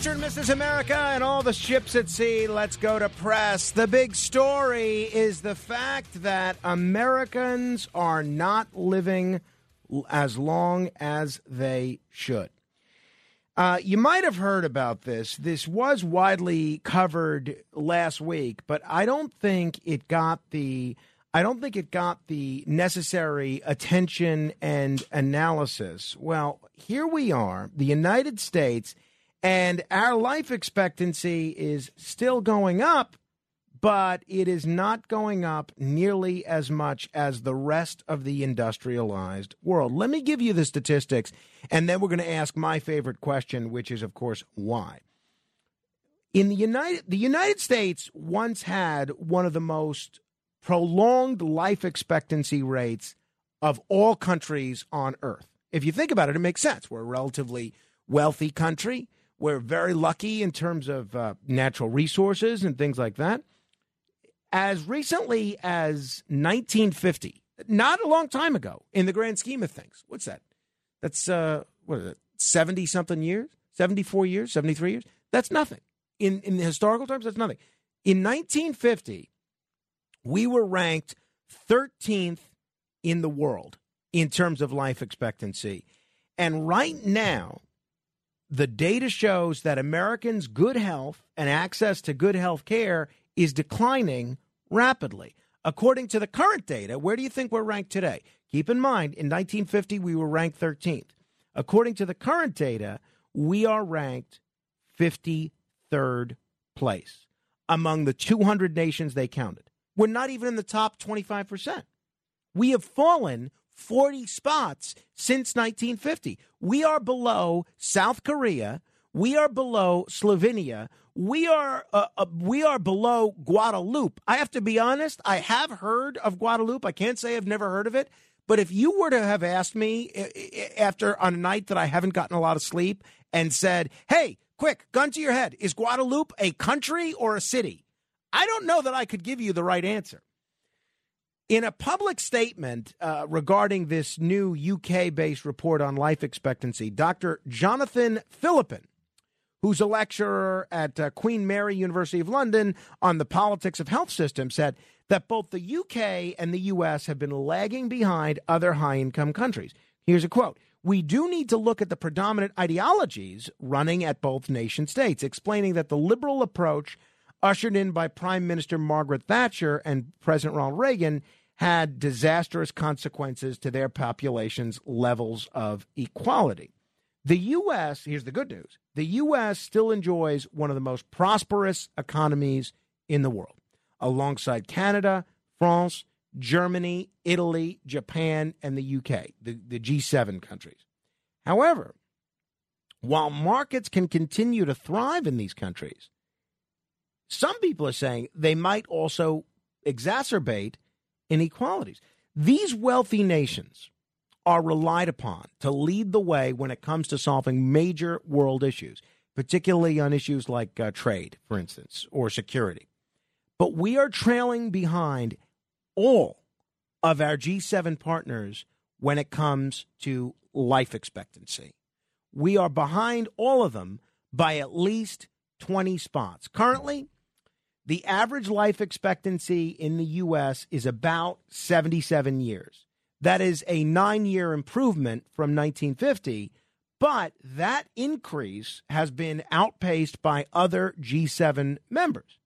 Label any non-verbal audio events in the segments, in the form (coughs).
Mr. and Mrs. America, and all the ships at sea. Let's go to press. The big story is the fact that Americans are not living as long as they should. Uh, you might have heard about this. This was widely covered last week, but I don't think it got the I don't think it got the necessary attention and analysis. Well, here we are, the United States, and our life expectancy is still going up, but it is not going up nearly as much as the rest of the industrialized world. Let me give you the statistics, and then we're going to ask my favorite question, which is, of course, why. In the United, the United States once had one of the most prolonged life expectancy rates of all countries on earth. If you think about it, it makes sense. We're a relatively wealthy country. We're very lucky in terms of uh, natural resources and things like that. As recently as 1950, not a long time ago in the grand scheme of things, what's that? That's, uh, what is it, 70 something years? 74 years? 73 years? That's nothing. In, in historical terms, that's nothing. In 1950, we were ranked 13th in the world in terms of life expectancy. And right now, the data shows that Americans' good health and access to good health care is declining rapidly. According to the current data, where do you think we're ranked today? Keep in mind, in 1950, we were ranked 13th. According to the current data, we are ranked 53rd place among the 200 nations they counted. We're not even in the top 25%. We have fallen 40 spots since 1950. We are below South Korea. We are below Slovenia. We are uh, uh, we are below Guadeloupe. I have to be honest. I have heard of Guadeloupe. I can't say I've never heard of it. But if you were to have asked me after on a night that I haven't gotten a lot of sleep and said, "Hey, quick, gun to your head, is Guadeloupe a country or a city?" I don't know that I could give you the right answer. In a public statement uh, regarding this new UK based report on life expectancy, Dr. Jonathan Filippon, who's a lecturer at uh, Queen Mary University of London on the politics of health systems, said that both the UK and the US have been lagging behind other high income countries. Here's a quote We do need to look at the predominant ideologies running at both nation states, explaining that the liberal approach ushered in by Prime Minister Margaret Thatcher and President Ronald Reagan had disastrous consequences to their population's levels of equality. The U.S., here's the good news the U.S. still enjoys one of the most prosperous economies in the world, alongside Canada, France, Germany, Italy, Japan, and the UK, the, the G7 countries. However, while markets can continue to thrive in these countries, some people are saying they might also exacerbate inequalities. These wealthy nations are relied upon to lead the way when it comes to solving major world issues, particularly on issues like uh, trade, for instance, or security. But we are trailing behind all of our G7 partners when it comes to life expectancy. We are behind all of them by at least 20 spots. Currently, the average life expectancy in the U.S. is about 77 years. That is a nine year improvement from 1950, but that increase has been outpaced by other G7 members.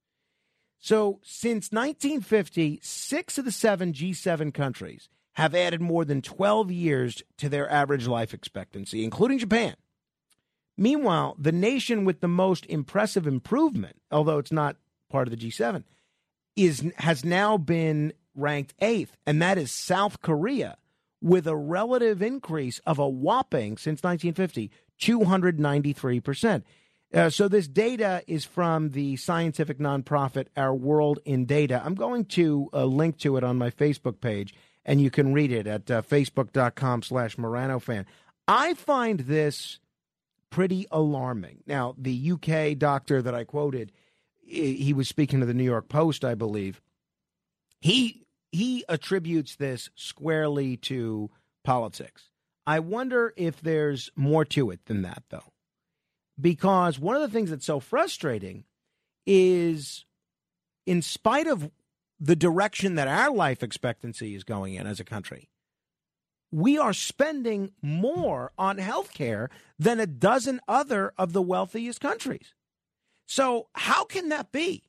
So since 1950, six of the seven G7 countries have added more than 12 years to their average life expectancy, including Japan. Meanwhile, the nation with the most impressive improvement, although it's not part of the G7, is has now been ranked eighth, and that is South Korea, with a relative increase of a whopping since 1950 293 percent. Uh, so this data is from the scientific nonprofit Our World in Data. I'm going to uh, link to it on my Facebook page, and you can read it at uh, facebook.com slash Morano fan. I find this pretty alarming. Now, the UK doctor that I quoted, he was speaking to the New York Post, I believe. He he attributes this squarely to politics. I wonder if there's more to it than that, though because one of the things that's so frustrating is in spite of the direction that our life expectancy is going in as a country, we are spending more on health care than a dozen other of the wealthiest countries. So, how can that be?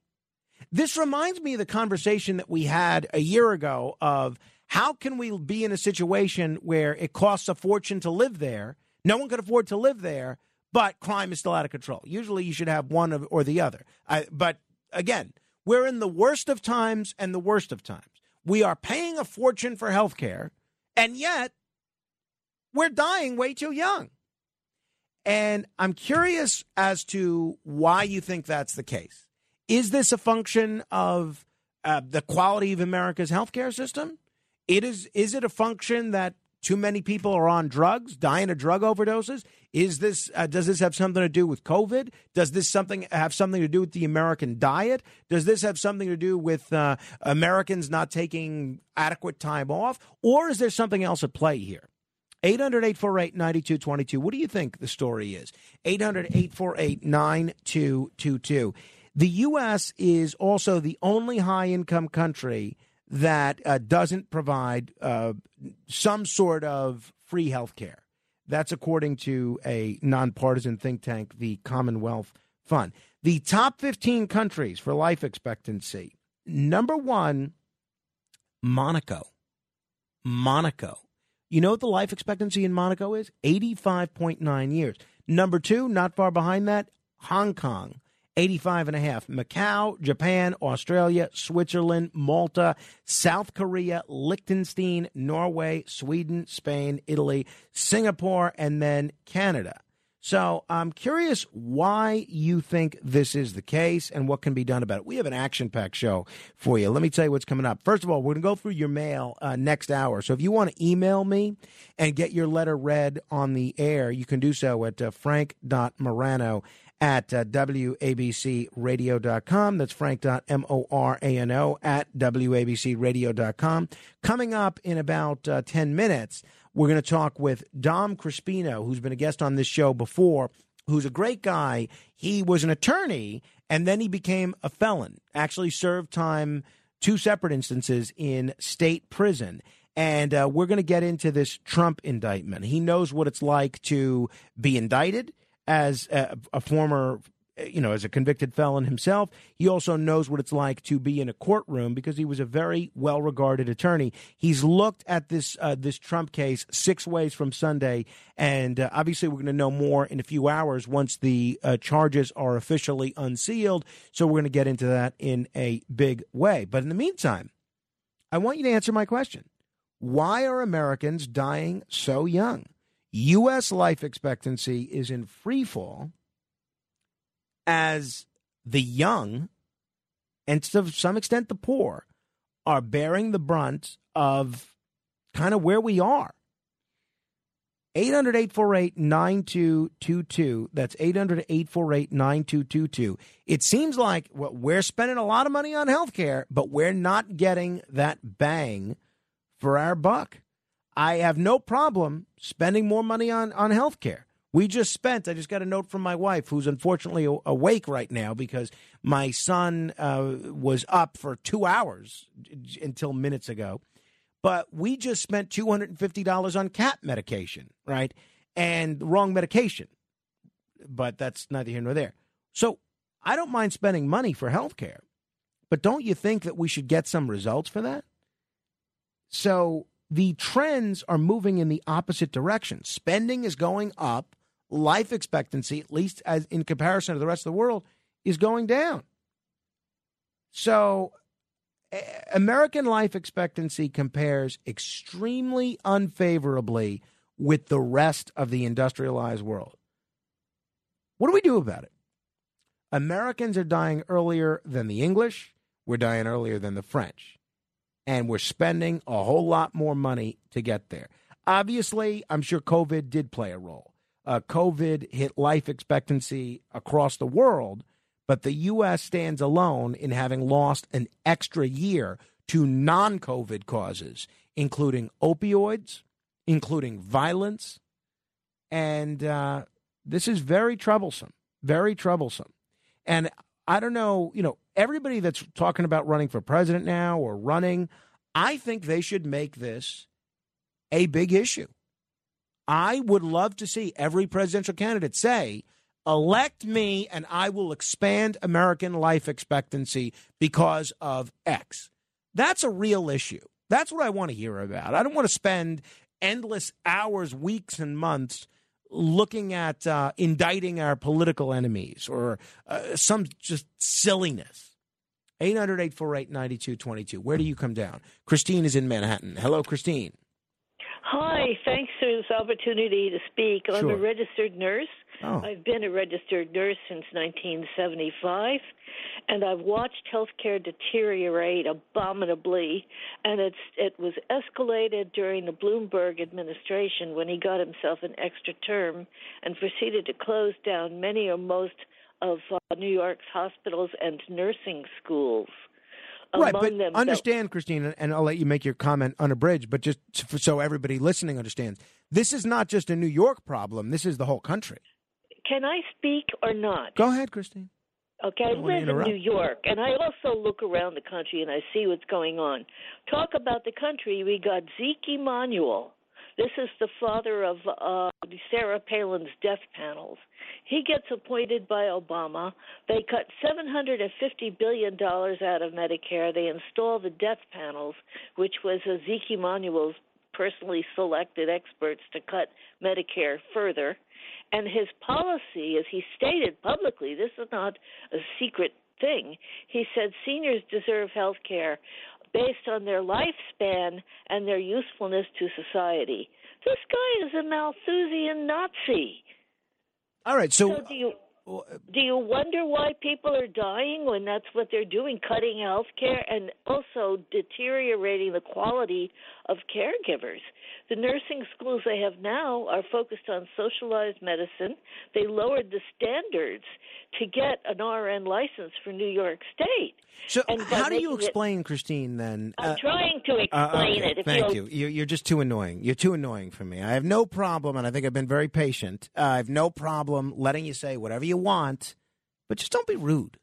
This reminds me of the conversation that we had a year ago of how can we be in a situation where it costs a fortune to live there? No one can afford to live there, but crime is still out of control. Usually you should have one or the other. I, but again, we're in the worst of times and the worst of times. We are paying a fortune for health care, and yet we're dying way too young. And I'm curious as to why you think that's the case. Is this a function of uh, the quality of America's healthcare system? It is. Is it a function that too many people are on drugs, dying of drug overdoses? Is this uh, does this have something to do with COVID? Does this something have something to do with the American diet? Does this have something to do with uh, Americans not taking adequate time off, or is there something else at play here? 800 848 9222. What do you think the story is? 800 848 9222. The U.S. is also the only high income country that uh, doesn't provide uh, some sort of free health care. That's according to a nonpartisan think tank, the Commonwealth Fund. The top 15 countries for life expectancy number one, Monaco. Monaco. You know what the life expectancy in Monaco is? 85.9 years. Number two, not far behind that, Hong Kong. 85 and a half. Macau, Japan, Australia, Switzerland, Malta, South Korea, Liechtenstein, Norway, Sweden, Spain, Italy, Singapore, and then Canada. So I'm curious why you think this is the case and what can be done about it. We have an action packed show for you. Let me tell you what's coming up. First of all, we're going to go through your mail uh, next hour. So if you want to email me and get your letter read on the air, you can do so at uh, frank.morano at uh, WABCRadio.com. That's frank.morano at WABCRadio.com. Coming up in about uh, 10 minutes, we're going to talk with Dom Crispino, who's been a guest on this show before, who's a great guy. He was an attorney and then he became a felon, actually served time, two separate instances in state prison. And uh, we're going to get into this Trump indictment. He knows what it's like to be indicted as a, a former you know, as a convicted felon himself, he also knows what it's like to be in a courtroom because he was a very well-regarded attorney. He's looked at this uh, this Trump case six ways from Sunday, and uh, obviously we're going to know more in a few hours once the uh, charges are officially unsealed. So we're going to get into that in a big way. But in the meantime, I want you to answer my question: Why are Americans dying so young? U.S. life expectancy is in free fall as the young and to some extent the poor are bearing the brunt of kind of where we are. 800 848 9222. That's 800 848 9222. It seems like we're spending a lot of money on health care, but we're not getting that bang for our buck. I have no problem spending more money on, on health care. We just spent, I just got a note from my wife, who's unfortunately awake right now because my son uh, was up for two hours until minutes ago. But we just spent $250 on cat medication, right? And wrong medication. But that's neither here nor there. So I don't mind spending money for health care. But don't you think that we should get some results for that? So the trends are moving in the opposite direction. Spending is going up, life expectancy, at least as in comparison to the rest of the world, is going down. So American life expectancy compares extremely unfavorably with the rest of the industrialized world. What do we do about it? Americans are dying earlier than the English. We're dying earlier than the French. And we're spending a whole lot more money to get there. Obviously, I'm sure COVID did play a role. Uh, COVID hit life expectancy across the world, but the U.S. stands alone in having lost an extra year to non COVID causes, including opioids, including violence. And uh, this is very troublesome, very troublesome. And I don't know, you know, everybody that's talking about running for president now or running, I think they should make this a big issue. I would love to see every presidential candidate say, elect me and I will expand American life expectancy because of X. That's a real issue. That's what I want to hear about. I don't want to spend endless hours, weeks, and months looking at uh, indicting our political enemies or uh, some just silliness. 800 848 9222. Where do you come down? Christine is in Manhattan. Hello, Christine. Hi, thanks this opportunity to speak. I'm a registered nurse. Oh. I've been a registered nurse since 1975, and I've watched healthcare deteriorate abominably. And it's it was escalated during the Bloomberg administration when he got himself an extra term and proceeded to close down many or most of uh, New York's hospitals and nursing schools. Right, but them, understand, Christine, and I'll let you make your comment unabridged, but just so everybody listening understands, this is not just a New York problem. This is the whole country. can I speak or not? Go ahead, Christine. Okay, I live in. New York, and I also look around the country and I see what's going on. Talk about the country. We got Zeke Emanuel. This is the father of uh, Sarah Palin's death panels. He gets appointed by Obama. They cut $750 billion out of Medicare. They install the death panels, which was Ezekiel Zeke Emanuel's personally selected experts to cut Medicare further. And his policy, as he stated publicly, this is not a secret thing. He said seniors deserve health care based on their lifespan and their usefulness to society. This guy is a Malthusian Nazi. All right, so, So do you uh, uh, do you wonder why people are dying when that's what they're doing, cutting health care and also deteriorating the quality of caregivers? The nursing schools they have now are focused on socialized medicine. They lowered the standards to get an RN license for New York State. so and how do you making it- explain, Christine, then? I'm uh, trying to explain Uh, okay, it. If Thank you'll- you. you. You're just too annoying. You're too annoying for me. I have no problem, and I think I've been very patient. Uh, I have no problem letting you say whatever you want, but just don't be rude.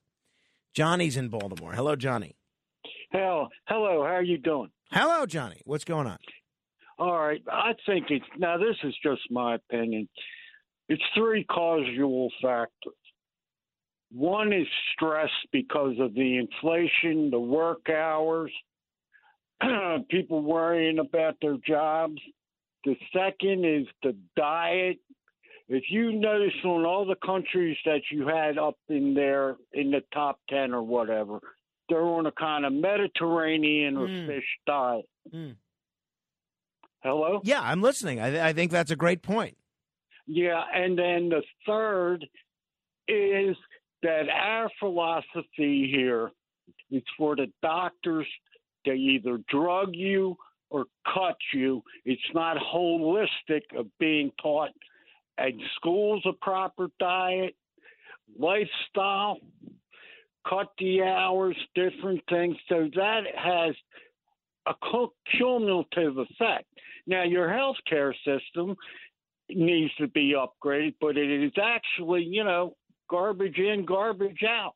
Johnny's in Baltimore. Hello, Johnny. Hell, hello. How are you doing? Hello, Johnny. What's going on? All right. I think it's now. This is just my opinion. It's three causal factors. One is stress because of the inflation, the work hours, (clears throat) people worrying about their jobs. The second is the diet. If you notice on all the countries that you had up in there in the top 10 or whatever, they're on a kind of Mediterranean or Mm. fish diet. Mm. Hello? Yeah, I'm listening. I, I think that's a great point. Yeah, and then the third is that our philosophy here is for the doctors to either drug you or cut you. It's not holistic of being taught at schools a proper diet, lifestyle, cut the hours, different things. So that has a cumulative effect. Now, your healthcare system needs to be upgraded, but it is actually, you know, garbage in, garbage out.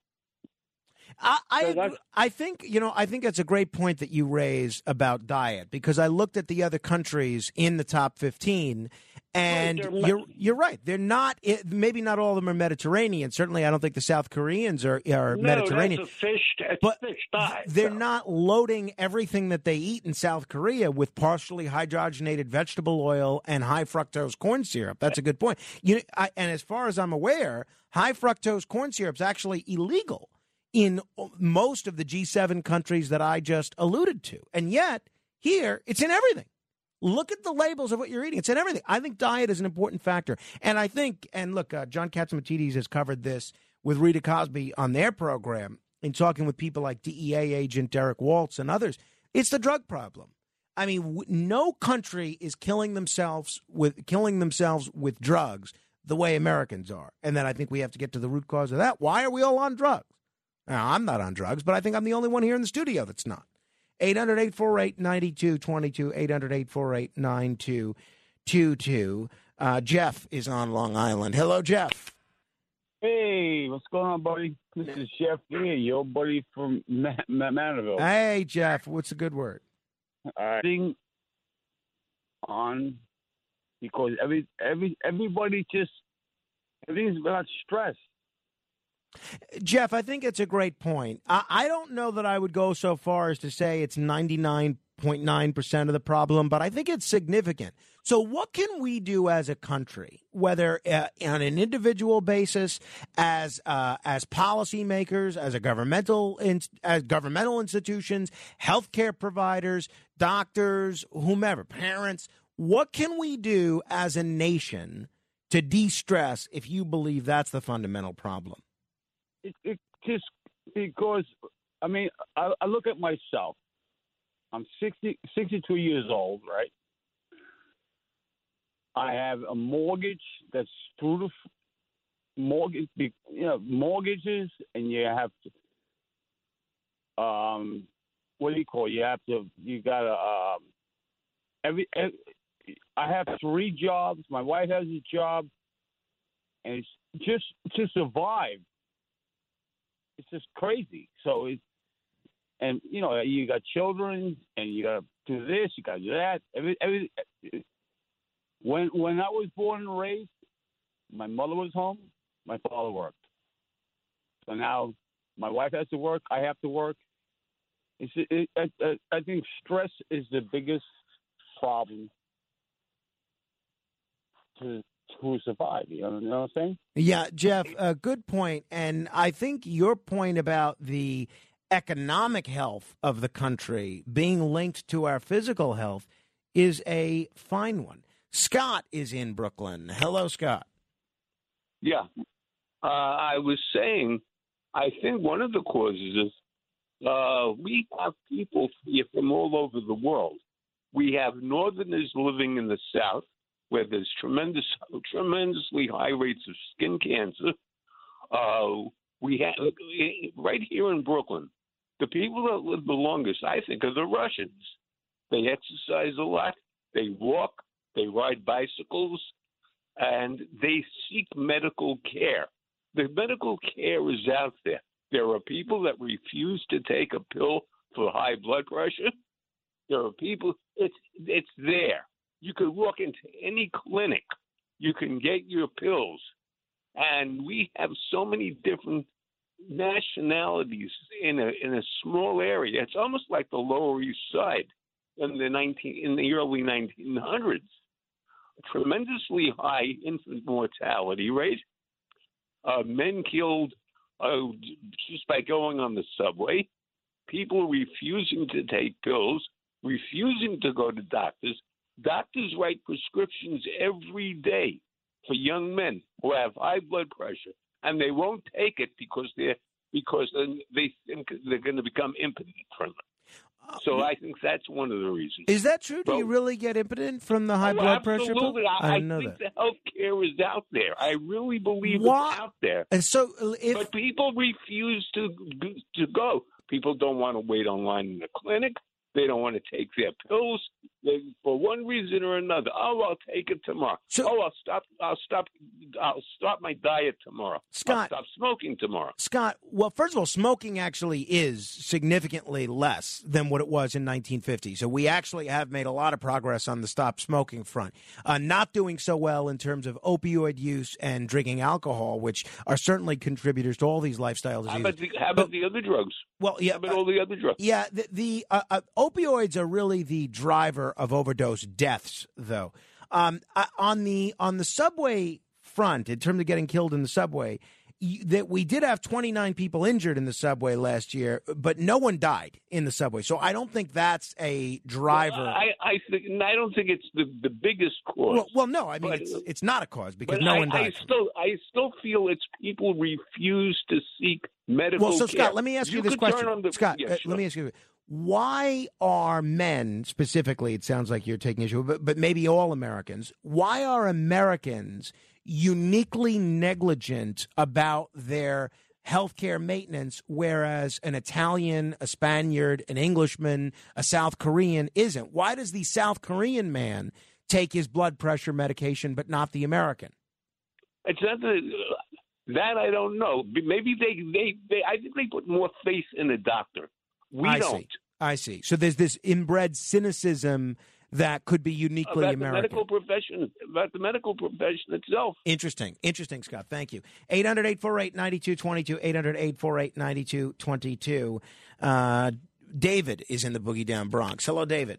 I I, So I think you know I think that's a great point that you raise about diet because I looked at the other countries in the top fifteen, and you're you're right. They're not maybe not all of them are Mediterranean. Certainly, I don't think the South Koreans are are no, Mediterranean. that's a fish. It's But fish diet. They're so. not loading everything that they eat in South Korea with partially hydrogenated vegetable oil and high fructose corn syrup. That's a good point. You I, and as far as I'm aware, high fructose corn syrup is actually illegal in most of the G7 countries that I just alluded to, and yet here it's in everything. Look at the labels of what you're eating. It's in everything. I think diet is an important factor. And I think, and look, uh, John Catsimatidis has covered this with Rita Cosby on their program in talking with people like DEA agent Derek Maltz and others. It's the drug problem. I mean, w- no country is killing themselves with killing themselves with drugs the way Americans are. And then I think we have to get to the root cause of that. Why are we all on drugs? Now, I'm not on drugs, but I think I'm the only one here in the studio that's not. 800 848 9222. 800 848 9222. Uh, Jeff is on Long Island. Hello, Jeff. Hey, what's going on, buddy? This is Jeff here, your buddy from Ma- Ma- Manaville. Hey, Jeff. What's a good word? Uh, thing on because every every everybody just everything's about stress. Jeff, I think it's a great point. I, I don't know that I would go so far as to say it's 99.9% of the problem, but I think it's significant. So, what can we do as a country, whether uh, on an individual basis, as uh, as policymakers, as a governmental in, as governmental institutions, healthcare providers, doctors, whomever, parents? What can we do as a nation to de-stress if you believe that's the fundamental problem? It, it just because I mean I, I look at myself. I'm 60, 62 years old, right? I have a mortgage that's through the mortgage, you know, mortgages, and you have to, um, what do you call? It? You have to, you gotta, um, every, every, I have three jobs. My wife has a job, and it's just to survive. It's just crazy. So it's, and you know, you got children, and you got to do this, you got to do that. Every, every, when when I was born and raised, my mother was home, my father worked. So now my wife has to work, I have to work. It's, it, I, I, think stress is the biggest problem to to survive. You know, you know what I'm saying? Yeah, Jeff, a good point. And I think your point about the economic health of the country being linked to our physical health is a fine one. Scott is in Brooklyn. Hello, Scott. Yeah. Uh, I was saying, I think one of the causes is uh, we have people here from all over the world. We have Northerners living in the South, where there's tremendous, tremendously high rates of skin cancer. Uh, we have right here in Brooklyn, the people that live the longest, I think, are the Russians. They exercise a lot. They walk. They ride bicycles and they seek medical care. The medical care is out there. There are people that refuse to take a pill for high blood pressure. There are people. It's it's there. You could walk into any clinic. You can get your pills, and we have so many different nationalities in a in a small area. It's almost like the Lower East Side in the nineteen in the early nineteen hundreds tremendously high infant mortality rate. Uh, men killed uh, just by going on the subway. People refusing to take pills, refusing to go to doctors. Doctors write prescriptions every day for young men who have high blood pressure, and they won't take it because they're because they think they're going to become impotent from it. So I think that's one of the reasons. Is that true? Do you really get impotent from the high Oh, blood pressure? Absolutely. I, I didn't know think that. the health care is out there. I really believe Why- it's out there. And so, uh, if but people refuse to to go. People don't want to wait online in the clinic. They don't want to take their pills. They, for one reason or another, oh, I'll take it tomorrow. So- oh, I'll stop. I'll stop. I'll stop my diet tomorrow. Scott- I'll stop smoking tomorrow. Scott, well, first of all, smoking actually is significantly less than what it was in 1950. So we actually have made a lot of progress on the stop smoking front. Uh, not doing so well in terms of opioid use and drinking alcohol, which are certainly contributors to all these lifestyle How diseases. about the, how about the other drugs? well, yeah, How about uh, all the other drugs? yeah, the, the uh, uh, opioids are really the driver of overdose deaths, though. Um, on the on the subway front, in terms of getting killed in the subway, you, that we did have 29 people injured in the subway last year, but no one died in the subway. So I don't think that's a driver. I, I think I don't think it's the the biggest cause. well, well, no, I mean But- it's it's not a cause because no I, one I died. still I still feel it's people refuse to seek medical. Well, so care. Scott, let me ask you, this question. the- Scott, Yeah, uh, sure. let me ask you: Why are men specifically? It sounds like you're taking issue, but but maybe all Americans. Why are Americans uniquely negligent about their healthcare maintenance, whereas an Italian, a Spaniard, an Englishman, a South Korean isn't? Why does the South Korean man take his blood pressure medication, but not the American? It's not the, that I don't know. Maybe they, they they I think they put more faith in the doctor. We I don't. see. I see. So there's this inbred cynicism that could be uniquely about American. the medical profession, about the medical profession itself. Interesting. Interesting, Scott. Thank you. 800 848 9222. 800 848 9222. Uh, David is in the Boogie Down Bronx. Hello, David.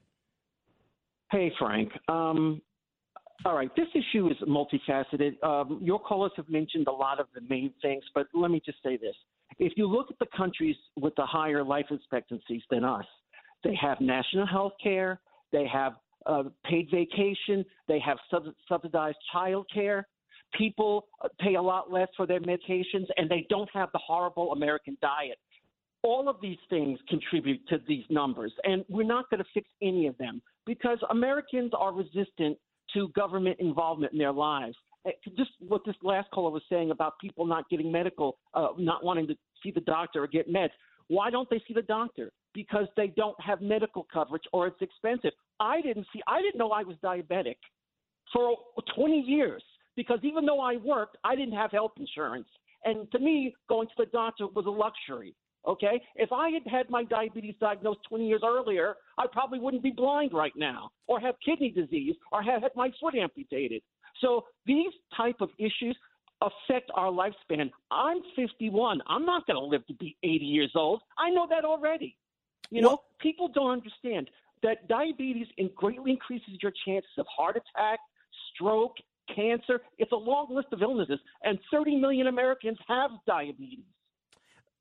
Hey, Frank. Um, all right, this issue is multifaceted. Um, your callers have mentioned a lot of the main things, but let me just say this. If you look at the countries with the higher life expectancies than us, they have national health care, they have uh, paid vacation, they have sub- subsidized child care. People uh, pay a lot less for their medications, and they don't have the horrible American diet all of these things contribute to these numbers, and we're not going to fix any of them because Americans are resistant to government involvement in their lives. Eh, Just what this last caller was saying about people not getting medical, uh, not wanting to see the doctor or get meds. Why don't they see the doctor? Because they don't have medical coverage or it's expensive. I didn't see. I didn't know I was diabetic for 20 years because even though I worked, I didn't have health insurance. And to me, going to the doctor was a luxury. Okay? If I had had my diabetes diagnosed 20 years earlier, I probably wouldn't be blind right now or have kidney disease or have had my foot amputated. So these type of issues affect our lifespan. I'm 51. I'm not going to live to be 80 years old. I know that already. You know, people don't understand that diabetes in- greatly increases your chances of heart attack, stroke, cancer. It's a long list of illnesses, and 30 million Americans have diabetes.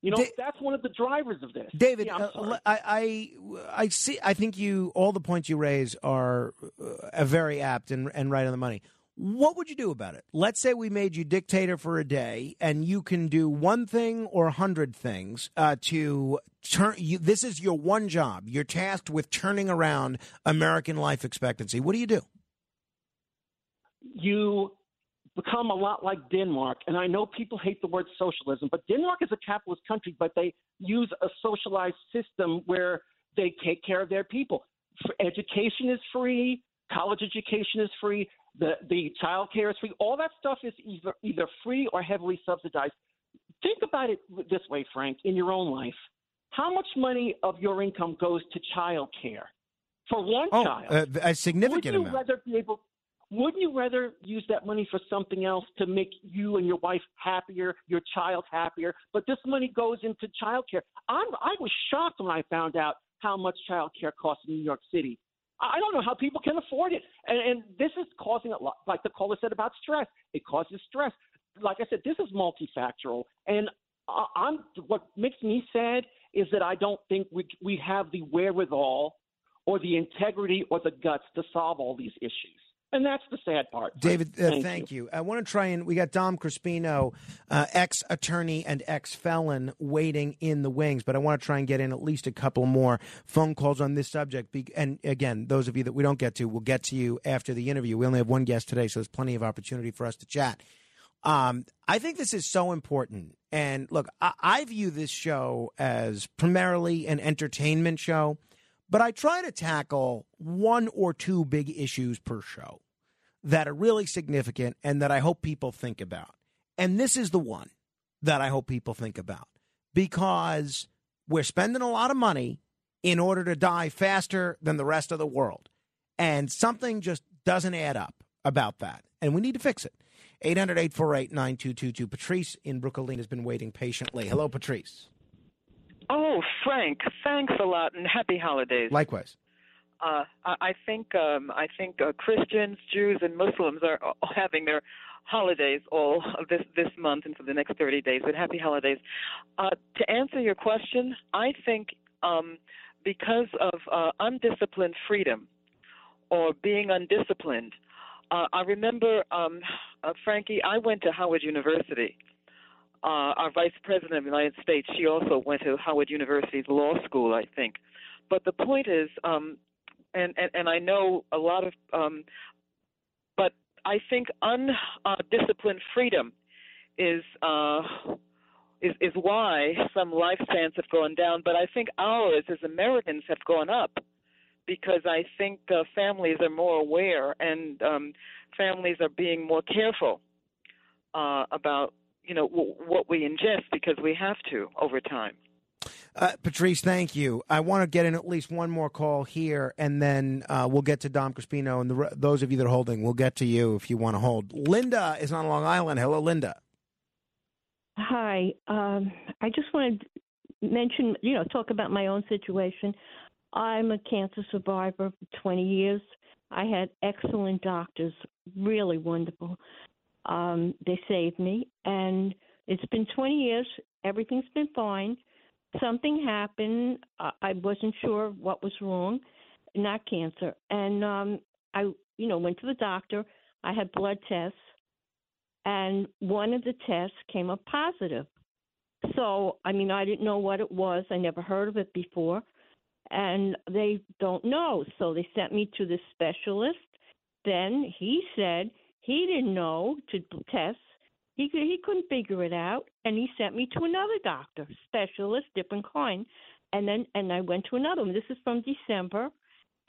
You know, Da- that's one of the drivers of this. David, Yeah, uh, I, I, I see. I think you all the points you raise are uh, very apt and, and right on the money. What would you do about it? Let's say we made you dictator for a day, and you can do one thing or a hundred things uh, to turn. You, this is your one job. You're tasked with turning around American life expectancy. What do you do? you become a lot like Denmark. And I know people hate the word socialism, but Denmark is a capitalist country, but they use a socialized system where they take care of their people. Education is free, college education is free, the, the child care is free. All that stuff is either, either free or heavily subsidized. Think about it this way, Frank, in your own life. How much money of your income goes to child care? For one Oh, child. uh, a significant Wouldn't you amount. rather be able? Wouldn't you rather use that money for something else to make you and your wife happier, your child happier? But this money goes into child care. I'm, I was shocked when I found out how much child care costs in New York City. I don't know how people can afford it, and, and this is causing a lot. Like the caller said about stress, it causes stress. Like I said, this is multifactorial, and I- I'm what makes me sad is that I don't think we we have the wherewithal or the integrity or the guts to solve all these issues. And that's the sad part. David, uh, Thank thank, you. I want to try and we got Dom Crispino, uh, ex attorney and ex felon, waiting in the wings. But I want to try and get in at least a couple more phone calls on this subject. And again, those of you that we don't get to, we'll get to you after the interview. We only have one guest today, so there's plenty of opportunity for us to chat. Um, I think this is so important. And look, I, I view this show as primarily an entertainment show, but I try to tackle one or two big issues per show that are really significant and that I hope people think about. And this is the one that I hope people think about because we're spending a lot of money in order to die faster than the rest of the world. And something just doesn't add up about that. And we need to fix it. 800 848 9222. Patrice in Brooklyn has been waiting patiently. Hello, Patrice. Oh, Frank, thanks a lot and happy holidays. Likewise. Uh, I, think um, I think uh, Christians, Jews, and Muslims are having their holidays all this this month and for the next 30 days. But happy holidays. Uh, to answer your question, I think um, because of uh, undisciplined freedom or being undisciplined, uh, I remember um, uh, Frankie. I went to Howard University. Uh, our vice president of the United States, she also went to Howard University's law school, I think. But the point is, um, and, and and I know a lot of, um, but I think undisciplined freedom is uh, is is why some lifespans have gone down. But I think ours as Americans have gone up because I think uh, families are more aware and um, families are being more careful uh, about you know w- what we ingest because we have to over time. Uh, Patrice, thank you. I want to get in at least one more call here, and then uh, we'll get to Dom Crispino. And the, those of you that are holding, we'll get to you if you want to hold. Linda is on Long Island. Hello, Linda. Hi. Um, I just wanted to mention, you know, talk about my own situation. I'm a cancer survivor for 20 years. I had excellent doctors, really wonderful. Um, they saved me, and it's been 20 years. Everything's been fine. Something happened. I wasn't sure what was wrong, not cancer. And um, I, you know, went to the doctor. I had blood tests, and one of the tests came up positive. So, I mean, I didn't know what it was. I never heard of it before and they don't know. So they sent me to the specialist. Then he said he didn't know to test. He he couldn't figure it out, and he sent me to another doctor, specialist, different kind. And then and I went to another one. This is from December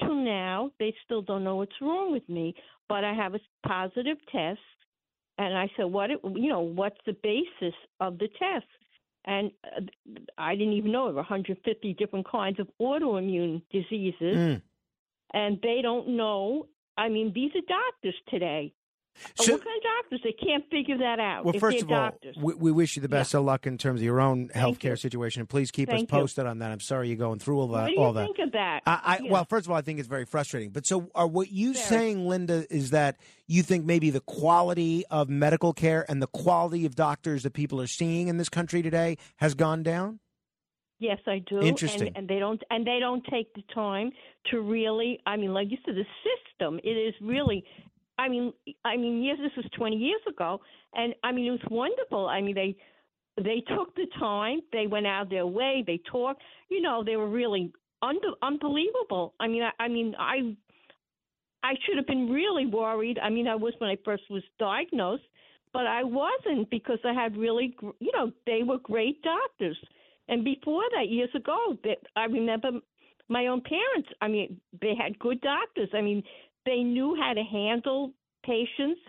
to now. They still don't know what's wrong with me, but I have a positive test. And I said, what it, you know, what's the basis of the test? and uh, I didn't even know there were 150 different kinds of autoimmune diseases, mm. and they don't know. I mean, these are doctors today. So, what kind of doctors? They can't figure that out. Well, first of all, we, we, wish you the best yeah. of luck in terms of your own health care situation. Please keep Thank us posted you. on that. I'm sorry you're going through all that. What do all you that. think of that? I, I yeah. well, first of all, I think it's very frustrating. But so, are what you saying, Linda, is that you think maybe the quality of medical care and the quality of doctors that people are seeing in this country today has gone down? Yes, I do. Interesting. And, and, they don't and they don't take the time to really. I mean, like you said, the system. It is really I mean, I mean, yes, this was 20 years ago, and I mean, it was wonderful. I mean, they they took the time, they went out of their way, they talked. You know, they were really un- unbelievable. I mean, I, I mean, I I should have been really worried. I mean, I was when I first was diagnosed, but I wasn't because I had really, you know, they were great doctors. And before that, years ago, that I remember my own parents. I mean, they had good doctors. I mean, they knew how to handle patients.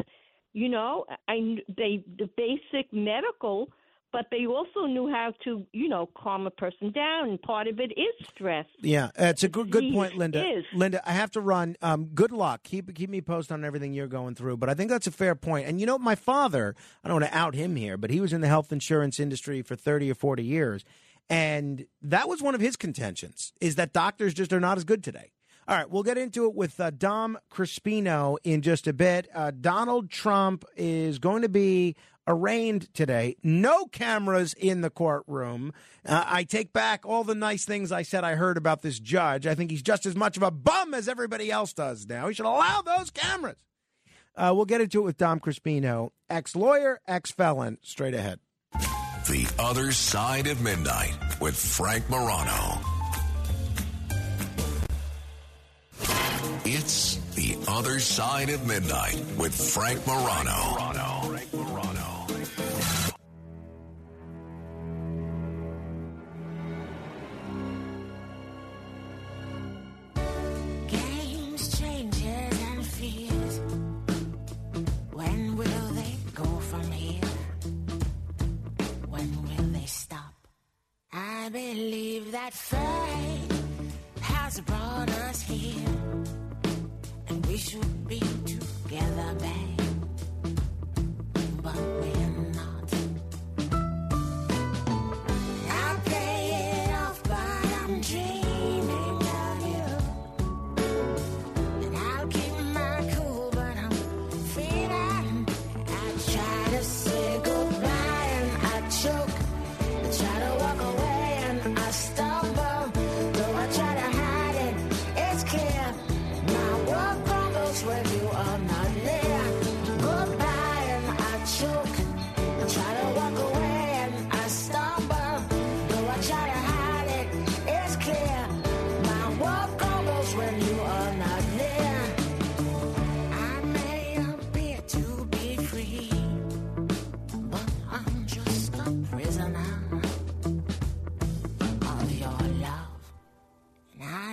You know, I they the basic medical, but they also knew how to you know calm a person down. And part of it is stress. Yeah, it's a good good point, Linda. Is. Linda, I have to run. Um, good luck. Keep keep me posted on everything you're going through. But I think that's a fair point. And you know, my father. I don't want to out him here, but he was in the health insurance industry for thirty or forty years. And that was one of his contentions is that doctors just are not as good today. All right, we'll get into it with uh, Dom Crispino in just a bit. Uh, Donald Trump is going to be arraigned today. No cameras in the courtroom. Uh, I take back all the nice things I said I heard about this judge. I think he's just as much of a bum as everybody else does now. He should allow those cameras. Uh, we'll get into it with Dom Crispino, ex lawyer, ex felon, straight ahead. The Other Side of Midnight with Frank Morano. It's The Other Side of Midnight with Frank Morano. Morano. Frank Morano. I believe that fate has brought us here should be together, babe. But we're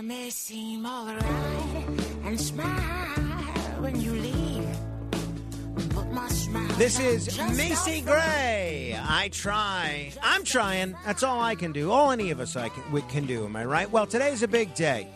may seem alright and smile when you leave, but my smile. This is Macy Gray. I try. I'm trying. That's all I can do. All any of us I can, can do. Am I right? Well, today's a big day.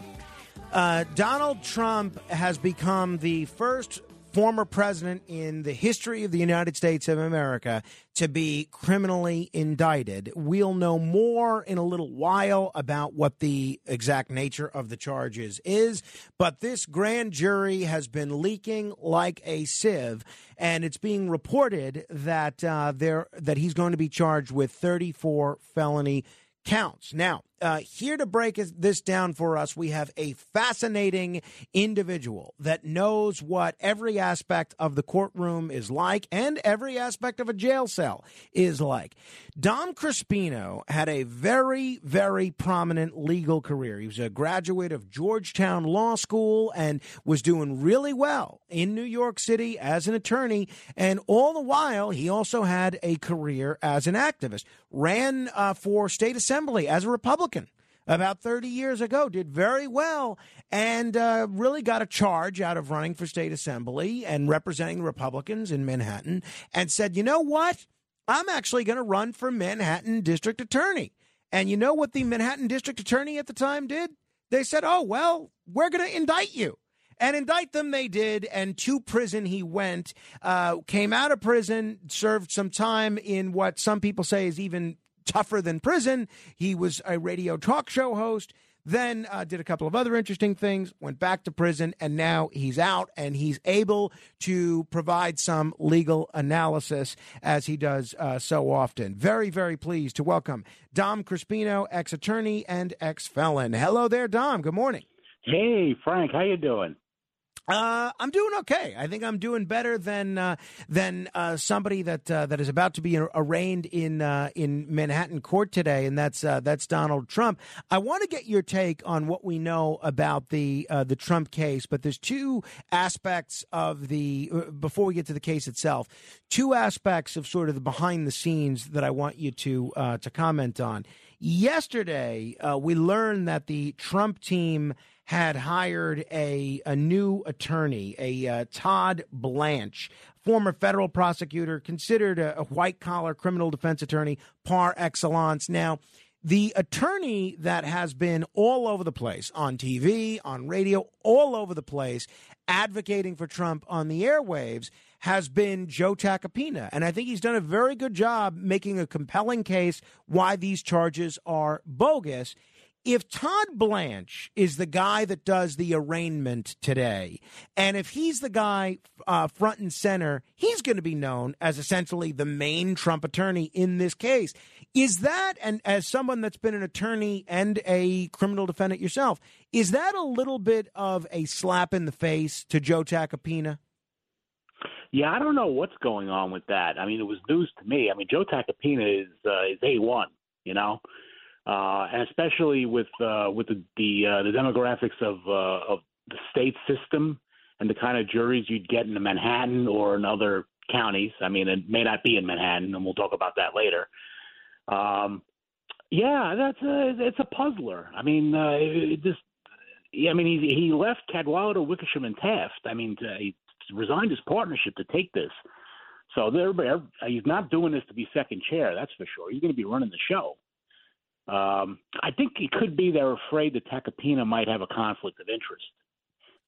Uh, Donald Trump has become the first former president in the history of the United States of America to be criminally indicted. We'll know more in a little while about what the exact nature of the charges is, but this grand jury has been leaking like a sieve, and it's being reported that uh, there that he's going to be charged with 34 felony counts. Now, uh, here to break this down for us, we have a fascinating individual that knows what every aspect of the courtroom is like and every aspect of a jail cell is like. Dom Crispino had a very, very prominent legal career. He was a graduate of Georgetown Law School and was doing really well in New York City as an attorney. And all the while, he also had a career as an activist. Ran uh, for state assembly as a Republican about 30 years ago, did very well, and uh, really got a charge out of running for state assembly and representing Republicans in Manhattan, and said, you know what? I'm actually going to run for Manhattan district attorney. And you know what the Manhattan district attorney at the time did? They said, oh, well, we're going to indict you. And indict them they did, and to prison he went. Uh, came out of prison, served some time in what some people say is even tougher than prison. He was a radio talk show host. Then uh, did a couple of other interesting things, went back to prison, and now he's out and he's able to provide some legal analysis as he does uh, so often. Very, very pleased to welcome Dom Crispino, ex attorney and ex felon. Hello there, Dom. Good morning. Hey, Frank, how you doing? Uh, I'm doing okay. I think I'm doing better than uh, than uh, somebody that uh, that is about to be arraigned in uh, in Manhattan court today, and that's uh, that's Donald Trump. I want to get your take on what we know about the the Trump case, but there's two aspects of the before we get to the case itself, two aspects of sort of the behind the scenes that I want you to to comment on. Yesterday, we learned that the Trump team had hired a, a new attorney, a uh, Todd Blanche, former federal prosecutor, considered a, a white collar criminal defense attorney par excellence. Now, the attorney that has been all over the place on TV, on radio, all over the place, advocating for Trump on the airwaves has been Joe Tacopina. And I think he's done a very good job making a compelling case why these charges are bogus if Todd Blanche is the guy that does the arraignment today, and if he's the guy uh, front and center, he's going to be known as essentially the main Trump attorney in this case. Is that, and as someone that's been an attorney and a criminal defendant yourself, is that a little bit of a slap in the face to Joe Tacopina? Yeah, I don't know what's going on with that. I mean, it was news to me. I mean, Joe Tacopina is uh, is a one, you know uh, and especially with uh, with the the, uh, the demographics of uh, of the state system and the kind of juries you'd get in Manhattan or in other counties. I mean, it may not be in Manhattan, and we'll talk about that later. Um, yeah, that's a, it's a puzzler. I mean, uh, it just. I mean, he he left Cadwalader, Wickersham, and Taft. I mean, to, he resigned his partnership to take this. So there, he's not doing this to be second chair. That's for sure. He's going to be running the show. Um, I think it could be they're afraid that Tacopina might have a conflict of interest.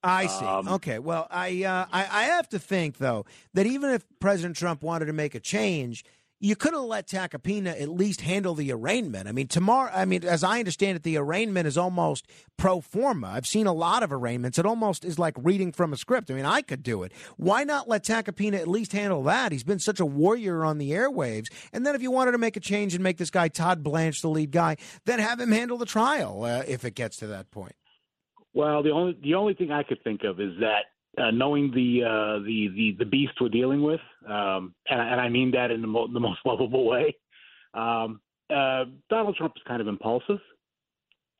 I see. Um, okay. Well, I, uh, I I have to think though that even if President Trump wanted to make a change, you could have let Tacopina at least handle the arraignment. I mean, tomorrow. I mean, as I understand it, the arraignment is almost pro forma. I've seen a lot of arraignments. It almost is like reading from a script. I mean, I could do it. Why not let Tacopina at least handle that? He's been such a warrior on the airwaves. And then if you wanted to make a change and make this guy Todd Blanche the lead guy, then have him handle the trial uh, if it gets to that point. Well, the only the only thing I could think of is that uh, knowing the uh, the the the beast we're dealing with, um, and, and I mean that in the, mo- the most (laughs) lovable way. Um, uh, Donald Trump is kind of impulsive,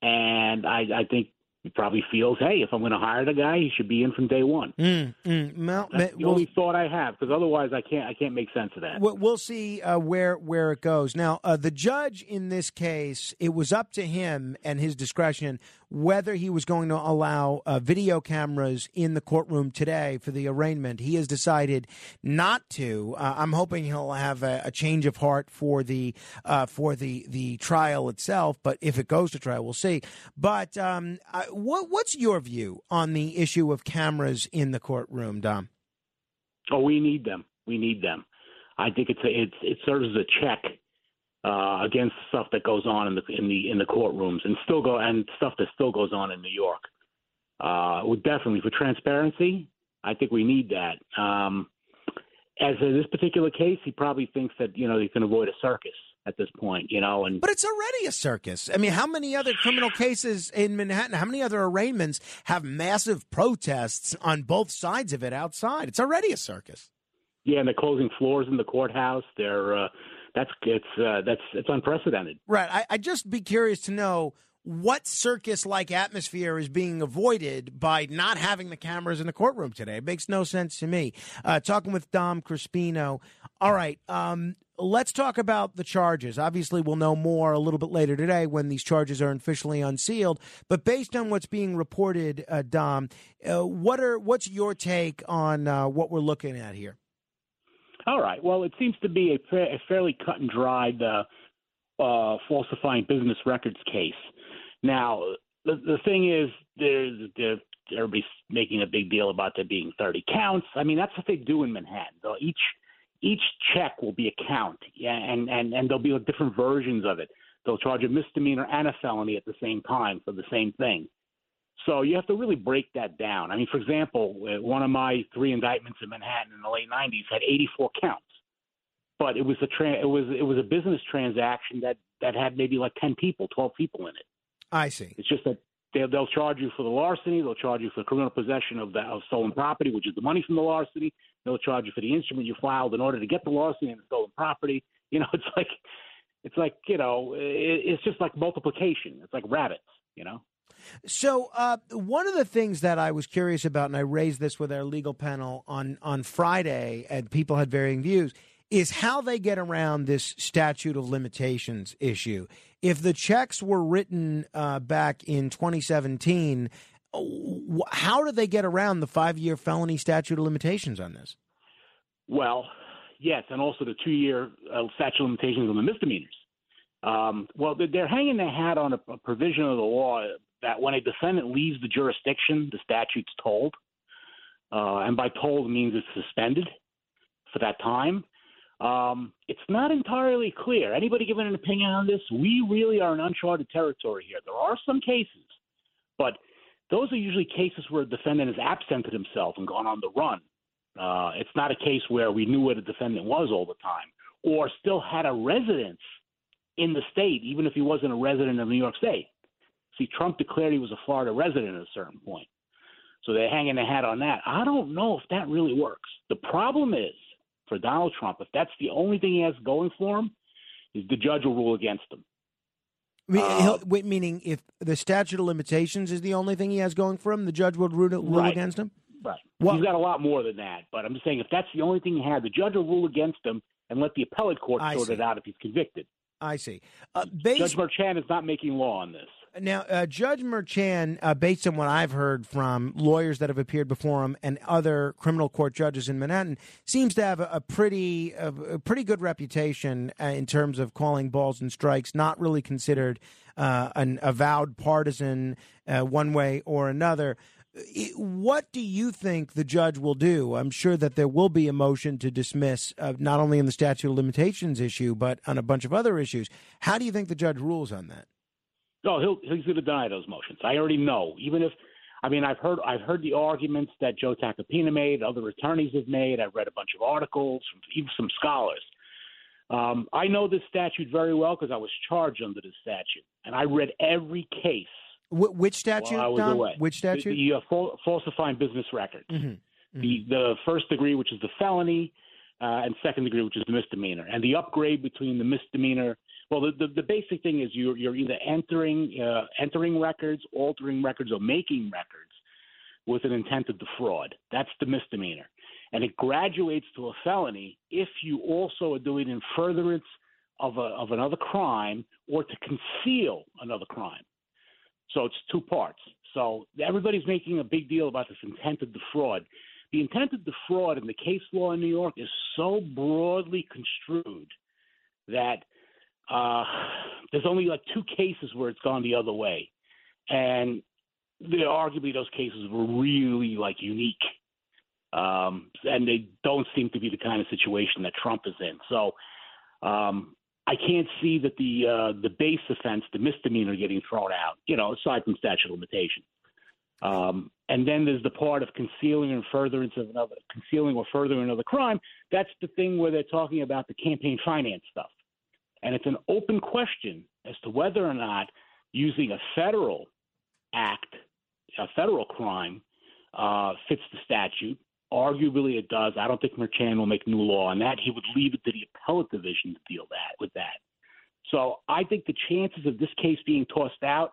and I, I think he probably feels, hey, if I'm going to hire the guy, he should be in from day one. Mm, mm, well, That's the well- only thought I have, because otherwise I can't I can't make sense of that. We'll we'll see uh, where where it goes. Now, uh, the judge in this case, it was up to him and his discretion whether he was going to allow uh, video cameras in the courtroom today for the arraignment. He has decided not to. Uh, I'm hoping he'll have a, a change of heart for the uh, for the the trial itself. But if it goes to trial, we'll see. But um, I, what what's your view on the issue of cameras in the courtroom, Dom? Oh, we need them. We need them. I think it's a, it's it serves as a check uh, against stuff that goes on in the in the in the courtrooms and still go and stuff that still goes on in New York. Uh, well, definitely for transparency, I think we need that. Um, as in this particular case, he probably thinks that you know he can avoid a circus at this point, you know, and But it's already a circus. I mean, how many other criminal cases in Manhattan, how many other arraignments have massive protests on both sides of it outside? It's already a circus. yeah, and they're closing floors in the courthouse. They're uh, that's it's uh, that's it's unprecedented. Right. I, I'd just be curious to know what circus like atmosphere is being avoided by not having the cameras in the courtroom today. It makes no sense to me. Uh, talking with Dom Crispino. All right. Um, let's talk about the charges. Obviously, we'll know more a little bit later today when these charges are officially unsealed. But based on what's being reported, uh, Dom, uh, what are what's your take on uh, what we're looking at here? All right. Well, it seems to be a, fa- a fairly cut and dried uh, uh, falsifying business records case. Now, the, the thing is, there's, there, everybody's making a big deal about there being 30 counts. I mean, that's what they do in Manhattan. They'll each each check will be a count, yeah, and and and there'll be different versions of it. They'll charge a misdemeanor and a felony at the same time for the same thing. So you have to really break that down. I mean, for example, uh, one of my three indictments in Manhattan in the late '90s had 84 counts, but it was a tra- it was it was a business transaction that that had maybe like 10 people, 12 people in it. I see. It's just that they'll, they'll charge you for the larceny, they'll charge you for the criminal possession of the of stolen property, which is the money from the larceny. They'll charge you for the instrument you filed in order to get the larceny and the stolen property. You know, (laughs) it's like it's like you know, it, it's just like multiplication. It's like rabbits. You know. So, uh, one of the things that I was curious about, and I raised this with our legal panel on on Friday, and people had varying views, is how they get around this statute of limitations issue. If the checks were written uh, back in 2017, how do they get around the five year felony statute of limitations on this? Well, yes, and also the two-year uh, statute of limitations on the misdemeanors. Um, well, they're- hanging their hat on a provision of the law that when a defendant leaves the jurisdiction, the statute's told, uh, and by told means it's suspended for that time. Um, it's not entirely clear. Anybody giving an opinion on this? We really are in uncharted territory here. There are some cases, but those are usually cases where a defendant has absented himself and gone on the run. Uh, it's not a case where we knew where the defendant was all the time or still had a residence in the state, even if he wasn't a resident of New York State. See, Trump declared he was a Florida resident at a certain point. So they're hanging their hat on that. I don't know if that really works. The problem is for Donald Trump, if that's the only thing he has going for him, is the judge will rule against him. Uh, wait, meaning if the statute of limitations is the only thing he has going for him, the judge would rule, rule Right. against him? Right. Well- He's got a lot more than that, but I'm just saying if that's the only thing he had, the judge will rule against him and let the appellate court I sort see. it out if he's convicted. I see. Uh, based, Judge Merchan is not making law on this. Now, uh, Judge Merchan, uh, based on what I've heard from lawyers that have appeared before him and other criminal court judges in Manhattan, seems to have a, a pretty a, a pretty good reputation uh, in terms of calling balls and strikes. Not really considered uh, an avowed partisan uh, one way or another. I- What do you think the judge will do? I'm sure that there will be a motion to dismiss, uh, not only in the statute of limitations issue, but on a bunch of other issues. How do you think the judge rules on that? No, he'll he's going to deny those motions. I already know. Even if, I mean, I've heard I've heard the arguments that Joe Tacopina made, other attorneys have made. I've read a bunch of articles from even some scholars. Um, I know this statute very well because I was charged under this statute, and I read every case. Wh- which statute, I was away. Which statute? The, the uh, fal- falsifying business records. Mhm. The the first degree, which is the felony, uh, and second degree, which is the misdemeanor. And the upgrade between the misdemeanor, well, the the, the basic thing is you're you're either entering uh, entering records, altering records, or making records with an intent to defraud. That's the misdemeanor, and it graduates to a felony if you also are doing in furtherance of a of another crime or to conceal another crime. So it's two parts. So everybody's making a big deal about this intent to defraud. The intent to defraud in the case law in New York is so broadly construed that uh, there's only like two cases where it's gone the other way, and arguably those cases were really like unique, um, and they don't seem to be the kind of situation that Trump is in. So um, I can't see that the uh, the base offense, the misdemeanor, getting thrown out. You know, aside from statute of limitation. Um, and then there's the part of concealing and furtherance of another, concealing or furthering another crime. That's the thing where they're talking about the campaign finance stuff. And it's an open question as to whether or not using a federal act, a federal crime, uh, fits the statute. Arguably, it does. I don't think Merchan will make new law on that. He would leave it to the appellate division to deal that with that. So I think the chances of this case being tossed out,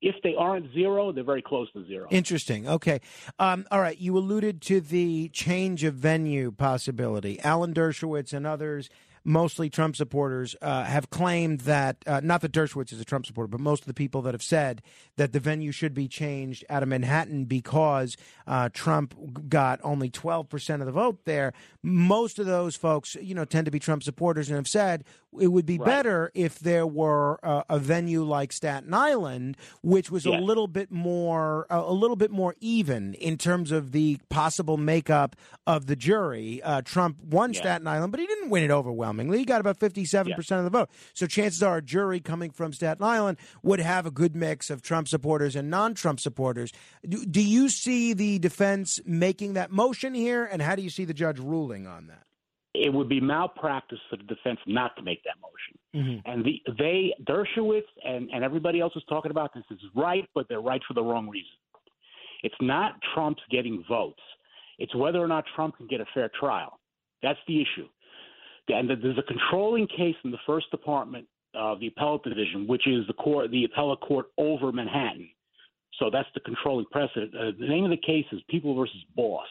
if they aren't zero, they're very close to zero. Interesting. Okay. Um, all right. You alluded to the change of venue possibility. Alan Dershowitz and others, mostly Trump supporters, uh, have claimed that, uh, not that Dershowitz is a Trump supporter, but most of the people that have said that the venue should be changed out of Manhattan because uh, Trump got only 12% of the vote there. Most of those folks, you know, tend to be Trump supporters and have said it would be better if there were uh, a venue like Staten Island, which was a little bit more a, a little bit more even in terms of the possible makeup of the jury. Uh, Trump won Staten Island, but he didn't win it overwhelmingly. He got about fifty-seven percent of the vote. So chances are a jury coming from Staten Island would have a good mix of Trump supporters and non-Trump supporters. Do, do you see the defense making that motion here, and how do you see the judge ruling on that? It would be malpractice for the defense not to make that motion. Mm-hmm. And the, they, Dershowitz and, and everybody else is talking about this is right, but they're right for the wrong reason. It's not Trump's getting votes. It's whether or not Trump can get a fair trial. That's the issue. And there's a controlling case in the First Department of the Appellate Division, which is the court, the appellate court over Manhattan. So that's the controlling precedent. Uh, the name of the case is People versus Boss.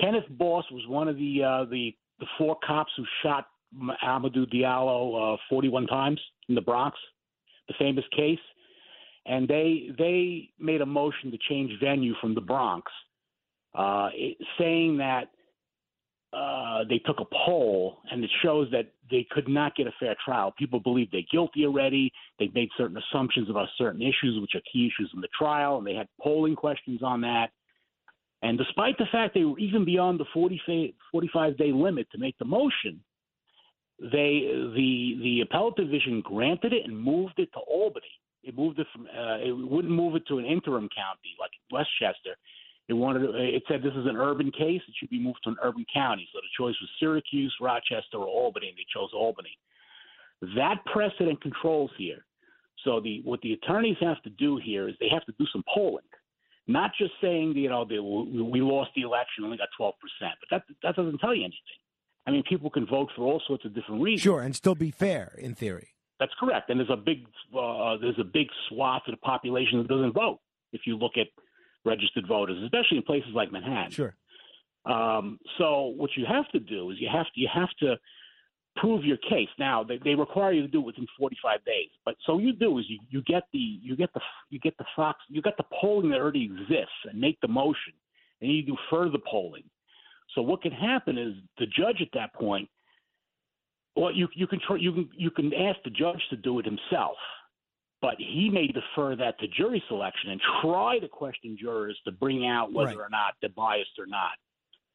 Kenneth Boss was one of the uh, the the four cops who shot Amadou Diallo uh, 41 times in the Bronx, the famous case, and they they made a motion to change venue from the Bronx, uh, it, saying that uh, they took a poll and it shows that they could not get a fair trial. People believe they're guilty already. They made certain assumptions about certain issues, which are key issues in the trial, and they had polling questions on that. And despite the fact they were even beyond the 40 45 day limit to make the motion, they the the appellate division granted it and moved it to Albany. It moved it from uh, it wouldn't move it to an interim county like Westchester. It wanted it said this is an urban case. It should be moved to an urban county. So the choice was Syracuse, Rochester, or Albany, and they chose Albany. That precedent controls here. So the what the attorneys have to do here is they have to do some polling, not just saying you know they, we lost the election, only got twelve percent, but that that doesn't tell you anything. I mean, people can vote for all sorts of different reasons. Sure, and still be fair in theory. That's correct. And there's a big uh, there's a big swath of the population that doesn't vote. If you look at registered voters, especially in places like Manhattan. Sure. Um, so what you have to do is you have to you have to prove your case. Now they, they require you to do it within 45 days. But so you do is you, you get the you get the you get the fox you get the polling that already exists and make the motion, and you do further polling. So what can happen is the judge at that point, well, you you can try, you can you can ask the judge to do it himself, but he may defer that to jury selection and try to question jurors to bring out whether Right. or not they're biased or not.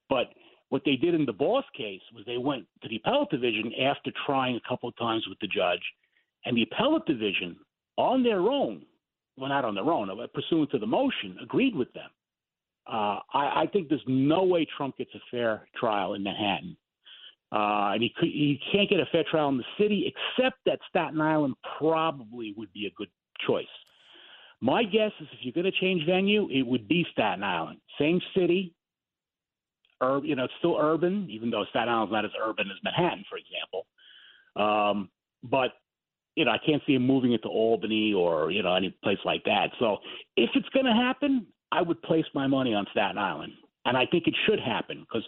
But what they did in the Boss case was they went to the appellate division after trying a couple of times with the judge, and the appellate division, on their own, well, not on their own, pursuant to the motion, agreed with them. Uh, I, I think there's no way Trump gets a fair trial in Manhattan. Uh, and he, could, he can't get a fair trial in the city, except that Staten Island probably would be a good choice. My guess is if you're going to change venue, it would be Staten Island. Same city, ur- you know, it's still urban, even though Staten Island's not as urban as Manhattan, for example. Um, but you know, I can't see him moving it to Albany or you know any place like that. So if it's going to happen, I would place my money on Staten Island, and I think it should happen because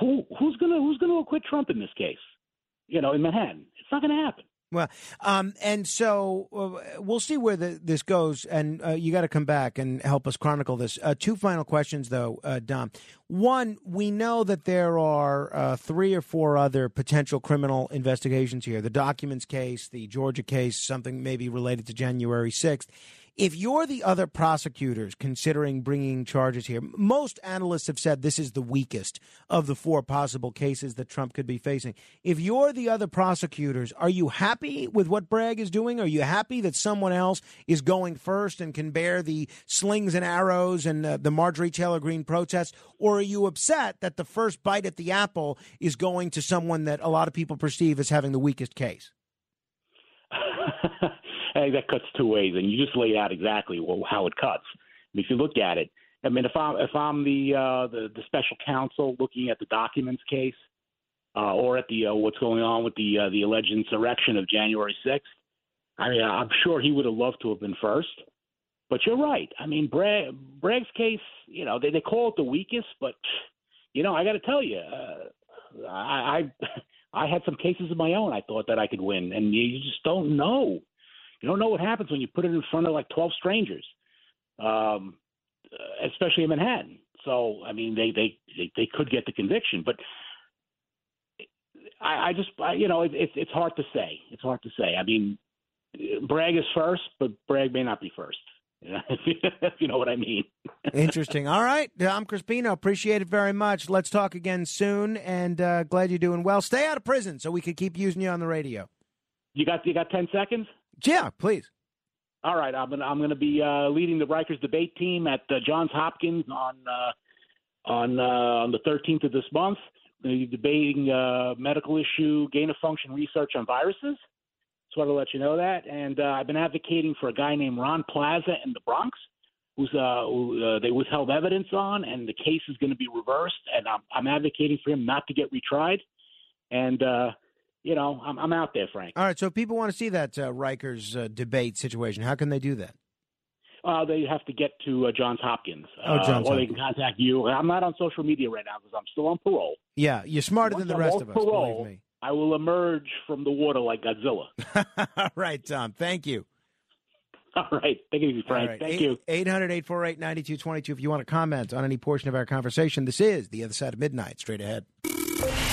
who who's to who's to acquit Trump in this case? You know, in Manhattan, it's not to happen. Well, um, and so uh, we'll see where the, this goes, and uh, you got to come back and help us chronicle this. Uh, two final questions, though, uh, Dom. One, we know that there are uh, three or four other potential criminal investigations here: the documents case, the Georgia case, something maybe related to January sixth. If you're the other prosecutors considering bringing charges here, most analysts have said this is the weakest of the four possible cases that Trump could be facing. If you're the other prosecutors, are you happy with what Bragg is doing? Are you happy that someone else is going first and can bear the slings and arrows and uh, the Marjorie Taylor Greene protests? Or are you upset that the first bite at the apple is going to someone that a lot of people perceive as having the weakest case? (laughs) hey, that cuts two ways, and you just laid out exactly how it cuts. If you look at it, I mean, if I'm if I'm the uh, the, the special counsel looking at the documents case, uh, or at the uh, what's going on with the uh, the alleged insurrection of January sixth, I mean, I'm sure he would have loved to have been first. But you're right. I mean, Bragg, Bragg's case, you know, they they call it the weakest, but you know, I got to tell you, uh, I, I (laughs) I had some cases of my own. I thought that I could win, and you just don't know. You don't know what happens when you put it in front of like twelve strangers, um, uh, especially in Manhattan. So I mean, they they they, they could get the conviction, but I, I just I, you know it, it's it's hard to say. It's hard to say. I mean, Bragg is first, but Bragg may not be first. if (laughs) you know what I mean. (laughs) Interesting. All right, I'm Crispino, appreciate it very much. Let's talk again soon, and uh, glad you're doing well. Stay out of prison so we can keep using you on the radio. You got you got ten seconds. Yeah, please. All right, I'm gonna I'm gonna be uh, leading the Rikers debate team at uh, Johns Hopkins on uh, on uh, on the 13th of this month. We're be debating uh, medical issue gain of function research on viruses. Just want to let you know that. And uh, I've been advocating for a guy named Ron Plaza in the Bronx, who's who, they withheld evidence on, and the case is going to be reversed. And I'm I'm advocating for him not to get retried. And you know, I'm I'm out there, Frank. All right, so if people want to see that uh, Rikers uh, debate situation, how can they do that? Uh, they have to get to uh, Johns Hopkins, Oh, uh, Johns or they Hopkins. can contact you. I'm not on social media right now because I'm still on parole. Yeah, you're smarter Once than the I'm rest of us, parole, believe me. I will emerge from the water like Godzilla. (laughs) All right, Tom. Thank you. All right, take it easy, Frank. Right. Thank Eight- you. 800 848 9222 if you want to comment on any portion of our conversation. This is The Other Side of Midnight. Straight ahead.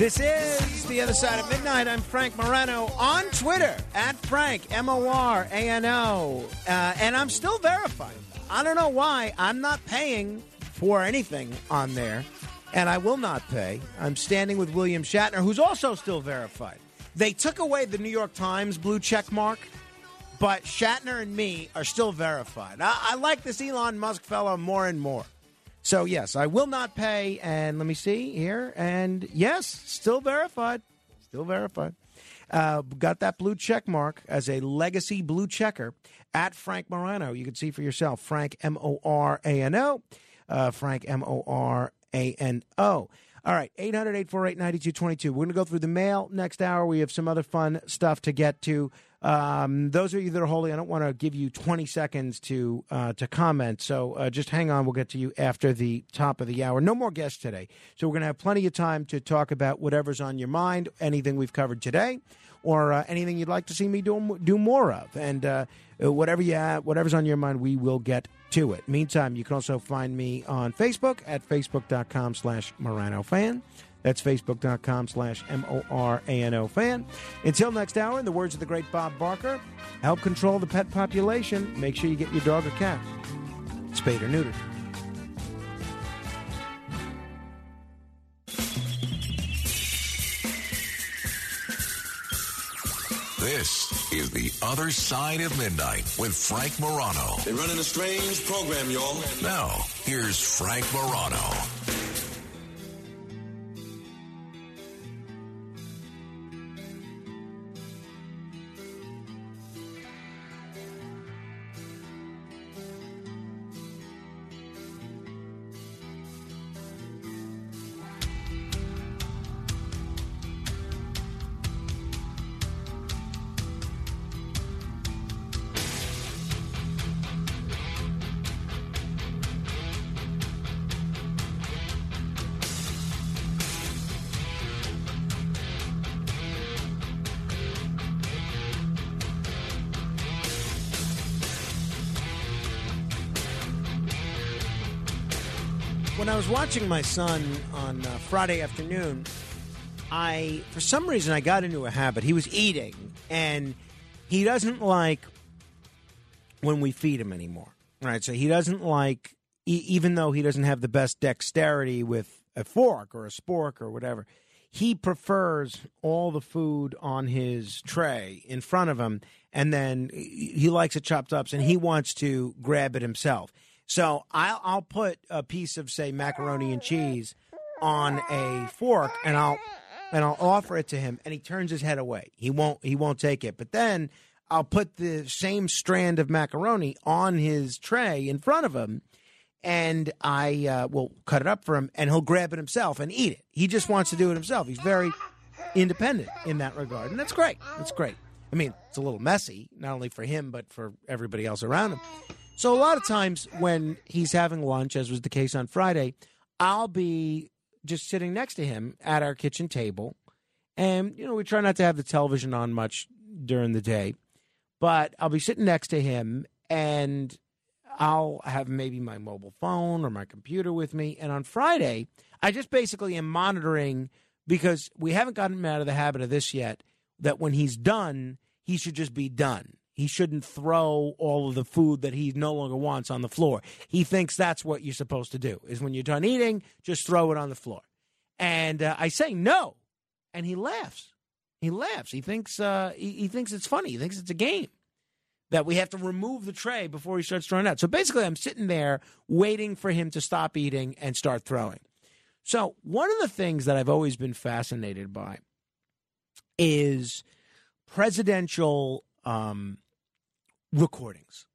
This is The Other Side of Midnight. I'm Frank Morano on Twitter at Frank, M O R A N O. Uh, and I'm still verified. I don't know why. I'm not paying for anything on there, and I will not pay. I'm standing with William Shatner, who's also still verified. They took away the New York Times blue check mark but Shatner and me are still verified. I, I like this Elon Musk fellow more and more. So yes, I will not pay. And let me see here. And yes, still verified. Still verified. Uh, got that blue check mark as a legacy blue checker at Frank Morano. You can see for yourself. Frank M O R A N O. Uh, Frank M O R A N O. All right, 800 848 9222. We're going to go through the mail next hour. We have some other fun stuff to get to. Um, those of you that are holding, I don't want to give you 20 seconds to uh, to comment. So uh, just hang on. We'll get to you after the top of the hour. No more guests today. So we're going to have plenty of time to talk about whatever's on your mind, anything we've covered today, or uh, anything you'd like to see me do, do more of. And uh, whatever you have, whatever's on your mind, we will get to it. Meantime, you can also find me on Facebook at facebook.com slash Morano fan. That's facebook.com slash M O R A N O fan. Until next hour, in the words of the great Bob Barker, help control the pet population. Make sure you get your dog or cat spayed or neutered. This is The Other Side of Midnight with Frank Morano. They're running a strange program, y'all. Now, here's Frank Morano. When I was watching my son on uh, Friday afternoon, I, for some reason, I got into a habit. He was eating, and he doesn't like when we feed him anymore. Right? So he doesn't like, e- even though he doesn't have the best dexterity with a fork or a spork or whatever, he prefers all the food on his tray in front of him, and then he likes it chopped up, and he wants to grab it himself. So I'll, I'll put a piece of say macaroni and cheese on a fork, and I'll and I'll offer it to him, and he turns his head away. He won't he won't take it. But then I'll put the same strand of macaroni on his tray in front of him, and I uh, will cut it up for him, and he'll grab it himself and eat it. He just wants to do it himself. He's very independent in that regard, and that's great. That's great. I mean, it's a little messy, not only for him but for everybody else around him. So a lot of times when he's having lunch, as was the case on Friday, I'll be just sitting next to him at our kitchen table, and you know we try not to have the television on much during the day, but I'll be sitting next to him and I'll have maybe my mobile phone or my computer with me. And on Friday, I just basically am monitoring because we haven't gotten him out of the habit of this yet. That when he's done, he should just be done. He shouldn't throw all of the food that he no longer wants on the floor. He thinks that's what you're supposed to do. Is when you're done eating, just throw it on the floor. And uh, I say no, and he laughs. He laughs. He thinks uh, he, he thinks it's funny. He thinks it's a game that we have to remove the tray before he starts throwing out. So basically, I'm sitting there waiting for him to stop eating and start throwing. So one of the things that I've always been fascinated by is presidential um, recordings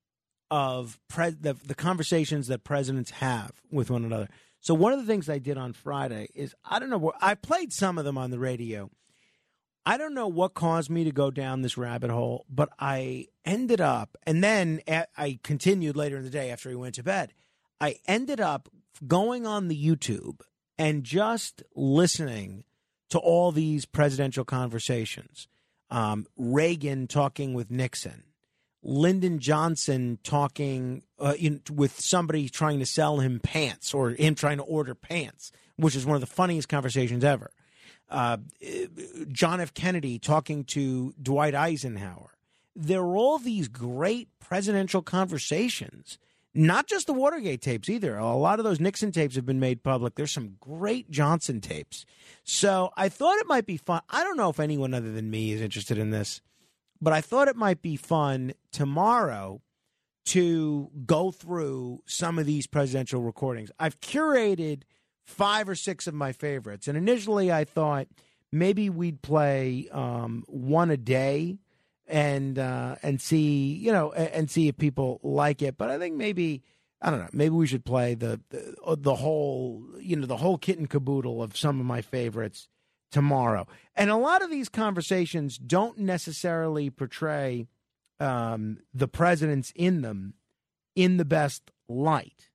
of pre- the, the conversations that presidents have with one another. So one of the things I did on Friday is I don't know where I played some of them on the radio. I don't know what caused me to go down this rabbit hole, but I ended up, and then I continued later in the day after he went to bed. I ended up going on the YouTube and just listening to all these presidential conversations. Um, Reagan talking with Nixon, Lyndon Johnson talking uh, in, with somebody trying to sell him pants or him trying to order pants, which is one of the funniest conversations ever. Uh, John F. Kennedy talking to Dwight Eisenhower. There are all these great presidential conversations, not just the Watergate tapes either. A lot of those Nixon tapes have been made public. There's some great Johnson tapes. So I thought it might be fun. I don't know if anyone other than me is interested in this. But I thought it might be fun tomorrow to go through some of these presidential recordings. I've curated five or six of my favorites, and initially I thought maybe we'd play um, one a day and uh, and see you know and, see if people like it. But I think maybe I don't know. Maybe we should play the, the the whole you know the whole kit and caboodle of some of my favorites tomorrow. And a lot of these conversations don't necessarily portray um, the presidents in them in the best light.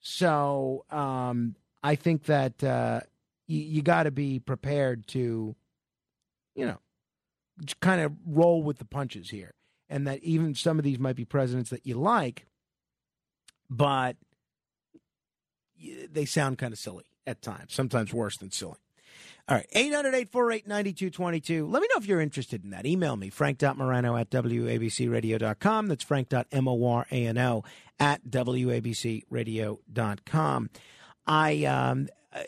So um, I think that uh, you, you got to be prepared to, you know, kind of roll with the punches here. And that even some of these might be presidents that you like, but they sound kind of silly at times, sometimes worse than silly. All right, 800 848 9222. Let me know if you're interested in that. Email me, frank.morano at wabcradio.com. That's frank.morano at wabcradio.com. I, um, uh,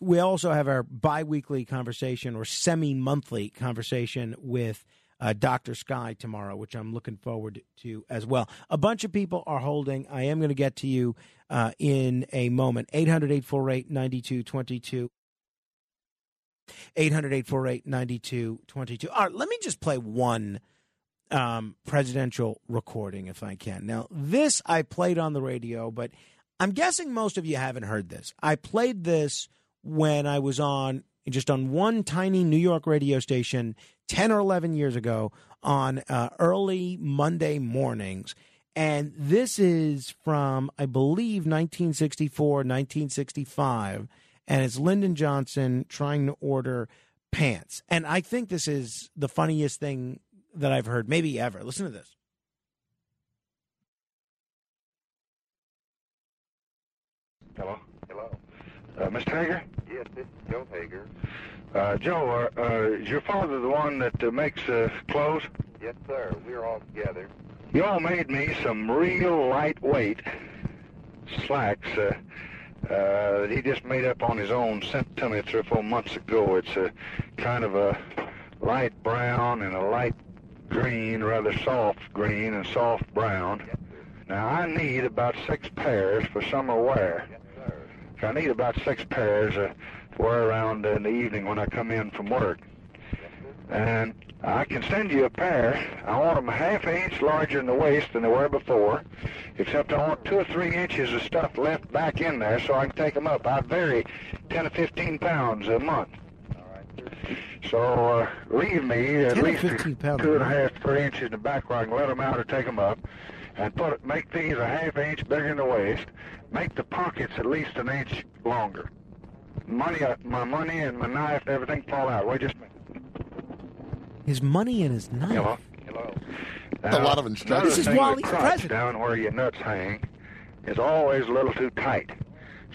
we also have our bi-weekly conversation or semi-monthly conversation with uh, Dr. Sky tomorrow, which I'm looking forward to as well. A bunch of people are holding. I am going to get to you uh, in a moment. 800 848 9222. 800 848 9222. All right, let me just play one um, presidential recording if I can. Now, this I played on the radio, but I'm guessing most of you haven't heard this. I played this when I was on just on one tiny New York radio station 10 or 11 years ago on uh, early Monday mornings. And this is from, I believe, 1964, 1965. And it's Lyndon Johnson trying to order pants. And I think this is the funniest thing that I've heard, maybe ever. Listen to this. Hello? Hello. Uh, Mr. Haggar? Yes, this is Joe Haggar. Uh, Joe, uh, uh, is your father the one that uh, makes uh, clothes? Yes, sir. We're all together. You all made me some real lightweight slacks uh, uh, he just made up on his own, sent to me three or four months ago. It's a kind of a light brown and a light green, rather soft green and soft brown. Now, I need about six pairs for summer wear. I need about six pairs to wear around in the evening when I come in from work. And I can send you a pair. I want them half an inch larger in the waist than they were before, except I want two or three inches of stuff left back in there so I can take them up. I vary 10 to 15 pounds a month. So uh, leave me at 10 least 15 pounds two and a half, three inches in the back where I can let them out or take them up, and put make these a half inch bigger in the waist. Make the pockets at least an inch longer. Money, uh, my money and my knife everything fall out. Wait just a minute. His money and his knife. Hello. Hello. Now, A lot of instructions. This is another thing while he's president. Down where your nuts hang is always a little too tight.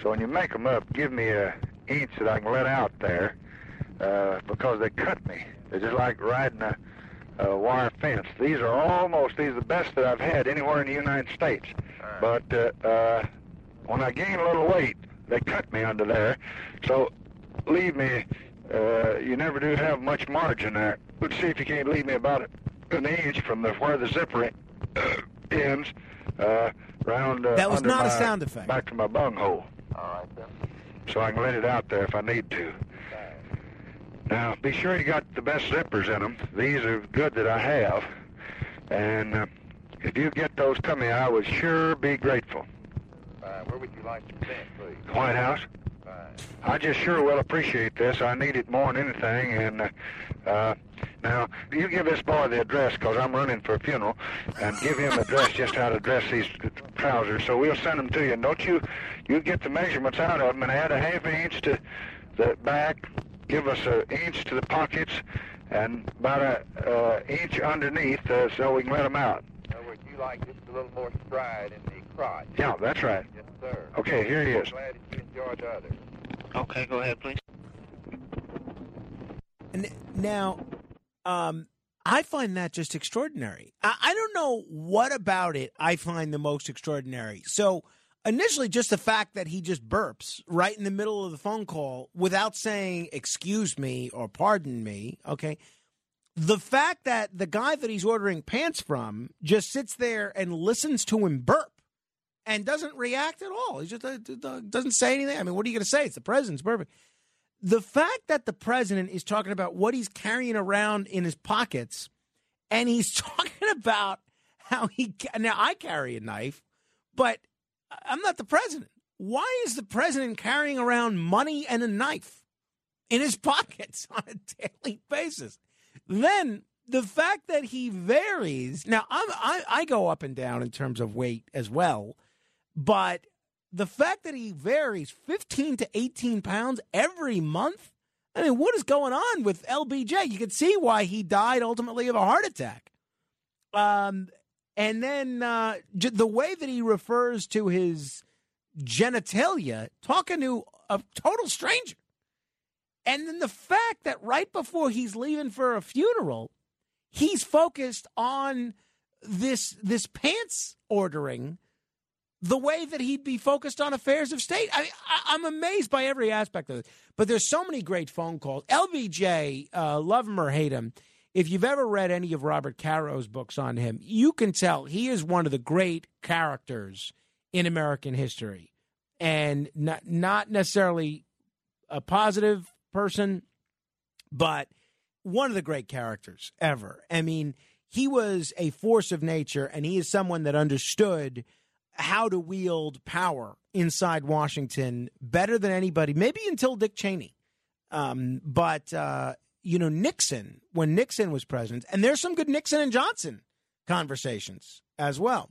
So when you make them up, give me a inch that I can let out there uh, because they cut me. They're just like riding a, a wire fence. These are almost these are the best that I've had anywhere in the United States. But uh, uh, when I gain a little weight, they cut me under there. So leave me. Uh, you never do have much margin there. Let's see if you can't leave me about an inch from the where the zipper uh, (coughs) ends, uh, round. Uh, That was under not a sound effect. Back to my bunghole, All right, then. so I can let it out there if I need to. Now, be sure you got the best zippers in them. These are good that I have, and uh, if you get those to me, I would sure be grateful. Fine. Where would you like to send, please? White House. Fine. I just sure will appreciate this. I need it more than anything. And uh, uh, now, you give this boy the address because I'm running for a funeral, and give him the address just how to dress these trousers. So we'll send them to you. And don't you, you get the measurements out of them and add a half an inch to the back. Give us an inch to the pockets, and about an uh, inch underneath, uh, so we can let them out. In other words, you like just a little more stride in the crotch. Yeah, that's right. Yes, sir. Okay, here he I'm is. glad that you enjoyed the other. Okay, go ahead, please. Now, um, I find that just extraordinary. I, I don't know what about it I find the most extraordinary. So, initially, just the fact that he just burps right in the middle of the phone call without saying "excuse me" or "pardon me." Okay, the fact that the guy that he's ordering pants from just sits there and listens to him burp and doesn't react at all. He just uh, doesn't say anything. I mean, what are you going to say? It's the president's perfect. The fact that the president is talking about what he's carrying around in his pockets, and he's (laughs) talking about how he now I carry a knife, but I'm not the president. Why is the president carrying around money and a knife in his (laughs) pockets on a daily basis? Then the fact that he varies now, I'm, I I go up and down in terms of weight as well, but the fact that he varies 15 to 18 pounds every month. I mean, what is going on with LBJ? You can see why he died ultimately of a heart attack. Um, and then uh, the way that he refers to his genitalia, talking to a total stranger. And then the fact that right before he's leaving for a funeral, he's focused on this this pants ordering the way that he'd be focused on affairs of state. I, I'm amazed by every aspect of it. But there's so many great phone calls. LBJ, uh, love him or hate him, if you've ever read any of Robert Caro's books on him, you can tell he is one of the great characters in American history, and not not necessarily a positive person, but one of the great characters ever. I mean, he was a force of nature, and he is someone that understood how to wield power inside Washington better than anybody, maybe until Dick Cheney. Um, but, uh, you know, Nixon, when Nixon was president, and there's some good Nixon and Johnson conversations as well.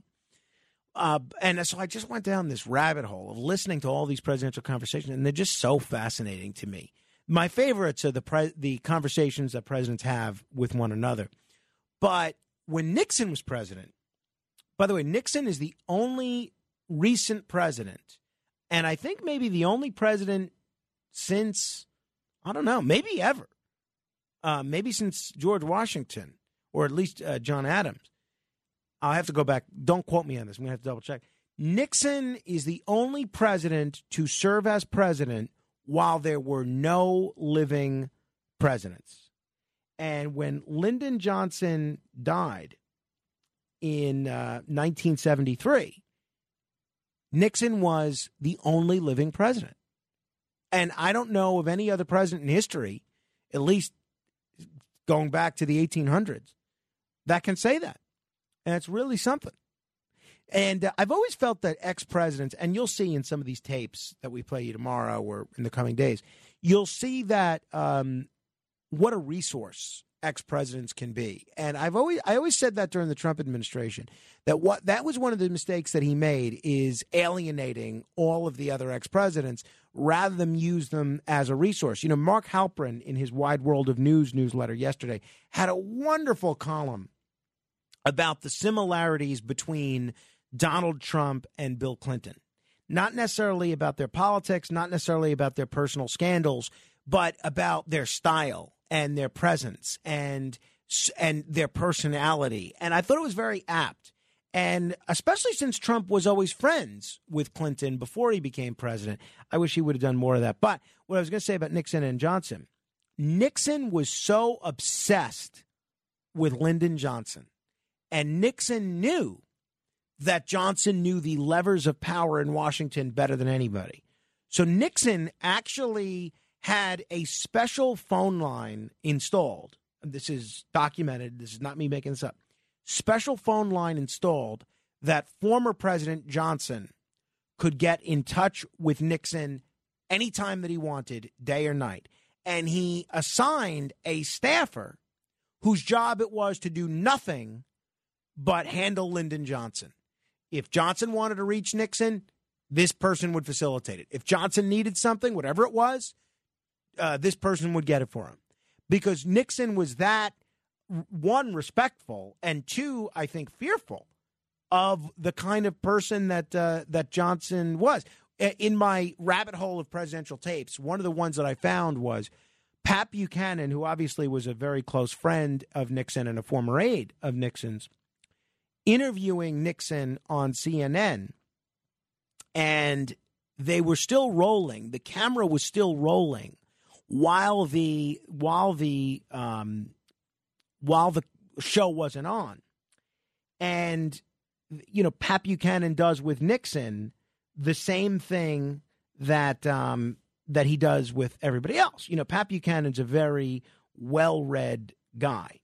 Uh, and so I just went down this rabbit hole of listening to all these presidential conversations, and they're just so fascinating to me. My favorites are the pre- the conversations that presidents have with one another. But when Nixon was president, by the way, Nixon is the only recent president, and I think maybe the only president since, I don't know, maybe ever, uh, maybe since George Washington, or at least uh, John Adams. I'll have to go back. Don't quote me on this. I'm going to have to double check. Nixon is the only president to serve as president while there were no living presidents. And when Lyndon Johnson died in uh, 1973, Nixon was the only living president. And I don't know of any other president in history, at least going back to the 1800s, that can say that. And it's really something. And uh, I've always felt that ex presidents, and you'll see in some of these tapes that we play you tomorrow or in the coming days, you'll see that um, what a resource ex presidents can be. And I've always I always said that during the Trump administration that what that was one of the mistakes that he made is alienating all of the other ex presidents rather than use them as a resource. You know, Mark Halperin in his Wide World of News newsletter yesterday had a wonderful column about the similarities between Donald Trump and Bill Clinton. Not necessarily about their politics, not necessarily about their personal scandals, but about their style and their presence and and their personality. And I thought it was very apt. And especially since Trump was always friends with Clinton before he became president, I wish he would have done more of that. But what I was going to say about Nixon and Johnson, Nixon was so obsessed with Lyndon Johnson, and Nixon knew that Johnson knew the levers of power in Washington better than anybody. So Nixon actually had a special phone line installed. This is documented. This is not me making this up. Special phone line installed that former President Johnson could get in touch with Nixon anytime that he wanted, day or night. And he assigned a staffer whose job it was to do nothing but handle Lyndon Johnson. If Johnson wanted to reach Nixon, this person would facilitate it. If Johnson needed something, whatever it was, uh, this person would get it for him. Because Nixon was that, one, respectful, and two, I think, fearful of the kind of person that uh, that Johnson was. In my rabbit hole of presidential tapes, one of the ones that I found was Pat Buchanan, who obviously was a very close friend of Nixon and a former aide of Nixon's, interviewing Nixon on CNN. And they were still rolling. The camera was still rolling while the while the um, while the show wasn't on. And, you know, Pat Buchanan does with Nixon the same thing that um, that he does with everybody else. You know, Pat Buchanan's a very well read guy.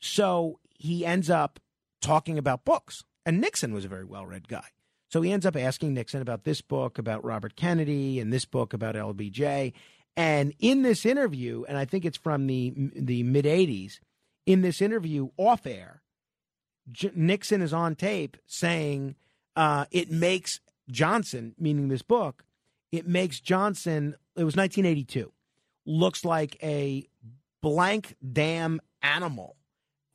So he ends up talking about books. And Nixon was a very well read guy. So he ends up asking Nixon about this book about Robert Kennedy and this book about LBJ. And in this interview, and I think it's from the the mid '80s, in this interview off air, J- Nixon is on tape saying uh, it makes Johnson, meaning this book, it makes Johnson. It was 1982. Looks like a blank damn animal.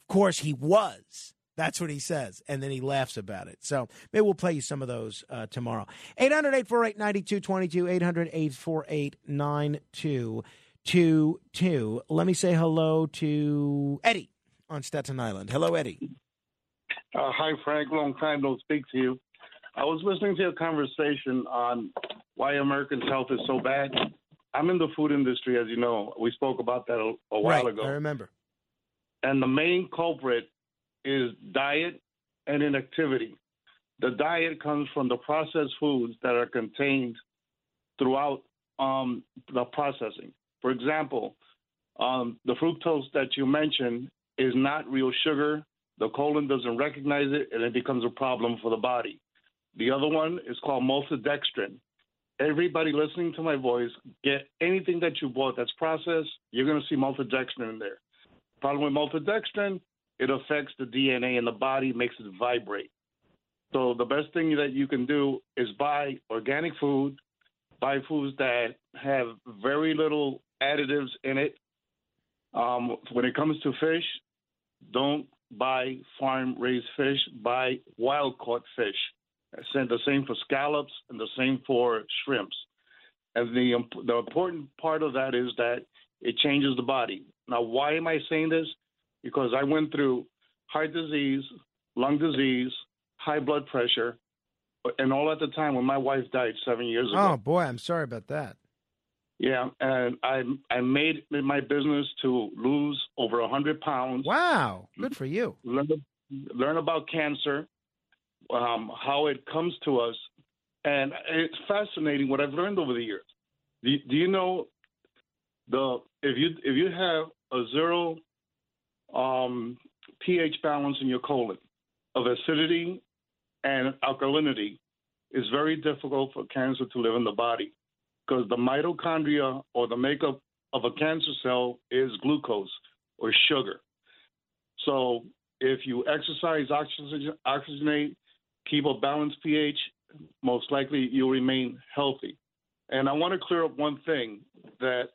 Of course, he was. That's what he says. And then he laughs about it. So maybe we'll play you some of those uh, tomorrow. 800 848 9222. 800 848 9222. Let me say hello to Eddie on Staten Island. Hello, Eddie. Uh, hi, Frank. Long time no speak to you. I was listening to a conversation on why Americans' health is so bad. I'm in the food industry, as you know. We spoke about that a, a while right, ago. I remember. And the main culprit is diet and inactivity. The diet comes from the processed foods that are contained throughout um, the processing. For example, um, the fructose that you mentioned is not real sugar. The colon doesn't recognize it, and it becomes a problem for the body. The other one is called maltodextrin. Everybody listening to my voice, get anything that you bought that's processed, you're going to see maltodextrin in there. Problem with maltodextrin, it affects the DNA in the body, makes it vibrate. So the best thing that you can do is buy organic food, buy foods that have very little additives in it. Um, when it comes to fish, don't buy farm raised fish, buy wild caught fish. Send the same for scallops and the same for shrimps. And the the important part of that is that it changes the body. Now, why am I saying this? Because I went through heart disease, lung disease, high blood pressure, and all at the time when my wife died seven years ago. Oh, boy, I'm sorry about that. Yeah, and I I made it my business to lose over a hundred pounds. Wow, good for you. Learn learn about cancer, um, how it comes to us, and it's fascinating what I've learned over the years. Do, do you know the if you if you have a zero um, pH balance in your colon of acidity and alkalinity, is very difficult for cancer to live in the body because the mitochondria or the makeup of a cancer cell is glucose or sugar. So if you exercise, oxygen, oxygenate, keep a balanced pH, most likely you'll remain healthy. And I want to clear up one thing that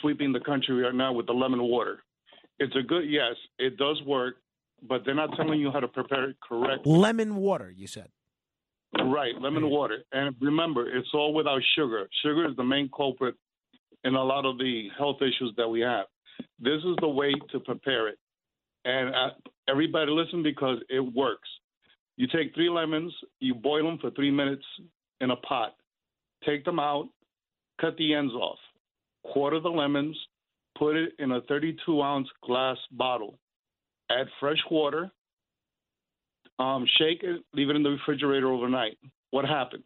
sweeping the country right now with the lemon water. It's a good yes, it does work, but they're not telling you how to prepare it correctly. Lemon water, you said. Right, lemon water. And remember, it's all without sugar. Sugar is the main culprit in a lot of the health issues that we have. This is the way to prepare it. And uh, everybody listen because it works. You take three lemons, you boil them for three minutes in a pot. Take them out, cut the ends off, quarter the lemons, put it in a 32 ounce glass bottle. Add fresh water, um, shake it, leave it in the refrigerator overnight. What happens?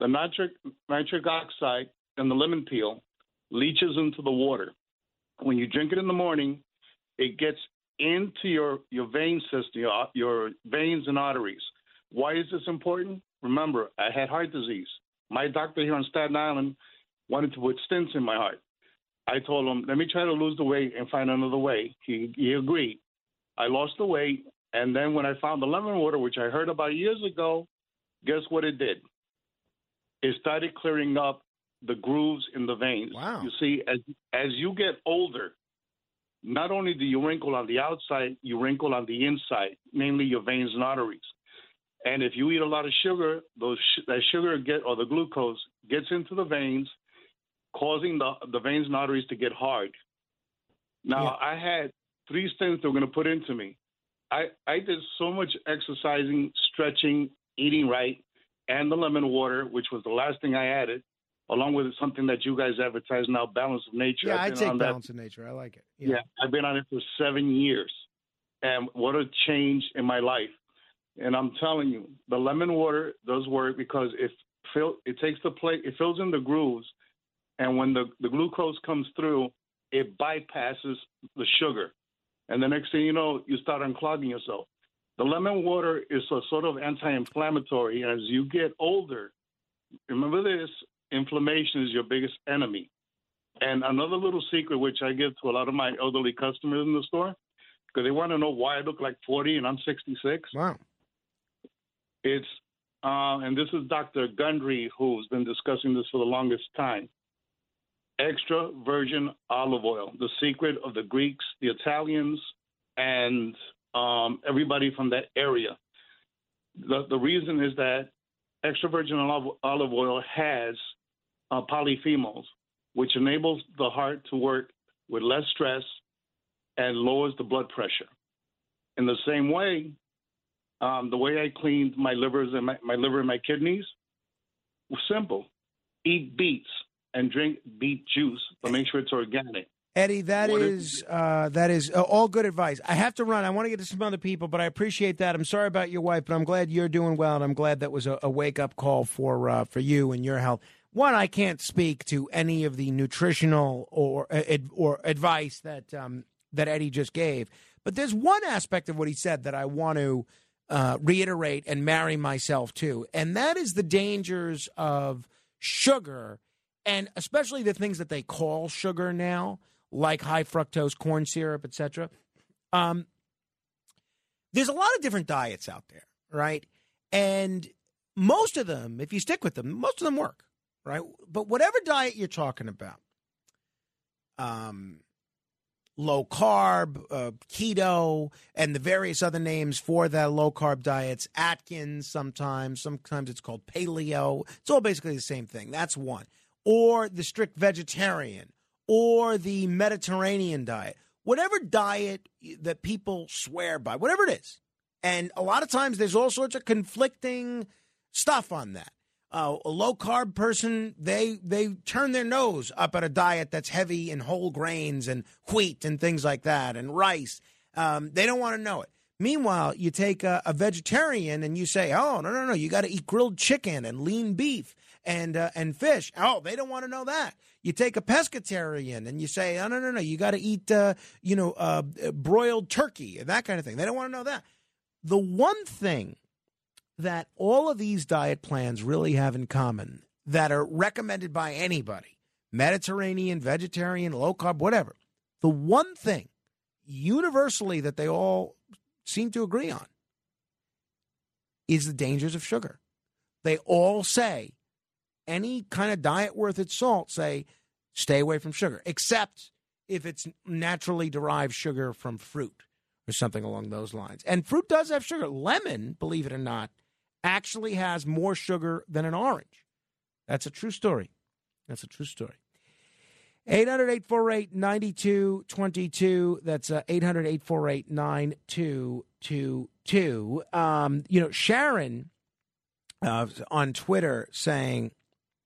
The nitric nitric oxide and the lemon peel leaches into the water. When you drink it in the morning, it gets into your your vein system, your, your veins and arteries. Why is this important? Remember, I had heart disease. My doctor here on Staten Island wanted to put stents in my heart. I told him, let me try to lose the weight and find another way. He, he agreed. I lost the weight. And then when I found the lemon water, which I heard about years ago, guess what it did? It started clearing up the grooves in the veins. Wow. You see, as as you get older, not only do you wrinkle on the outside, you wrinkle on the inside, namely your veins and arteries. And if you eat a lot of sugar, those sh- that sugar get or the glucose gets into the veins, causing the the veins and arteries to get hard. Now I had three stents they were going to put into me. I I did so much exercising, stretching, eating right, and the lemon water, which was the last thing I added, along with something that you guys advertise now, Balance of Nature. Yeah, I take on that- balance of nature. I like it. yeah. I've been on it for seven years. and what a change in my life. And I'm telling you, the lemon water does work because it fill it takes the plate, it fills in the grooves, and when the, the glucose comes through, it bypasses the sugar. And the next thing you know, you start unclogging yourself. The lemon water is a sort of anti-inflammatory. As you get older, remember this: inflammation is your biggest enemy. And another little secret, which I give to a lot of my elderly customers in the store, because they want to know why I look like 40 and I'm 66. Wow. It's, uh, and this is Dr. Gundry who's been discussing this for the longest time. Extra virgin olive oil, the secret of the Greeks, the Italians, and um, everybody from that area. The, the reason is that extra virgin olive, oil has uh, polyphenols, which enables the heart to work with less stress and lowers the blood pressure. In the same way, um, the way I cleaned my livers and my, my liver and my kidneys was simple: eat beets and drink beet juice, but make sure it's organic. Eddie, that What is uh, that is uh, all good advice. I have to run. I want to get to some other people, but I appreciate that. I'm sorry about your wife, but I'm glad you're doing well, and I'm glad that was a, a wake up call for uh, for you and your health. One, I can't speak to any of the nutritional or uh, ad, or advice that um, that Eddie just gave, but there's one aspect of what he said that I want to uh, reiterate and marry myself to, and that is the dangers of sugar, and especially the things that they call sugar now, like high fructose corn syrup, etc. Um, there's a lot of different diets out there, right? And most of them, if you stick with them, most of them work, right? But whatever diet you're talking about, um, low carb, uh, keto, and the various other names for that low carb diets, Atkins sometimes, sometimes it's called paleo. It's all basically the same thing. That's one. Or the strict vegetarian, or the Mediterranean diet, whatever diet that people swear by, whatever it is. And a lot of times there's all sorts of conflicting stuff on that. Uh, a low carb person, they they turn their nose up at a diet that's heavy in whole grains and wheat and things like that and rice. Um, they don't want to know it. Meanwhile, you take a, a vegetarian and you say, "Oh no no no, you got to eat grilled chicken and lean beef and uh, and fish." Oh, they don't want to know that. You take a pescatarian and you say, "Oh no no no, you got to eat uh, you know uh, broiled turkey and that kind of thing." They don't want to know that. The one thing that all of these diet plans really have in common that are recommended by anybody Mediterranean, vegetarian, low carb, whatever. The one thing universally that they all seem to agree on is the dangers of sugar. They all say any kind of diet worth its salt say stay away from sugar, except if it's naturally derived sugar from fruit or something along those lines. And fruit does have sugar. Lemon, believe it or not, actually has more sugar than an orange. That's a true story. That's a true story. 800 848 9222. That's 800 848 9222. Um, You know, Sharon uh, on Twitter saying,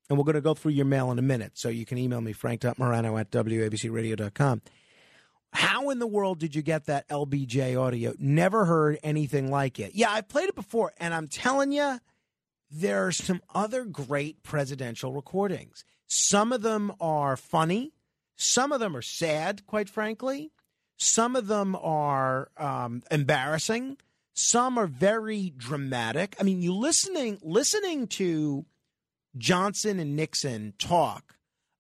and we're going to go through your mail in a minute, so you can email me, frank.morano at wabcradio.com. How in the world did you get that LBJ audio? Never heard anything like it. Yeah, I've played it before, and I'm telling you, there are some other great presidential recordings. Some of them are funny, some of them are sad, quite frankly. Some of them are um, embarrassing. Some are very dramatic. I mean, you listening listening to Johnson and Nixon talk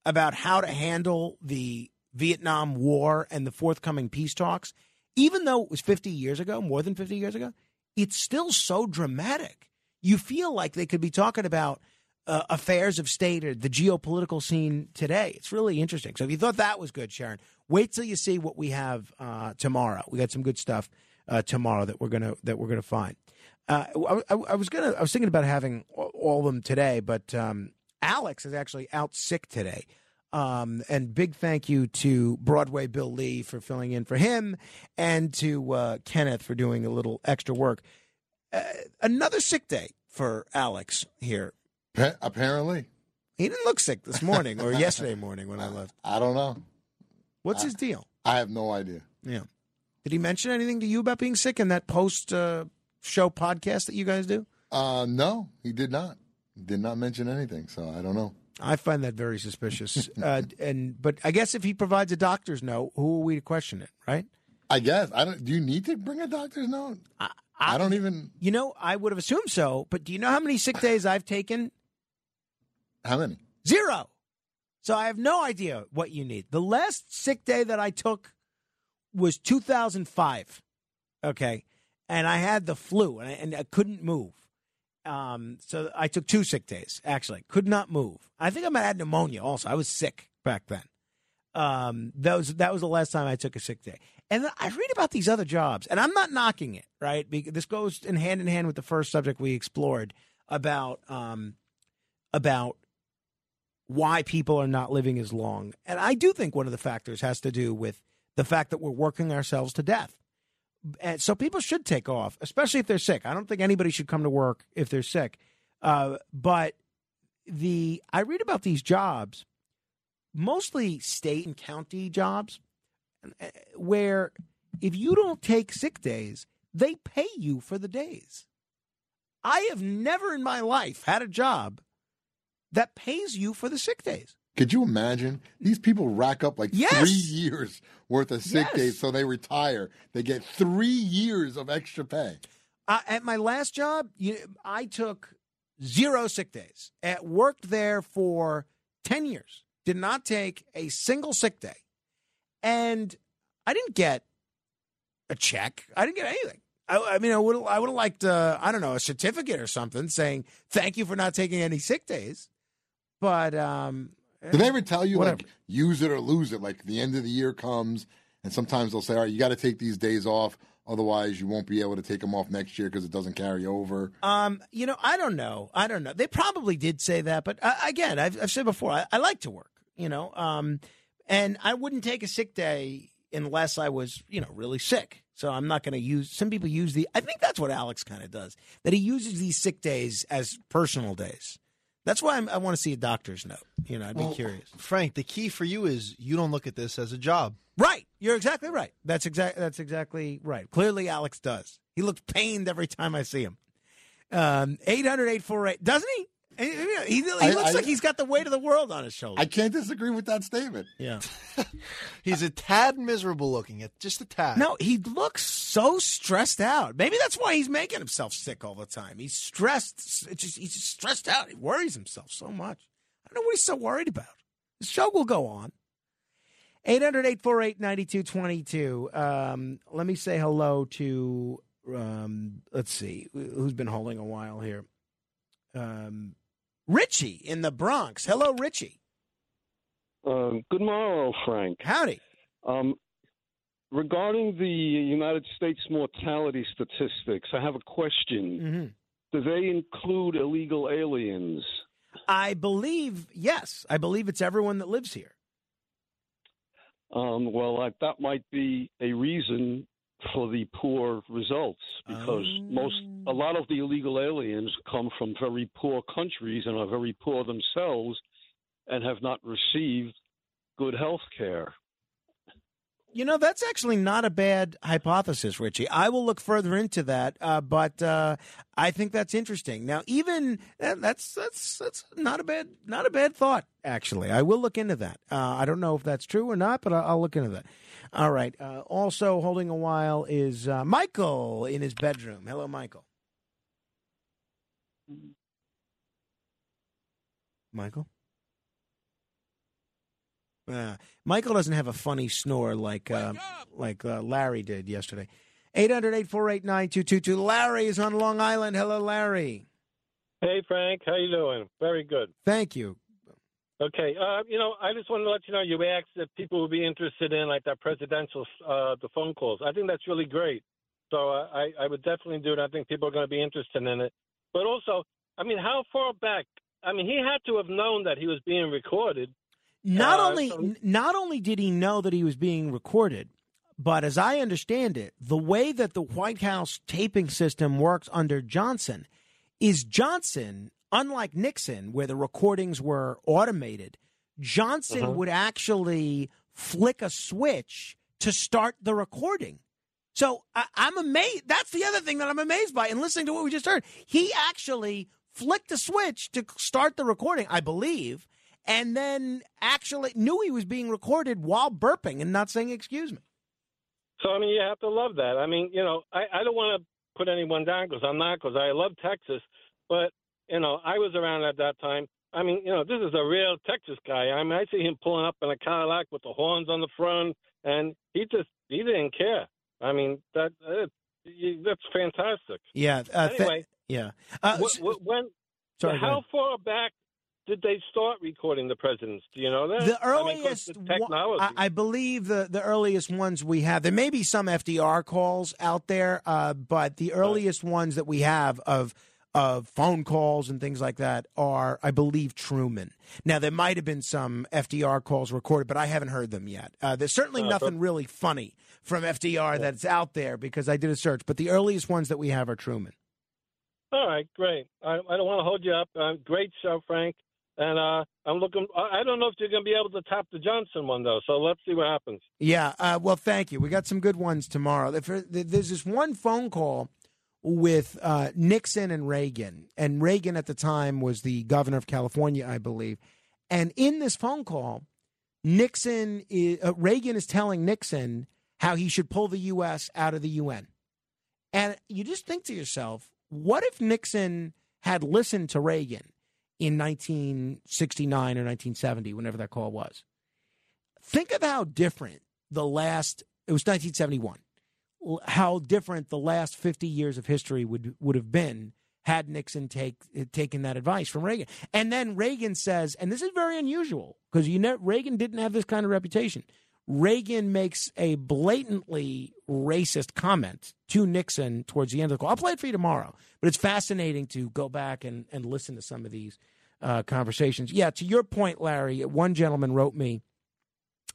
about how to handle the Vietnam War and the forthcoming peace talks, even though it was 50 years ago, more than 50 years ago, it's still so dramatic. You feel like they could be talking about uh, affairs of state or the geopolitical scene today. It's really interesting. So if you thought that was good, Sharon, wait till you see what we have uh, tomorrow. We got some good stuff uh, tomorrow that we're gonna that we're gonna find. Uh, I, I, was gonna I was thinking about having all of them today, but um, Alex is actually out sick today. Um, and big thank you to Broadway Bill Lee for filling in for him, and to uh, Kenneth for doing a little extra work. Uh, another sick day for Alex here. Apparently, he didn't look sick this morning or (laughs) yesterday morning when I left. I don't know. What's I- his deal? I have no idea. Yeah. Did he mention anything to you about being sick in that post uh, show podcast that you guys do? Uh, no, he did not. He did not mention anything, so I don't know. I find that very suspicious. (laughs) uh, and but I guess if he provides a doctor's note, who are we to question it, right? I guess I don't. Do you need to bring a doctor's note? I, I don't even. You know, I would have assumed so. But do you know how many sick days I've taken? How many? Zero. So I have no idea what you need. The last sick day that I took was 2005. Okay. And I had the flu and I, and I couldn't move. Um, so I took two sick days, actually. Could not move. I think I might have had pneumonia also. I was sick back then. Um, that was that was the last time I took a sick day. And I read about these other jobs, and I'm not knocking it, right? Because this goes in hand in hand with the first subject we explored about um, about why people are not living as long. And I do think one of the factors has to do with the fact that we're working ourselves to death. And so people should take off, especially if they're sick. I don't think anybody should come to work if they're sick. Uh, but the I read about these jobs, mostly state and county jobs, uh, where if you don't take sick days, they pay you for the days. I have never in my life had a job that pays you for the sick days. Could you imagine? These people rack up like Yes. three years worth of sick Yes. days, so they retire. They get three years of extra pay. Uh, at my last job, you, I took zero sick days. At worked there for ten years. Did not take a single sick day, and I didn't get a check. I didn't get anything. I, I mean, I would I would have liked uh, I don't know a certificate or something saying thank you for not taking any sick days. But um, Do they ever tell you whatever. like use it or lose it? Like the end of the year comes, and sometimes they'll say, "All right, you got to take these days off, otherwise you won't be able to take them off next year because it doesn't carry over." Um, you know, I don't know. I don't know. They probably did say that, but uh, again, I've, I've said before, I, I like to work. You know, um, and I wouldn't take a sick day unless I was, you know, really sick. So I'm not going to use. Some people use the. I think that's what Alex kind of does. That he uses these sick days as personal days. That's why I'm, I want to see a doctor's note. You know, I'd be Well, curious. Frank, the key for you is you don't look at this as a job. Right. You're exactly right. That's exact. That's exactly right. Clearly, Alex does. He looks pained every time I see him. Um, 800 doesn't he? He, he, he I- looks I- like he's got the weight of the world on his shoulders. I can't disagree with that statement. Yeah. (laughs) He's a tad miserable looking, at just a tad. No, he looks so stressed out. Maybe that's why he's making himself sick all the time. He's stressed. It's just, he's just stressed out. He worries himself so much. I don't know what he's so worried about. The show will go on. 800 848 9222. Um, Let me say hello to, um, let's see, who's been holding a while here? Um, Richie in the Bronx. Hello, Richie. Um, good morrow, Frank. Howdy. Um, regarding the United States mortality statistics, I have a question. Do they include illegal aliens? I believe, yes, I believe it's everyone that lives here. Um, well, I, that might be a reason for the poor results because most a lot of the illegal aliens come from very poor countries and are very poor themselves and have not received good health care. You know, that's actually not a bad hypothesis, Richie. I will look further into that, uh, but uh, I think that's interesting. Now, even that's that's that's not a bad not a bad thought. Actually, I will look into that. Uh, I don't know if that's true or not, but I'll, I'll look into that. All right. Uh, also, holding a while is uh, Michael in his bedroom. Hello, Michael. Michael. Uh, Michael doesn't have a funny snore like uh, like uh, Larry did yesterday. 800-848-9222. Larry is on Long Island. Hello, Larry. Hey Frank, how you doing? Very good. Thank you. Okay, uh, you know, I just wanted to let you know you asked if people would be interested in like that presidential uh, the phone calls. I think that's really great. So uh, I I would definitely do it. I think people are going to be interested in it. But also, I mean, how far back? I mean, he had to have known that he was being recorded. Not Uh, only so- not only did he know that he was being recorded, but as I understand it, the way that the White House taping system works under Johnson is Johnson, unlike Nixon, where the recordings were automated, Johnson Uh-huh. would actually flick a switch to start the recording. So I, I'm amazed. That's the other thing that I'm amazed by. And listening to what we just heard, he actually flicked a switch to start the recording, I believe, and then actually knew he was being recorded while burping and not saying excuse me. So I mean, you have to love that. I mean, you know, I, I don't want to put anyone down because I'm not because I love Texas, but you know, I was around at that time. I mean, you know, this is a real Texas guy. I mean, I see him pulling up in a Cadillac with the horns on the front, and he just he didn't care. I mean, that uh, that's fantastic. Yeah. Uh, th- Anyway. yeah. Uh, Wh- wh- when Sorry, how far back did they start recording the presidents? Do you know that? The I mean, earliest, the technology. I, I believe the, the earliest ones we have. There may be some FDR calls out there, uh, but the earliest ones that we have of of phone calls and things like that are, I believe, Truman. Now there might have been some FDR calls recorded, but I haven't heard them yet. Uh, there's certainly Uh, nothing but- really funny from FDR that's out there because I did a search. But the earliest ones that we have are Truman. All right, great. I, I don't want to hold you up. Uh, great show, Frank. And uh, I'm looking. I don't know if you're going to be able to top the Johnson one though. So let's see what happens. Yeah. Uh, well, thank you. We got some good ones tomorrow. If- There's this one phone call with uh, Nixon and Reagan, and Reagan at the time was the governor of California, I believe. And in this phone call, Nixon is, uh, Reagan is telling Nixon how he should pull the U.S. out of the UN. And you just think to yourself, what if Nixon had listened to Reagan in 1969 or 1970, whenever that call was? Think of how different the last, it was 1971, how different the last 50 years of history would, would have been had Nixon take taken that advice from Reagan. And then Reagan says, and this is very unusual because you know Reagan didn't have this kind of reputation. Reagan makes a blatantly racist comment to Nixon towards the end of the call. I'll play it for you tomorrow, but it's fascinating to go back and, and listen to some of these uh, conversations. Yeah, to your point, Larry, one gentleman wrote me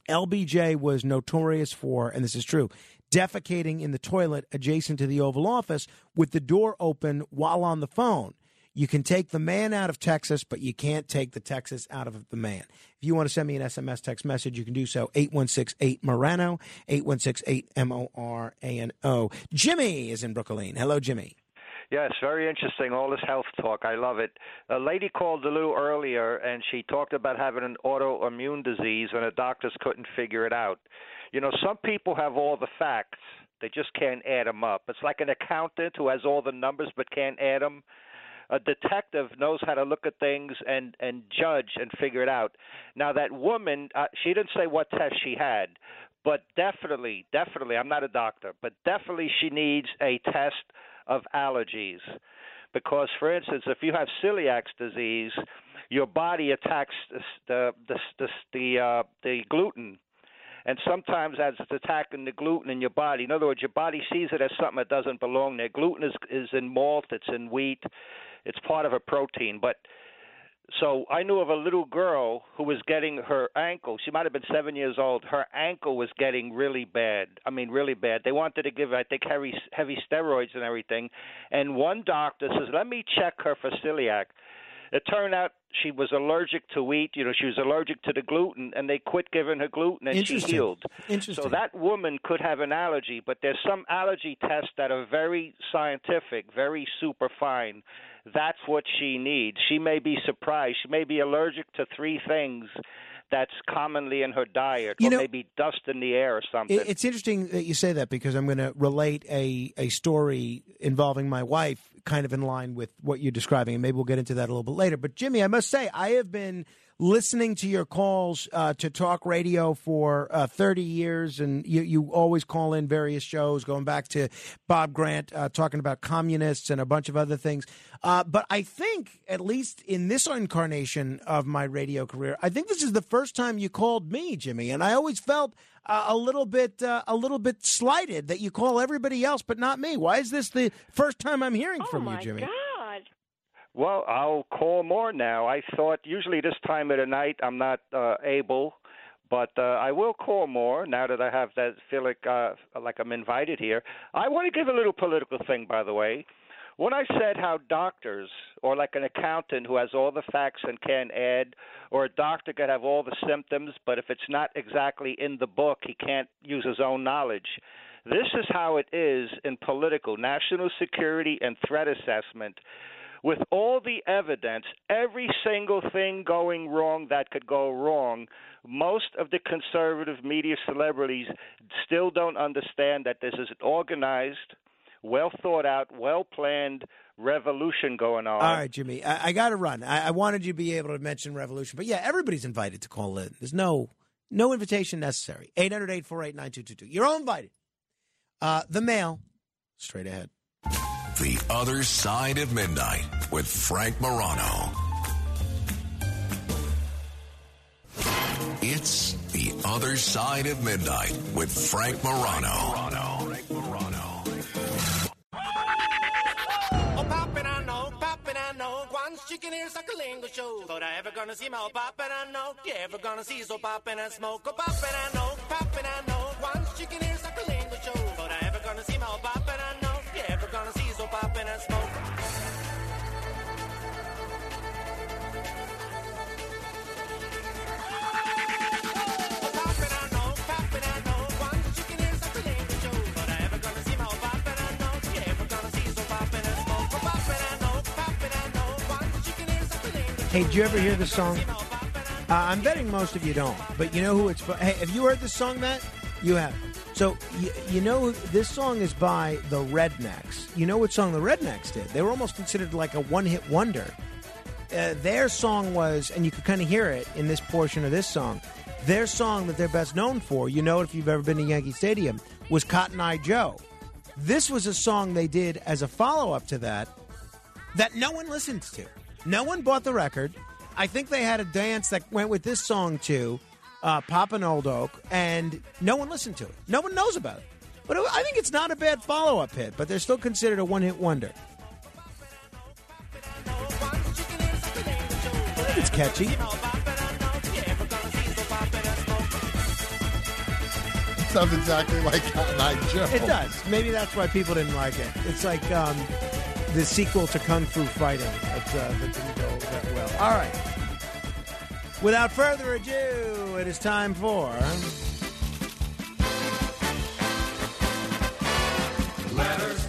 LBJ was notorious for, and this is true, defecating in the toilet adjacent to the Oval Office with the door open while on the phone. You can take the man out of Texas, but you can't take the Texas out of the man. If you want to send me an SMS text message, you can do so 8168 Morano, 8168 M O R A N O. Jimmy is in Brooklyn. Hello, Jimmy. Yes, very interesting. All this health talk, I love it. A lady called Lou earlier, and she talked about having an autoimmune disease, and the doctors couldn't figure it out. You know, some people have all the facts; they just can't add them up. It's like an accountant who has all the numbers but can't add them. A detective knows how to look at things and and judge and figure it out. Now that woman, uh, she didn't say what test she had, but definitely, definitely, I'm not a doctor, but definitely she needs a test of allergies. Because, for instance, if you have celiac disease, your body attacks the the the the, uh, the gluten, and sometimes as it's attacking the gluten in your body. In other words, your body sees it as something that doesn't belong there. Gluten is is in malt, it's in wheat, it's part of a protein, but so I knew of a little girl who was getting her ankle. She might have been seven years old. Her ankle was getting really bad. I mean, really bad. They wanted to give, I think, heavy heavy steroids and everything. And one doctor says, "Let me check her for celiac." It turned out she was allergic to wheat. You know, she was allergic to the gluten, and they quit giving her gluten, and she healed. Interesting. So that woman could have an allergy, but there's some allergy tests that are very scientific, very super fine. That's what she needs. She may be surprised. She may be allergic to three things that's commonly in her diet, You or know- maybe dust in the air or something. It's interesting that you say that because I'm going to relate a, a story involving my wife, kind of in line with what you're describing, and maybe we'll get into that a little bit later. But Jimmy, I must say, I have been listening to your calls uh, to talk radio for uh, 30 years, and you, you always call in various shows, going back to Bob Grant uh, talking about communists and a bunch of other things. Uh, but I think, at least in this incarnation of my radio career, I think this is the first time you called me, Jimmy, and I always felt uh, a little bit uh, a little bit slighted that you call everybody else but not me. Why is this the first time I'm hearing from you, Jimmy? Well, I'll call more now. I thought usually this time of the night I'm not uh, able, but uh, I will call more now that I have that feel like uh, like I'm invited here. I want to give a little political thing, by the way. When I said how doctors, or like an accountant who has all the facts and can add, or a doctor could have all the symptoms, but if it's not exactly in the book, he can't use his own knowledge. This is how it is in political, national security, and threat assessment. With all the evidence, every single thing going wrong that could go wrong, most of the conservative media celebrities still don't understand that this is an organized, well thought out, well planned revolution going on. All right, Jimmy, I, I got to run. I, I wanted you to be able to mention revolution, but yeah, everybody's invited to call in. There's no no invitation necessary. 800-848-9222. You're all invited. Uh, the mail, straight ahead. The Other Side of Midnight with Frank Morano. It's The Other Side of Midnight with Frank Morano. Oh, poppin', I know, poppin', I know. One chicken ears like a lingo show. Thought I ever gonna see my oh, poppin', I know. You ever gonna see so poppin' and smoke? Oh, poppin', I know, poppin', I know. One chicken ears like a lingo Hey, did you ever hear this song? Uh, I'm betting most of you don't, but you know who it's by. Hey, have you heard this song, Matt? You have. So, you, you know, this song is by the Rednex. You know what song the Rednex did? They were almost considered like a one hit wonder. Uh, their song was, and you could kind of hear it in this portion of this song. Their song that they're best known for, you know if you've ever been to Yankee Stadium, was Cotton Eye Joe. This was a song they did as a follow up to that that no one listened to. No one bought the record. I think they had a dance that went with this song too, uh, Papa Old Oak, and no one listened to it. No one knows about it. But I think it's not a bad follow up hit, but they're still considered a one hit wonder. It's catchy. Sounds exactly like Cotton Eye Joe. It does. Maybe that's why people didn't like it. It's like um, the sequel to Kung Fu Fighting that, uh, that didn't go that well. All right. Without further ado, it is time for. Letters,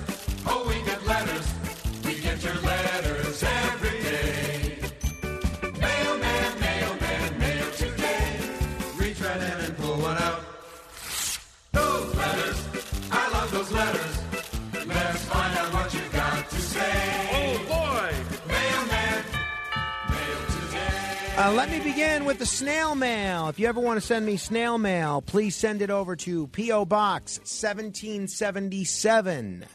Uh, let me begin with the snail mail. If you ever want to send me snail mail, please send it over to P.O. Box 1777.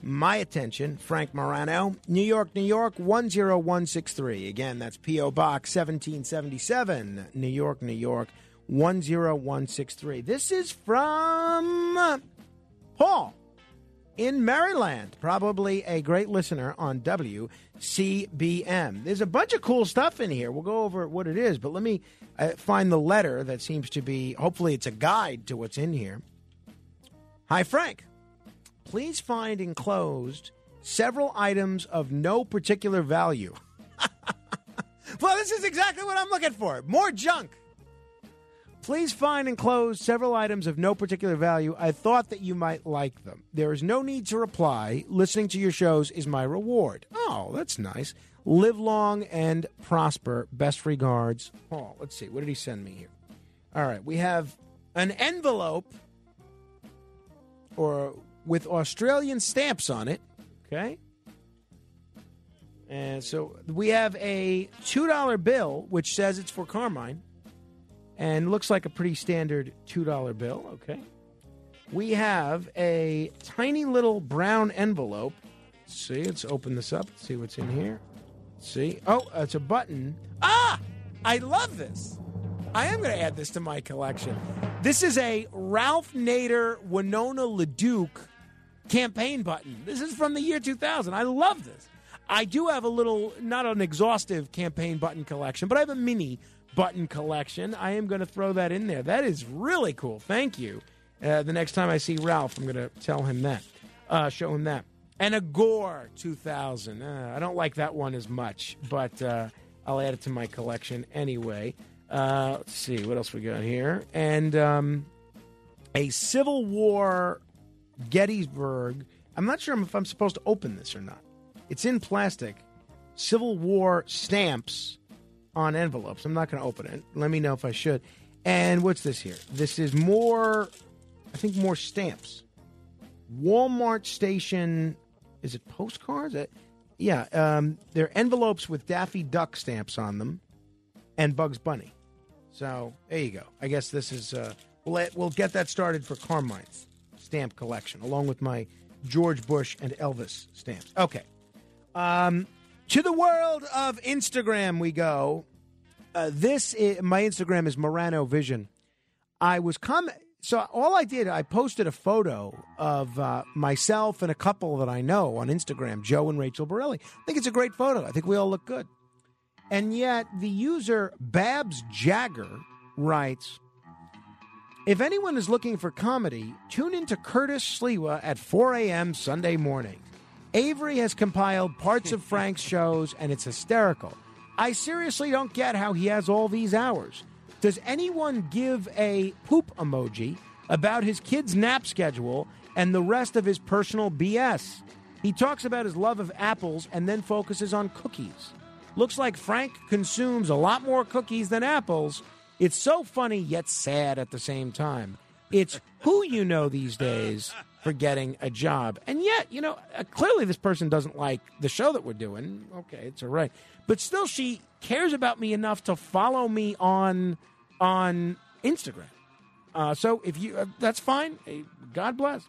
My attention, Frank Morano, New York, New York 10163. Again, that's P.O. Box 1777, New York, New York 10163. This is from Paul in Maryland, probably a great listener on WCBM. There's a bunch of cool stuff in here. We'll go over what it is, but let me uh, find the letter that seems to be, hopefully, it's a guide to what's in here. Hi, Frank. Please find enclosed several items of no particular value. (laughs) well, this is exactly what I'm looking for more junk. Please find and close several items of no particular value. I thought that you might like them. There is no need to reply. Listening to your shows is my reward. Oh, that's nice. Live long and prosper. Best regards, Paul. Let's see. What did he send me here? All right. We have an envelope or with Australian stamps on it. Okay. And so we have a $2 bill, which says it's for Carmine and looks like a pretty standard $2 bill. Okay. We have a tiny little brown envelope. Let's see, let's open this up. See what's in here. See? Oh, it's a button. Ah! I love this. I am going to add this to my collection. This is a Ralph Nader Winona LaDuke campaign button. This is from the year 2000. I love this. I do have a little, not an exhaustive campaign button collection, but I have a mini button collection. I am going to throw that in there. That is really cool. Thank you. Uh, the next time I see Ralph, I'm going to tell him that, uh, show him that. And a Gore 2000. Uh, I don't like that one as much, but uh, I'll add it to my collection anyway. Uh, let's see what else we got here. And um, a Civil War Gettysburg. I'm not sure if I'm supposed to open this or not. It's in plastic. Civil War stamps on envelopes. I'm not going to open it. Let me know if I should. And what's this here? This is more, I think, more stamps. Walmart station. Is it postcards? Uh, yeah, um, they're envelopes with Daffy Duck stamps on them, and Bugs Bunny. So there you go. I guess this is uh, we'll we'll get that started for Carmine's stamp collection, along with my George Bush and Elvis stamps. Okay, um, to the world of Instagram we go. Uh, this is, my Instagram is Morano Vision. I was com so all I did I posted a photo of uh, myself and a couple that I know on Instagram, Joe and Rachel Borelli. I think it's a great photo. I think we all look good. And yet the user Babs Jagger writes, if anyone is looking for comedy, tune into Curtis Sliwa at 4 a.m. Sunday morning. Avery has compiled parts of Frank's shows, and it's hysterical. I seriously don't get how he has all these hours. Does anyone give a poop emoji about his kid's nap schedule and the rest of his personal BS? He talks about his love of apples and then focuses on cookies. Looks like Frank consumes a lot more cookies than apples. It's so funny yet sad at the same time. It's who you know these days for getting a job. And yet, you know, uh, clearly this person doesn't like the show that we're doing. Okay, it's all right. But still she cares about me enough to follow me on on Instagram. Uh, so if you uh, that's fine. God bless.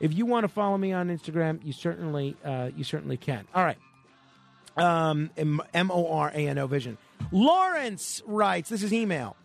If you want to follow me on Instagram, you certainly uh, you certainly can. All right. Um, M O R A N O Vision. Lawrence writes. This is email.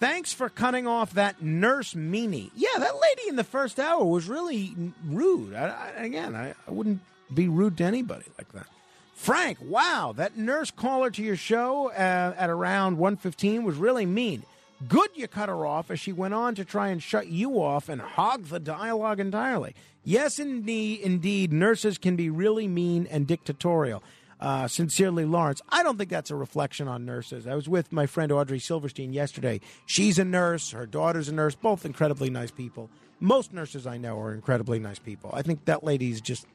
Thanks for cutting off that nurse meanie. Yeah, that lady in the first hour was really rude. I, I, again, I, I wouldn't be rude to anybody like that. Frank, wow, that nurse caller to your show uh, at around 115 was really mean. Good you cut her off as she went on to try and shut you off and hog the dialogue entirely. Yes, indeed, indeed, nurses can be really mean and dictatorial. Uh, sincerely, Lawrence. I don't think that's a reflection on nurses. I was with my friend Audrey Silverstein yesterday. She's a nurse, her daughter's a nurse, both incredibly nice people. Most nurses I know are incredibly nice people. I think that lady's just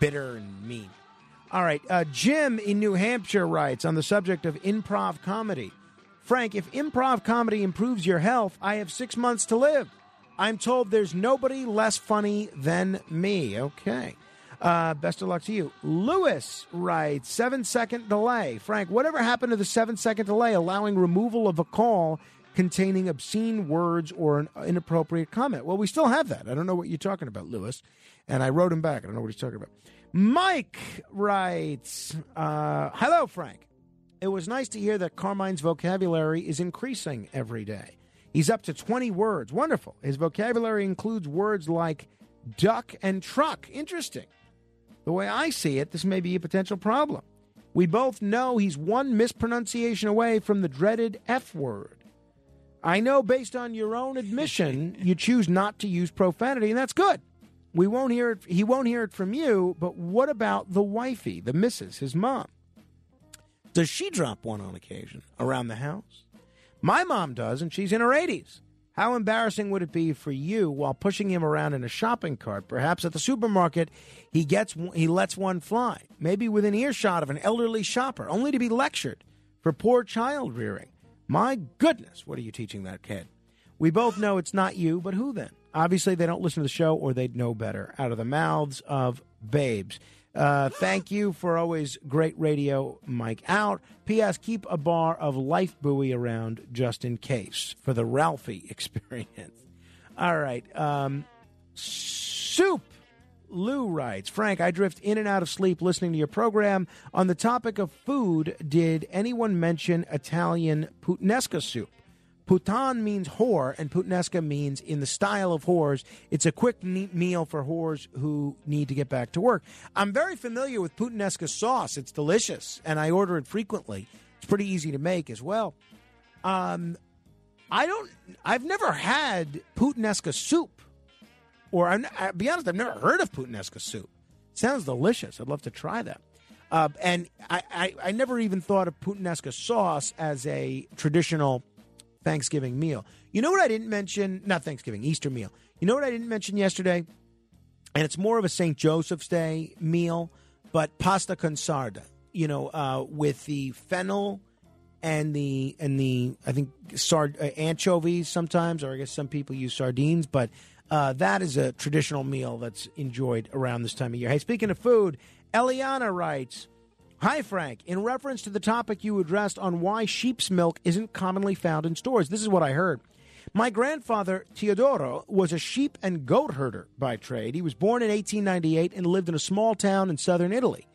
bitter and mean. All right, uh, Jim in New Hampshire writes on the subject of improv comedy. Frank, if improv comedy improves your health, I have six months to live. I'm told there's nobody less funny than me. Okay. Uh, best of luck to you. Lewis writes, seven second delay. Frank, whatever happened to the seven second delay allowing removal of a call containing obscene words or an inappropriate comment? Well, we still have that. I don't know what you're talking about, Lewis. And I wrote him back. I don't know what he's talking about. Mike writes, uh, hello, Frank. It was nice to hear that Carmine's vocabulary is increasing every day. He's up to 20 words. Wonderful. His vocabulary includes words like duck and truck. Interesting. The way I see it, this may be a potential problem. We both know he's one mispronunciation away from the dreaded F word. I know based on your own admission, you choose not to use profanity, and that's good. We won't hear it he won't hear it from you, but what about the wifey, the missus, his mom? Does she drop one on occasion around the house? My mom does, and she's in her 80s. How embarrassing would it be for you while pushing him around in a shopping cart? Perhaps at the supermarket, he gets he lets one fly, maybe within earshot of an elderly shopper, only to be lectured for poor child rearing. My goodness, what are you teaching that kid? We both know it's not you, but who then? Obviously, they don't listen to the show, or they'd know better. Out of the mouths of babes. Uh, thank you for always great radio, Mike Out. P.S. Keep a bar of Lifebuoy around just in case for the Ralphie (laughs) experience. All right. Um, soup. Lou writes, Frank, I drift in and out of sleep listening to your program. On the topic of food, did anyone mention Italian puttanesca soup? Putan means whore, and puttanesca means in the style of whores. It's a quick meal for whores who need to get back to work. I'm very familiar with puttanesca sauce. It's delicious, and I order it frequently. It's pretty easy to make as well. Um, I don't. I've never had puttanesca soup, or I'm, I'll be honest, I've never heard of puttanesca soup. sounds delicious. I'd love to try that. Uh, and I, I, I never even thought of puttanesca sauce as a traditional Thanksgiving meal. You know what I didn't mention? Not Thanksgiving, Easter meal. You know what I didn't mention yesterday? and it's more of a St. Joseph's Day meal, but pasta con sarda, you know, uh, with the fennel and the and the I think sard uh, anchovies sometimes, or I guess some people use sardines, but uh, that is a traditional meal that's enjoyed around this time of year. Hey, speaking of food, Eliana writes. Hi, Frank. In reference to the topic you addressed on why sheep's milk isn't commonly found in stores, this is what I heard. My grandfather, Teodoro, was a sheep and goat herder by trade. He was born in 1898 and lived in a small town in southern Italy.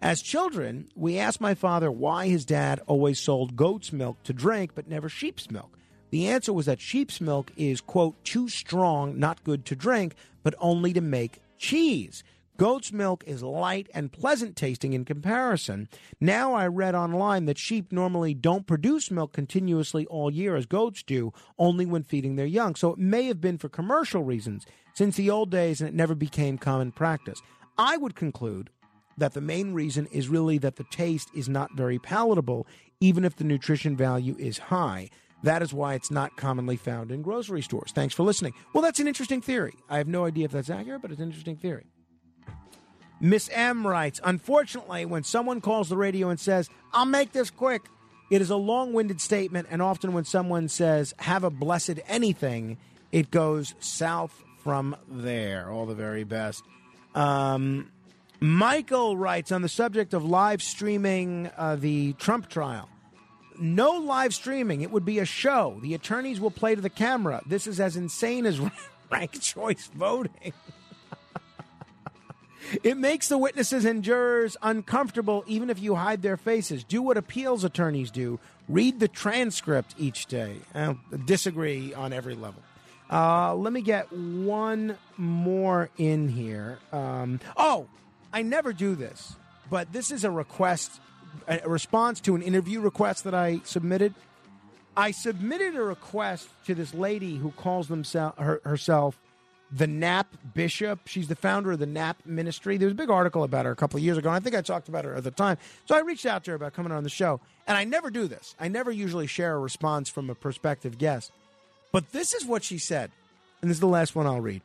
As children, we asked my father why his dad always sold goat's milk to drink but never sheep's milk. The answer was that sheep's milk is, quote, too strong, not good to drink, but only to make cheese. Goat's milk is light and pleasant tasting in comparison. Now I read online that sheep normally don't produce milk continuously all year as goats do, only when feeding their young. So it may have been for commercial reasons since the old days and it never became common practice. I would conclude that the main reason is really that the taste is not very palatable, even if the nutrition value is high. That is why it's not commonly found in grocery stores. Thanks for listening. Well, that's an interesting theory. I have no idea if that's accurate, but it's an interesting theory. Miss M writes Unfortunately, when someone calls the radio and says, I'll make this quick, it is a long winded statement, and often when someone says, Have a blessed anything, it goes south from there. All the very best. Um, Michael writes on the subject of live streaming uh, the Trump trial. No live streaming. It would be a show. The attorneys will play to the camera. This is as insane as (laughs) ranked choice voting. (laughs) It makes the witnesses and jurors uncomfortable even if you hide their faces. Do what appeals attorneys do. Read the transcript each day. I disagree on every level. Uh, let me get one more in here. Um, oh, I never do this, but this is a request, a response to an interview request that I submitted. I submitted a request to this lady who calls themself her, herself the Nap Bishop. She's the founder of the Nap Ministry. There was a big article about her a couple of years ago, and I think I talked about her at the time. So I reached out to her about coming on the show, and I never do this. I never usually share a response from a prospective guest. But this is what she said, and this is the last one I'll read.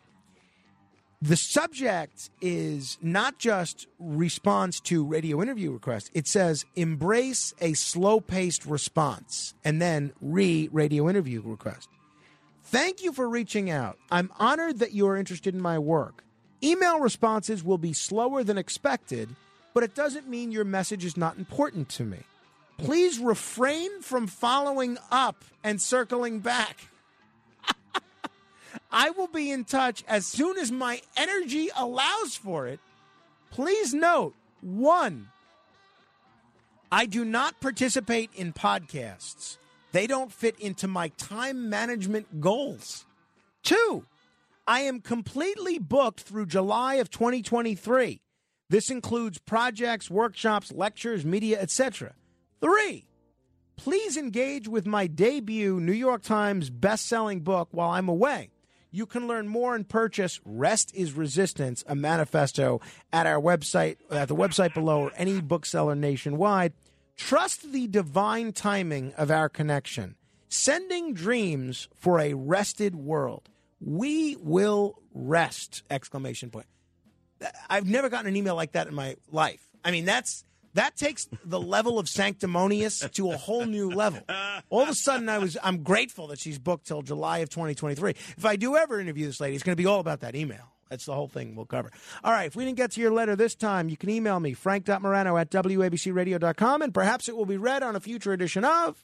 The subject is not just response to radio interview requests. It says embrace a slow paced response and then re radio interview request. Thank you for reaching out. I'm honored that you are interested in my work. Email responses will be slower than expected, but it doesn't mean your message is not important to me. Please refrain from following up and circling back. I will be in touch as soon as my energy allows for it. Please note one, I do not participate in podcasts. They don't fit into my time management goals. Two, I am completely booked through July of 2023. This includes projects, workshops, lectures, media, etc. Three, please engage with my debut New York Times best-selling book while I'm away. You can learn more and purchase Rest is Resistance, a manifesto at our website, at the website below, or any bookseller nationwide. Trust the divine timing of our connection. Sending dreams for a rested world. We will rest! Exclamation point. I've never gotten an email like that in my life. I mean, that's that takes the level of sanctimonious to a whole new level. All of a sudden, I was I'm grateful that she's booked till July of 2023. If I do ever interview this lady, it's going to be all about that email. That's the whole thing we'll cover. All right, if we didn't get to your letter this time, you can email me, frank.morano at wabcradio.com, and perhaps it will be read on a future edition of.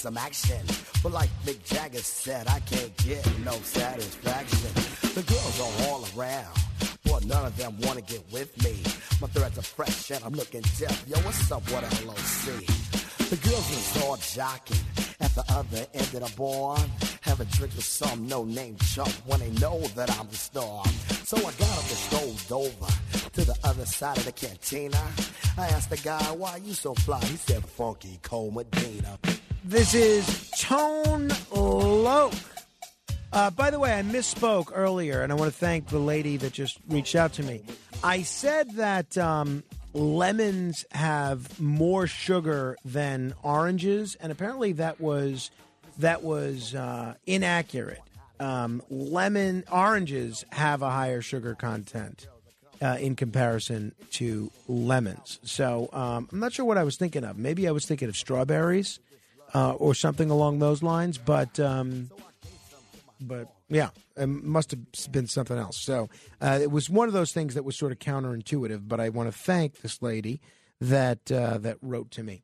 Some action. But like Mick Jagger said, I can't get no satisfaction. The girls are all around, for none of them wanna get with me. My threads are fresh and I'm looking deaf. Yo, what's up, what LOC? The girls was all jocking at the other end of the bar. Have a drink with some no-name chump when they know that I'm the star. So I got up and strolled over to the other side of the cantina. I asked the guy, why you so fly? He said, funky Cold Medina. This is Tone Loc. Uh, by the way, I misspoke earlier, and I want to thank the lady that just reached out to me. I said that um, lemons have more sugar than oranges, and apparently that was that was uh, inaccurate. Um, lemon oranges have a higher sugar content uh, in comparison to lemons. So um, I'm not sure what I was thinking of. Maybe I was thinking of strawberries uh, or something along those lines. But um, but yeah, it must have been something else. So uh, it was one of those things that was sort of counterintuitive. But I want to thank this lady that uh, that wrote to me.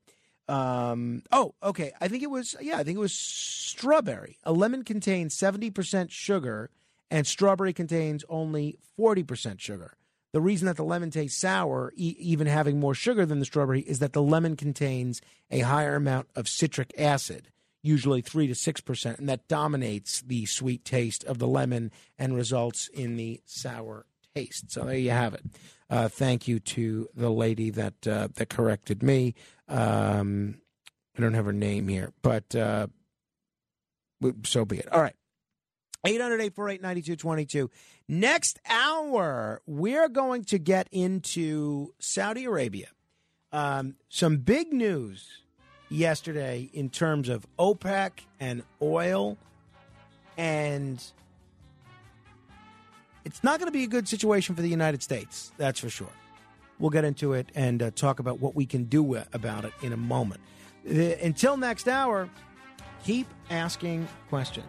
Um, oh, okay. I think it was yeah. I think it was strawberry. A lemon contains seventy percent sugar, and strawberry contains only forty percent sugar. The reason that the lemon tastes sour, e- even having more sugar than the strawberry, is that the lemon contains a higher amount of citric acid, usually 3 to 6%, and that dominates the sweet taste of the lemon and results in the sour taste. So there you have it. Uh, thank you to the lady that uh, that corrected me. Um, I don't have her name here, but uh, so be it. All right. 800 848 9222. Next hour, we're going to get into Saudi Arabia. Um, some big news yesterday in terms of OPEC and oil. And it's not going to be a good situation for the United States, that's for sure. We'll get into it and uh, talk about what we can do about it in a moment. The- until next hour, keep asking questions.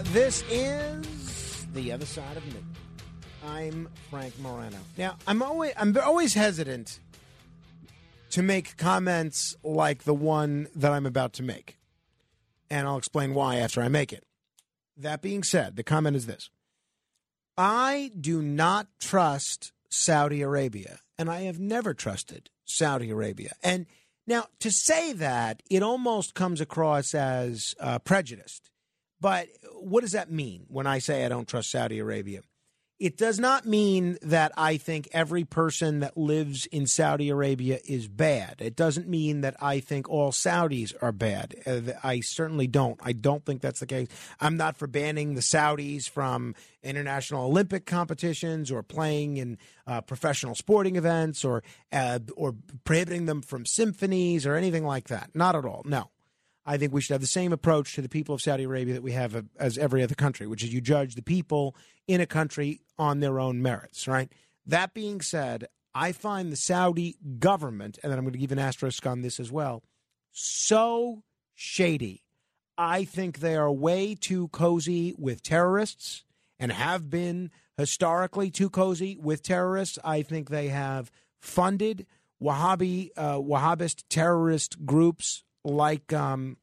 This is the other side of me. I'm Frank Morano. Now, I'm always I'm always hesitant to make comments like the one that I'm about to make, and I'll explain why after I make it. That being said, the comment is this: I do not trust Saudi Arabia, and I have never trusted Saudi Arabia, and now, to say that, it almost comes across as uh, prejudiced. But what does that mean when I say I don't trust Saudi Arabia? It does not mean that I think every person that lives in Saudi Arabia is bad. It doesn't mean that I think all Saudis are bad. Uh, I certainly don't. I don't think that's the case. I'm not for banning the Saudis from international Olympic competitions or playing in uh, professional sporting events or uh, or prohibiting them from symphonies or anything like that. Not at all. No. I think we should have the same approach to the people of Saudi Arabia that we have uh, as every other country, which is you judge the people in a country on their own merits, right? That being said, I find the Saudi government, and then I'm going to give an asterisk on this as well, so shady. I think they are way too cozy with terrorists and have been historically too cozy with terrorists. I think they have funded Wahhabi uh, Wahhabist terrorist groups like um,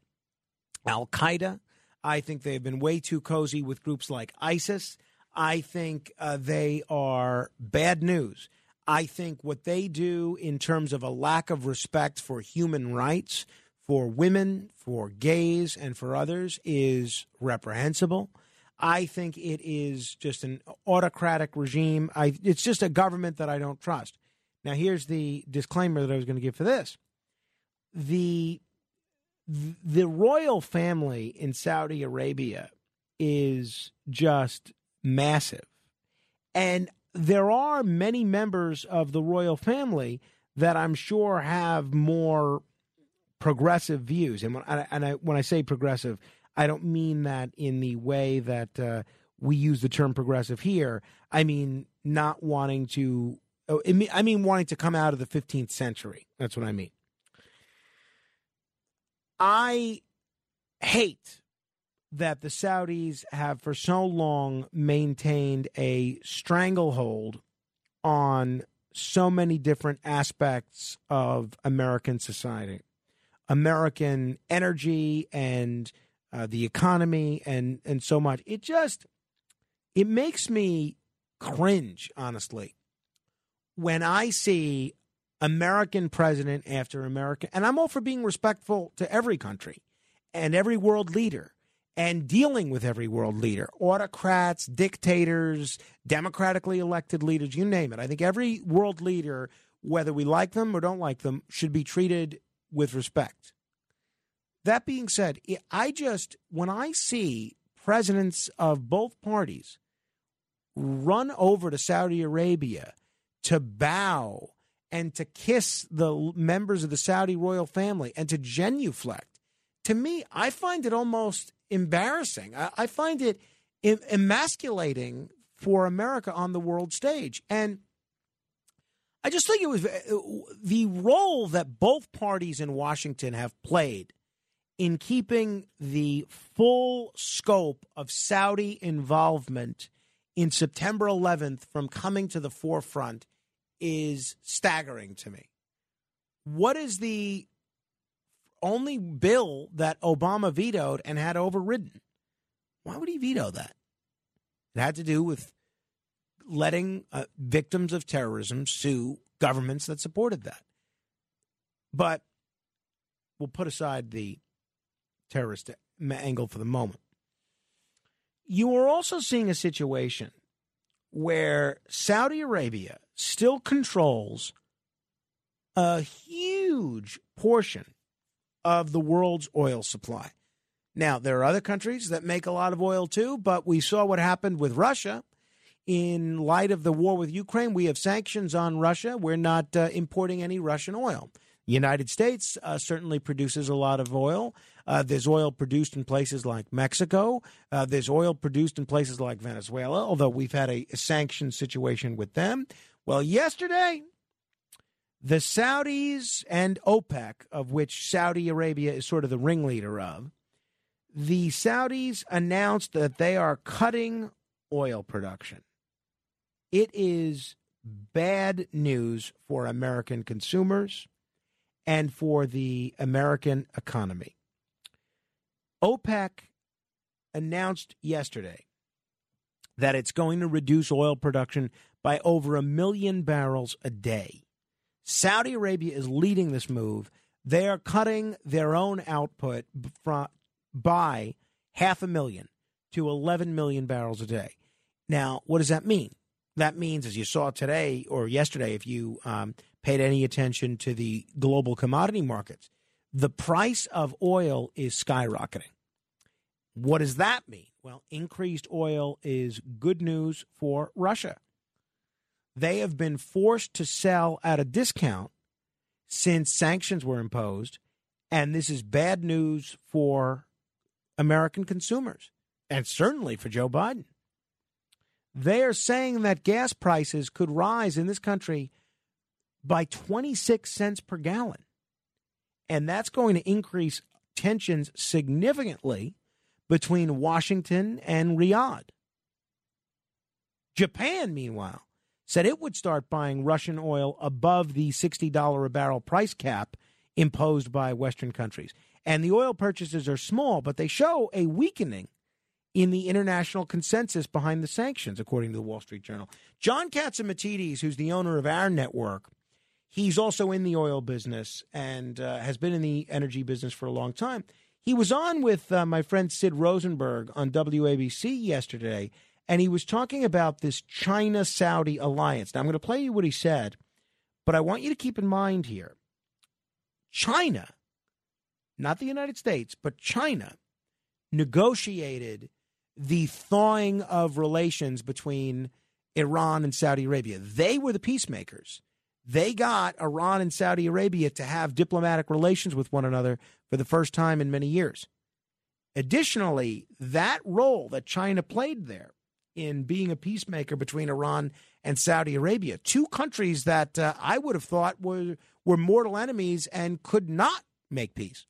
Al Qaeda. I think they've been way too cozy with groups like ISIS. I think uh, they are bad news. I think what they do in terms of a lack of respect for human rights, for women, for gays, and for others is reprehensible. I think it is just an autocratic regime. I, it's just a government that I don't trust. Now, here's the disclaimer that I was going to give for this: the the royal family in Saudi Arabia is just massive, and there are many members of the royal family that I'm sure have more progressive views. And when I, and I, when I say progressive, I don't mean that in the way that uh, we use the term progressive here. I mean not wanting to. oh, I mean- I mean wanting to come out of the 15th century. That's what I mean. I hate that the Saudis have for so long maintained a stranglehold on so many different aspects of American society. American energy and uh, the economy and and so much. It just it makes me cringe, honestly, when I see American president after American, and I'm all for being respectful to every country and every world leader and dealing with every world leader, autocrats, dictators, democratically elected leaders, you name it. I think every world leader, whether we like them or don't like them, should be treated with respect. That being said, I- I just, when I see presidents of both parties run over to Saudi Arabia to bow and to kiss the members of the Saudi royal family and to genuflect, to me, I find it almost embarrassing. I, I find it em- emasculating for America on the world stage. And I just think it was uh, the role that both parties in Washington have played in keeping the full scope of Saudi involvement in September 11th from coming to the forefront is staggering to me. What is the only bill that Obama vetoed and had overridden? Why would he veto that? It had to do with letting uh, victims of terrorism sue governments that supported that. But we'll put aside the terrorist angle for the moment. You are also seeing a situation where Saudi Arabia still controls a huge portion of the world's oil supply. Now, there are other countries that make a lot of oil too, but we saw what happened with Russia. In light of the war with Ukraine, we have sanctions on Russia. We're not uh, importing any Russian oil. The United States uh, certainly produces a lot of oil. Uh, there's oil produced in places like Mexico. Uh, there's oil produced in places like Venezuela, although we've had a, a sanction situation with them. Well, yesterday, the Saudis and OPEC, of which Saudi Arabia is sort of the ringleader of, the Saudis announced that they are cutting oil production. It is bad news for American consumers and for the American economy. OPEC announced yesterday that it's going to reduce oil production by over a million barrels a day. Saudi Arabia is leading this move. They are cutting their own output by half a million to 11 million barrels a day. Now, what does that mean? That means, as you saw today or yesterday, if you um, paid any attention to the global commodity markets, the price of oil is skyrocketing. What does that mean? Well, increased oil is good news for Russia. They have been forced to sell at a discount since sanctions were imposed, and this is bad news for American consumers and certainly for Joe Biden. They are saying that gas prices could rise in this country by 26 cents per gallon. And that's going to increase tensions significantly between Washington and Riyadh. Japan, meanwhile, said it would start buying Russian oil above the $60 a barrel price cap imposed by Western countries. And the oil purchases are small, but they show a weakening in the international consensus behind the sanctions, according to the Wall Street Journal. John Catsimatidis, who's the owner of our network, he's also in the oil business and uh, has been in the energy business for a long time. He was on with uh, my friend Sid Rosenberg on WABC yesterday, and he was talking about this China Saudi alliance. Now, I'm going to play you what he said, but I want you to keep in mind here China, not the United States, but China, negotiated the thawing of relations between Iran and Saudi Arabia. They were the peacemakers. They got Iran and Saudi Arabia to have diplomatic relations with one another for the first time in many years. Additionally, that role that China played there in being a peacemaker between Iran and Saudi Arabia, two countries that uh, I would have thought were were mortal enemies and could not make peace.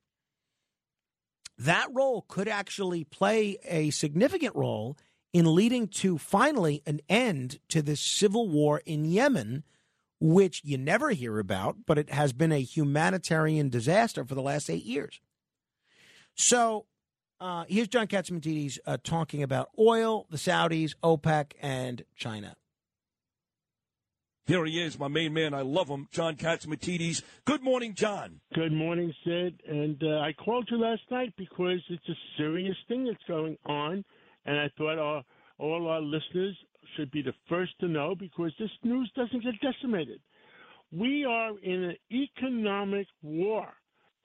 That role could actually play a significant role in leading to finally an end to this civil war in Yemen, which you never hear about, but it has been a humanitarian disaster for the last eight years. So uh, here's John Catsimatidis uh, talking about oil, the Saudis, OPEC, and China. Here he is, my main man. I love him, John Catsimatidis. Good morning, John. Good morning, Sid. And uh, I called you last night because it's a serious thing that's going on, and I thought our, all our listeners should be the first to know because this news doesn't get decimated. We are in an economic war.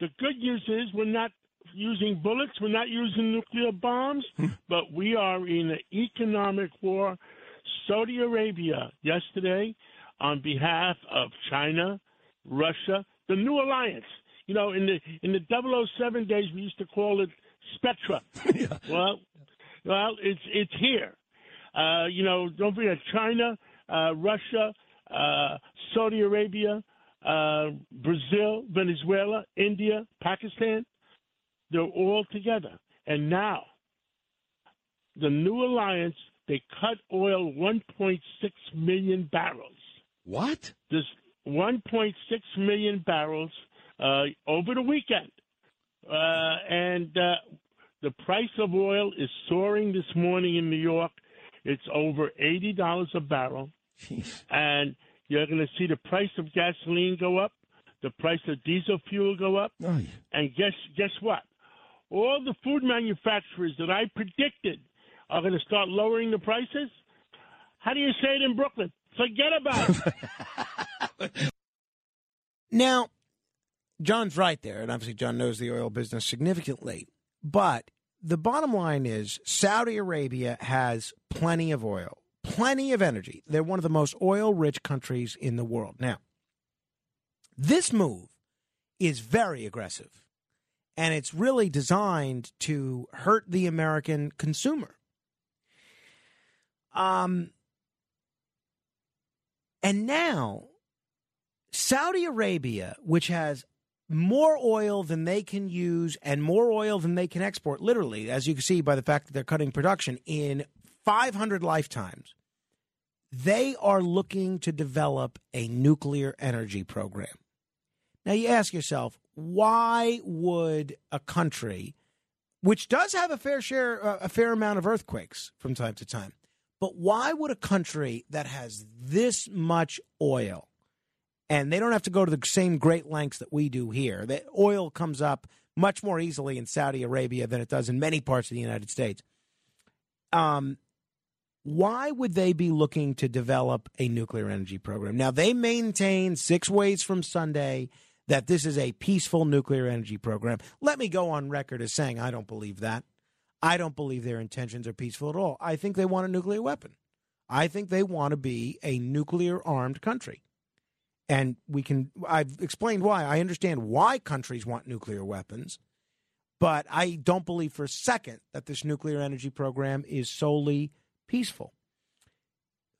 The good news is we're not using bullets, we're not using nuclear bombs, but we are in an economic war. Saudi Arabia yesterday, on behalf of China, Russia, the new alliance. You know, in the in the 007 days, we used to call it Spectra. (laughs) Well, well, it's it's here. Uh, you know, don't forget China, uh, Russia, uh, Saudi Arabia, uh, Brazil, Venezuela, India, Pakistan. They're all together. And now, the new alliance, they cut oil 1.6 million barrels. What? This 1.6 million barrels uh, over the weekend. Uh, and uh, the price of oil is soaring this morning in New York. It's over $80 a barrel. And you're going to see the price of gasoline go up, the price of diesel fuel go up. And guess guess what? All the food manufacturers that I predicted are going to start lowering the prices. How do you say it in Brooklyn? Forget about it. (laughs) Now, John's right there, and obviously John knows the oil business significantly. But the bottom line is Saudi Arabia has plenty of oil, plenty of energy. They're one of the most oil rich countries in the world. Now, this move is very aggressive, and it's really designed to hurt the American consumer. Um, and now, Saudi Arabia, which has more oil than they can use and more oil than they can export, literally, as you can see by the fact that they're cutting production in 500 lifetimes, they are looking to develop a nuclear energy program. Now, you ask yourself, why would a country, which does have a fair share, uh, a fair amount of earthquakes from time to time, but why would a country that has this much oil, and they don't have to go to the same great lengths that we do here, that oil comes up much more easily in Saudi Arabia than it does in many parts of the United States. Um, why would they be looking to develop a nuclear energy program? Now, they maintain six ways from Sunday that this is a peaceful nuclear energy program. Let me go on record as saying I don't believe that. I don't believe their intentions are peaceful at all. I think they want a nuclear weapon. I think they want to be a nuclear armed country. And we can, I've explained why. I understand why countries want nuclear weapons, but I don't believe for a second that this nuclear energy program is solely peaceful.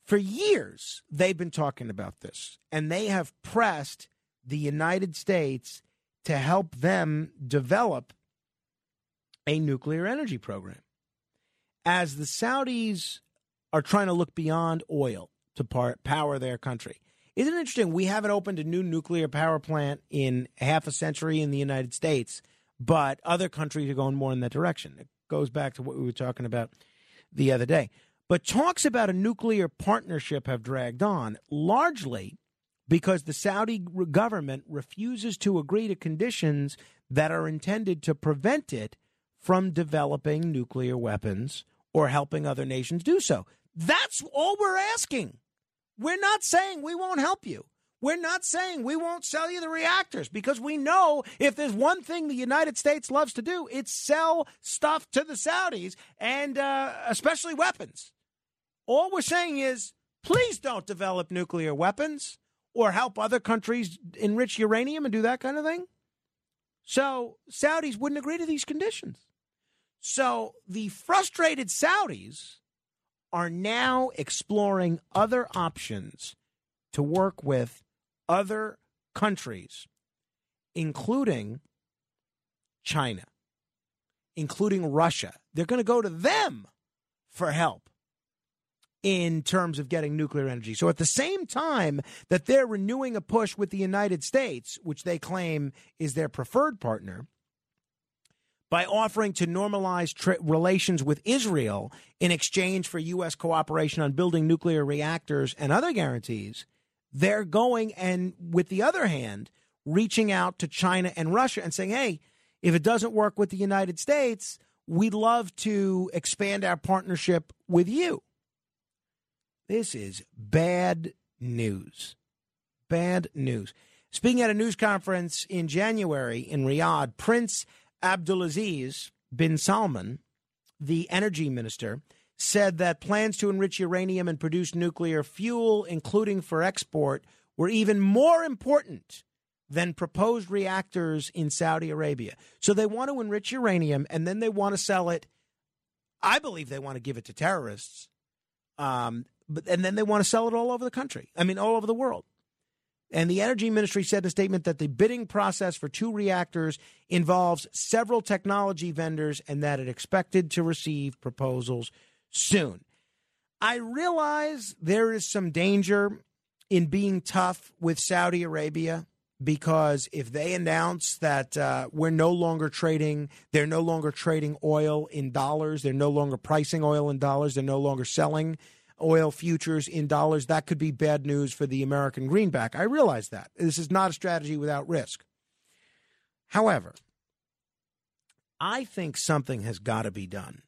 For years, they've been talking about this, and they have pressed the United States to help them develop a nuclear energy program. As the Saudis are trying to look beyond oil to par- power their country. Isn't it interesting? We haven't opened a new nuclear power plant in half a century in the United States, but other countries are going more in that direction. It goes back to what we were talking about the other day. But talks about a nuclear partnership have dragged on largely because the Saudi government refuses to agree to conditions that are intended to prevent it from developing nuclear weapons or helping other nations do so. That's all we're asking. We're not saying we won't help you. We're not saying we won't sell you the reactors because we know if there's one thing the United States loves to do, it's sell stuff to the Saudis and uh, especially weapons. All we're saying is please don't develop nuclear weapons or help other countries enrich uranium and do that kind of thing. So Saudis wouldn't agree to these conditions. So the frustrated Saudis are now exploring other options to work with other countries, including China, including Russia. They're going to go to them for help in terms of getting nuclear energy. So at the same time that they're renewing a push with the United States, which they claim is their preferred partner, by offering to normalize relations with Israel in exchange for U.S. cooperation on building nuclear reactors and other guarantees, they're going and, with the other hand, reaching out to China and Russia and saying, hey, if it doesn't work with the United States, we'd love to expand our partnership with you. This is bad news. Bad news. Speaking at a news conference in January in Riyadh, Prince Abdulaziz bin Salman, the energy minister, said that plans to enrich uranium and produce nuclear fuel, including for export, were even more important than proposed reactors in Saudi Arabia. So they want to enrich uranium and then they want to sell it. I believe they want to give it to terrorists. Um, but and then they want to sell it all over the country. I mean, all over the world. And the energy ministry said in a statement that the bidding process for two reactors involves several technology vendors and that it expected to receive proposals soon. I realize there is some danger in being tough with Saudi Arabia because if they announce that uh, we're no longer trading, they're no longer trading oil in dollars, they're no longer pricing oil in dollars, they're no longer selling oil futures in dollars, that could be bad news for the American greenback. I realize that. This is not a strategy without risk. However, I think something has got to be done.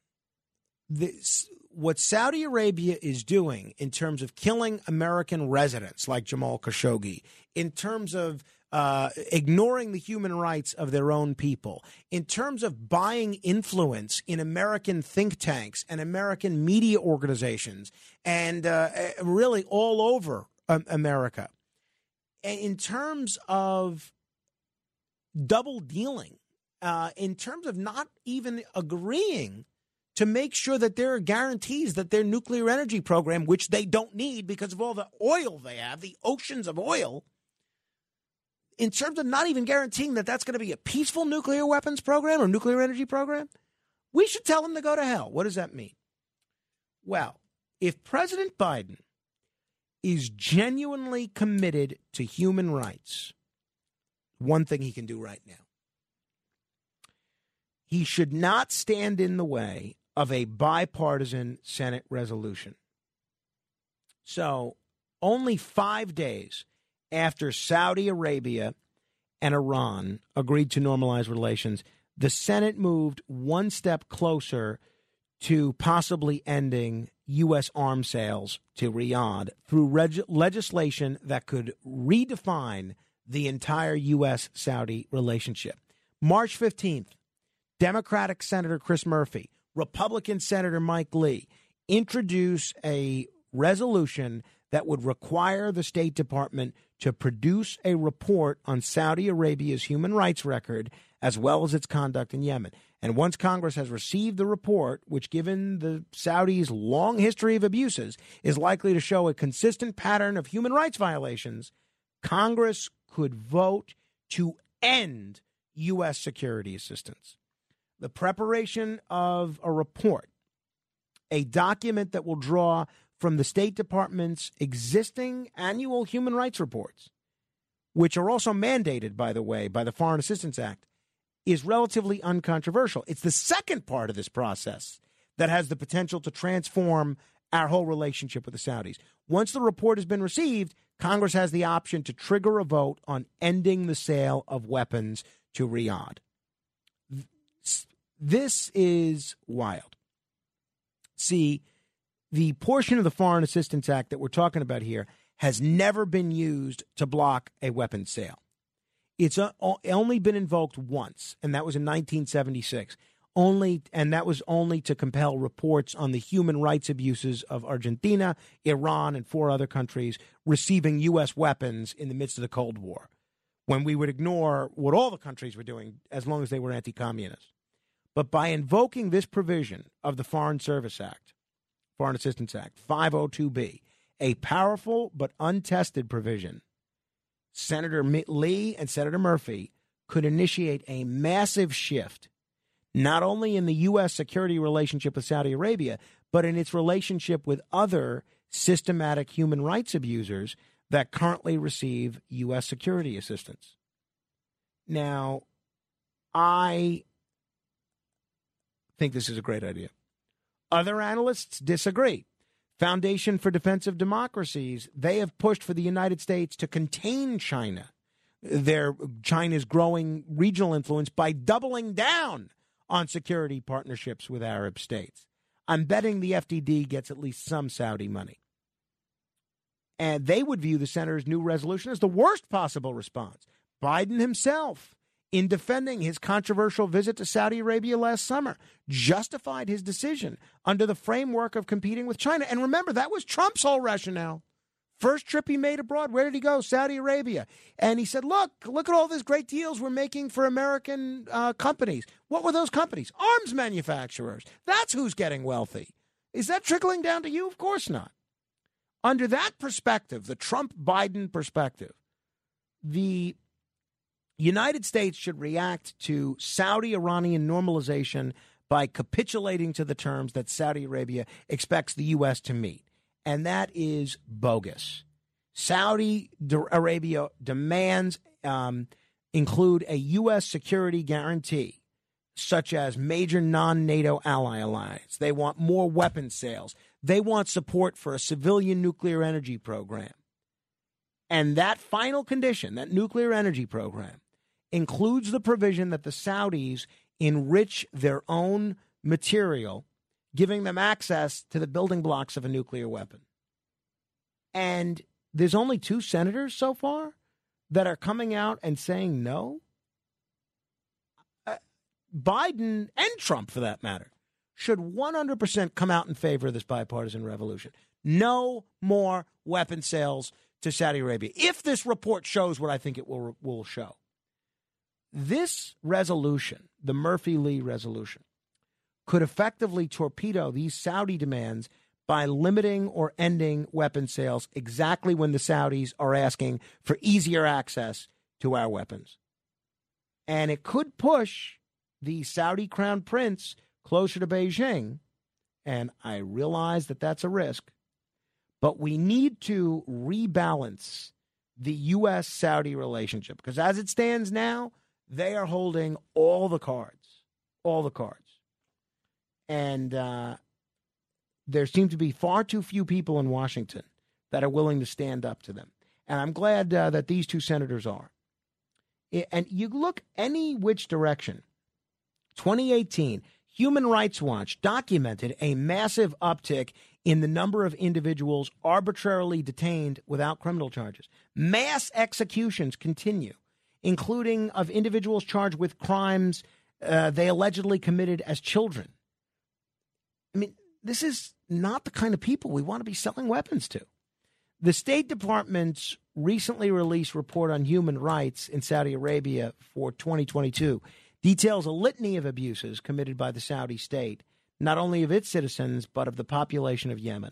This, what Saudi Arabia is doing in terms of killing American residents like Jamal Khashoggi, in terms of uh, ignoring the human rights of their own people, in terms of buying influence in American think tanks and American media organizations, and uh, really all over um, America. In terms of double dealing, uh, in terms of not even agreeing to make sure that there are guarantees that their nuclear energy program, which they don't need because of all the oil they have, the oceans of oil, in terms of not even guaranteeing that that's going to be a peaceful nuclear weapons program or nuclear energy program, we should tell them to go to hell. What does that mean? Well, if President Biden is genuinely committed to human rights, one thing he can do right now. He should not stand in the way of a bipartisan Senate resolution. So, only five days after Saudi Arabia and Iran agreed to normalize relations, the Senate moved one step closer to possibly ending U.S. arms sales to Riyadh through reg- legislation that could redefine the entire U.S. Saudi relationship. March 15th, Democratic Senator Chris Murphy, Republican Senator Mike Lee introduce a resolution that would require the State Department to produce a report on Saudi Arabia's human rights record as well as its conduct in Yemen. And once Congress has received the report, which, given the Saudis' long history of abuses, is likely to show a consistent pattern of human rights violations, Congress could vote to end U.S. security assistance. The preparation of a report, a document that will draw from the State Department's existing annual human rights reports, which are also mandated, by the way, by the Foreign Assistance Act, is relatively uncontroversial. It's the second part of this process that has the potential to transform our whole relationship with the Saudis. Once the report has been received, Congress has the option to trigger a vote on ending the sale of weapons to Riyadh. this is wild. See, the portion of the Foreign Assistance Act that we're talking about here has never been used to block a weapons sale. It's only been invoked once, and that was in 1976. Only, and that was only to compel reports on the human rights abuses of Argentina, Iran, and four other countries receiving U.S. weapons in the midst of the Cold War, when we would ignore what all the countries were doing as long as they were anti-communist. But by invoking this provision of the Foreign Service Act, Foreign Assistance Act 502B, a powerful but untested provision, Senator Lee and Senator Murphy could initiate a massive shift, not only in the U.S. security relationship with Saudi Arabia, but in its relationship with other systematic human rights abusers that currently receive U.S. security assistance. Now, I think this is a great idea. Other analysts disagree. Foundation for Defense of Democracies, they have pushed for the United States to contain China, their China's growing regional influence by doubling down on security partnerships with Arab states. I'm betting the FDD gets at least some Saudi money. And they would view the senator's new resolution as the worst possible response. Biden himself, in defending his controversial visit to Saudi Arabia last summer, justified his decision under the framework of competing with China. And remember, that was Trump's whole rationale. First trip he made abroad, where did he go? Saudi Arabia. And he said, Look, look at all these great deals we're making for American uh, companies. What were those companies? Arms manufacturers. That's who's getting wealthy. Is that trickling down to you? Of course not. Under that perspective, the Trump Biden perspective, the United States should react to Saudi Iranian normalization by capitulating to the terms that Saudi Arabia expects the U.S. to meet. And that is bogus. Saudi Arabia demands um, include a U.S. security guarantee, such as major non NATO ally alliance. They want more weapons sales. They want support for a civilian nuclear energy program. And that final condition, that nuclear energy program, includes the provision that the Saudis enrich their own material, giving them access to the building blocks of a nuclear weapon. And there's only two senators so far that are coming out and saying no. Uh, Biden and Trump, for that matter, should 100% come out in favor of this bipartisan revolution. No more weapon sales to Saudi Arabia. If this report shows what I think it will will show. This resolution, the Murphy Lee resolution, could effectively torpedo these Saudi demands by limiting or ending weapon sales exactly when the Saudis are asking for easier access to our weapons. And it could push the Saudi crown prince closer to Beijing. And I realize that that's a risk. But we need to rebalance the U.S. Saudi relationship because as it stands now, they are holding all the cards, all the cards. And uh, there seem to be far too few people in Washington that are willing to stand up to them. And I'm glad uh, that these two senators are. And you look any which direction. 2018, Human Rights Watch documented a massive uptick in the number of individuals arbitrarily detained without criminal charges. Mass executions continue, including of individuals charged with crimes uh, they allegedly committed as children. I mean, this is not the kind of people we want to be selling weapons to. The State Department's recently released report on human rights in Saudi Arabia for 2022 details a litany of abuses committed by the Saudi state, not only of its citizens, but of the population of Yemen.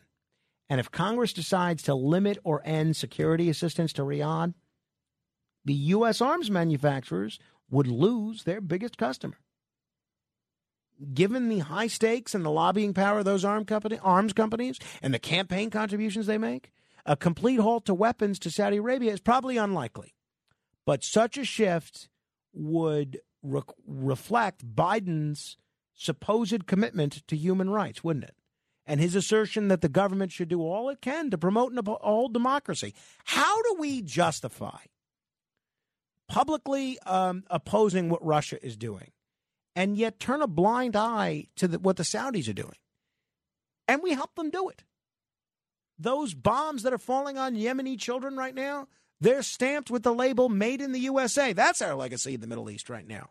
And if Congress decides to limit or end security assistance to Riyadh, the U.S. arms manufacturers would lose their biggest customer. Given the high stakes and the lobbying power of those arm company, arms companies and the campaign contributions they make, a complete halt to weapons to Saudi Arabia is probably unlikely. But such a shift would re- reflect Biden's supposed commitment to human rights, wouldn't it? And his assertion that the government should do all it can to promote and uphold democracy. How do we justify publicly um, opposing what Russia is doing and yet turn a blind eye to the, what the Saudis are doing. And we help them do it. Those bombs that are falling on Yemeni children right now, they're stamped with the label made in the USA. That's our legacy in the Middle East right now.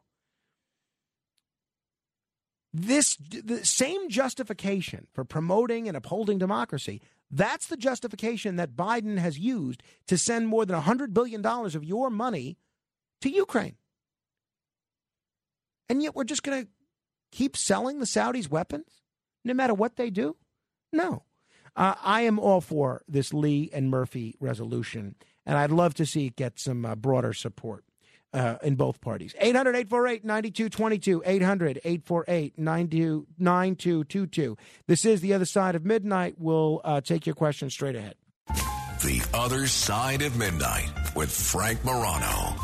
This the same justification for promoting and upholding democracy, that's the justification that Biden has used to send more than $100 billion of your money to Ukraine. And yet we're just going to keep selling the Saudis weapons no matter what they do? No. Uh, I am all for this Lee and Murphy resolution, and I'd love to see it get some uh, broader support uh, in both parties. 800 848 9222. 800 848 9222. This is The Other Side of Midnight. We'll uh, take your questions straight ahead. The Other Side of Midnight with Frank Morano.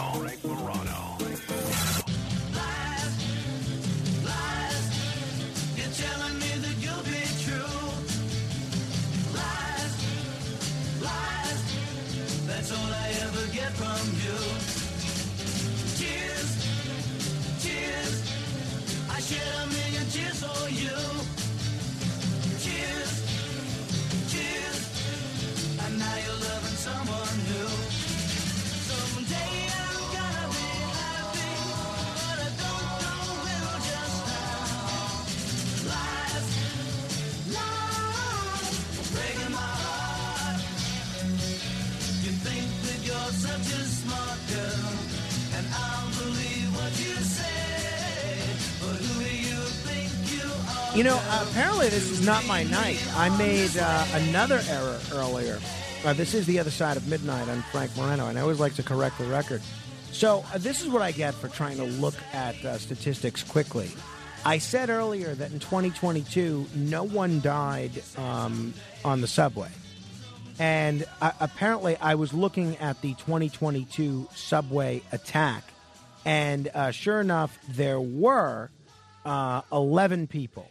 You know, apparently this is not my night. I made uh, another error earlier. Uh, this is the other side of midnight. I'm Frank Morano, and I always like to correct the record. So uh, this is what I get for trying to look at uh, statistics quickly. I said earlier that in 2022, no one died um, on the subway. And uh, apparently, I was looking at the 2022 subway attack. And sure enough, there were uh, 11 people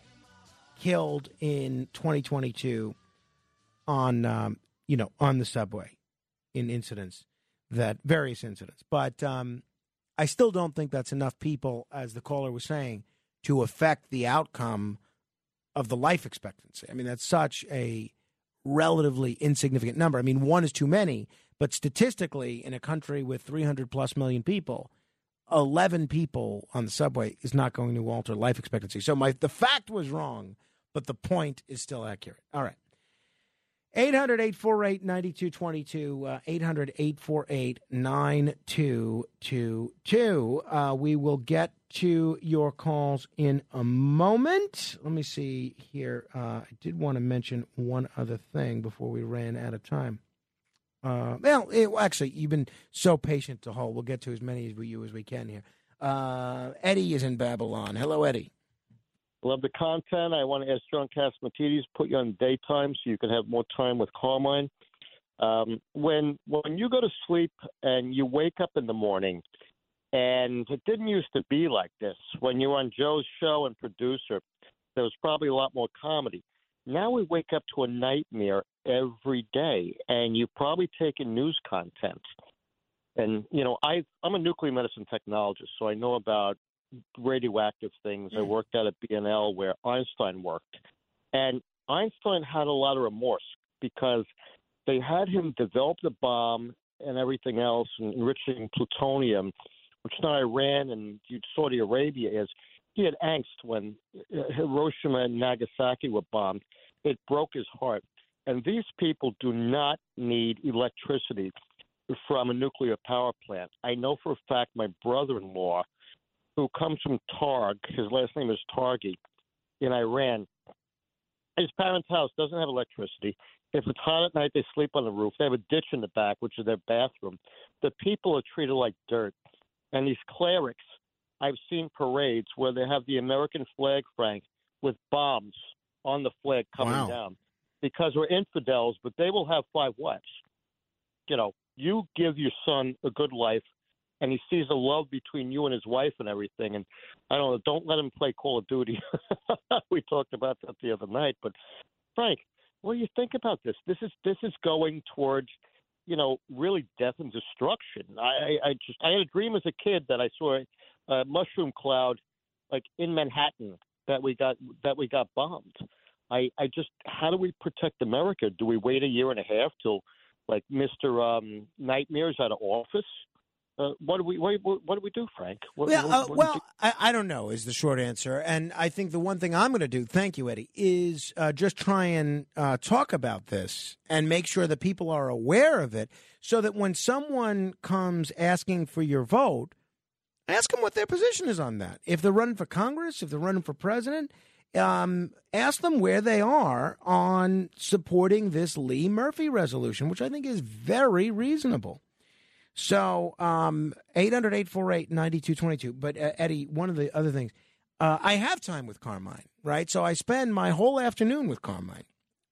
killed in 2022 on, um, you know, on the subway in incidents that various incidents. But um, I still don't think that's enough people, as the caller was saying, to affect the outcome of the life expectancy. I mean, that's such a relatively insignificant number. I mean, one is too many, but statistically, in a country with 300 plus million people, 11 people on the subway is not going to alter life expectancy. So my the fact was wrong, but the point is still accurate. All right. 800 848 9222. 800 848 9222. Uh, We will get to your calls in a moment. Let me see here. Uh, I did want to mention one other thing before we ran out of time. Uh, well, it, actually, you've been so patient to hold. We'll get to as many of you as we can here. Uh, Eddie is in Babylon. Hello, Eddie. Love the content. I want to ask John Catsimatidis put you on daytime so you can have more time with Carmine. Um, when when you go to sleep and you wake up in the morning, and it didn't used to be like this. When you're on Joe's show and producer, there was probably a lot more comedy. Now we wake up to a nightmare every day, and you probably take in news content. And you know, I I'm a nuclear medicine technologist, so I know about radioactive things. I worked out at BNL where Einstein worked, and Einstein had a lot of remorse because they had him develop the bomb and everything else, and enriching plutonium, which now Iran and Saudi Arabia is. He had angst when uh, Hiroshima and Nagasaki were bombed. It broke his heart. And these people do not need electricity from a nuclear power plant. I know for a fact my brother in law, who comes from Targ, his last name is Targi, in Iran, his parents' house doesn't have electricity. If it's hot at night, they sleep on the roof. They have a ditch in the back, which is their bathroom. The people are treated like dirt. And these clerics, I've seen parades where they have the American flag, Frank, with bombs on the flag coming Wow. down because we're infidels, but they will have five wives. You know, you give your son a good life, and he sees the love between you and his wife and everything. And I don't know, don't let him play Call of Duty. (laughs) we talked about that the other night, but Frank, what do you think about this. This is this is going towards, you know, really death and destruction. I, I I just I had a dream as a kid that I saw a mushroom cloud, like in Manhattan, that we got that we got bombed. I I just how do we protect America? Do we wait a year and a half till like Mister um, Nightmare's out of office? Uh, what do we what, what, do we do, Frank? What, Well, what- uh, well, do? I, I don't know is the short answer, and I think the one thing I'm going to do, thank you, Eddie, is uh, just try and uh, talk about this and make sure that people are aware of it, so that when someone comes asking for your vote, ask them what their position is on that. If they're running for Congress, if they're running for president, um, ask them where they are on supporting this Lee Murphy resolution, which I think is very reasonable. So, um, 800 848 9222. But, uh, Eddie, one of the other things, uh, I have time with Carmine, right? So I spend my whole afternoon with Carmine.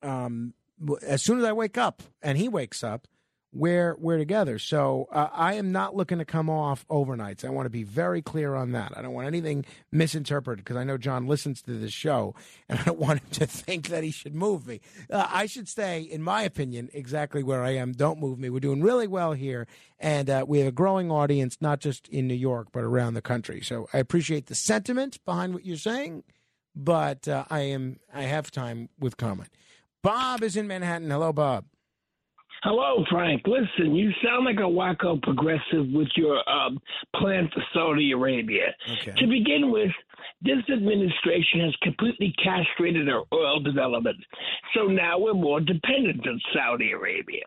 Um, as soon as I wake up and he wakes up, we're, we're together. So uh, I am not looking to come off overnights. I want to be very clear on that. I don't want anything misinterpreted because I know John listens to this show and I don't (laughs) want him to think that he should move me. Uh, I should stay, in my opinion, exactly where I am. Don't move me. We're doing really well here. And uh, we have a growing audience, not just in New York, but around the country. So I appreciate the sentiment behind what you're saying, but uh, I am I have time with Carmine. Bob is in Manhattan. Hello, Bob. Hello, Frank. Listen, you sound like a wacko progressive with your um, plan for Saudi Arabia. To begin with, this administration has completely castrated our oil development. So now we're more dependent on Saudi Arabia.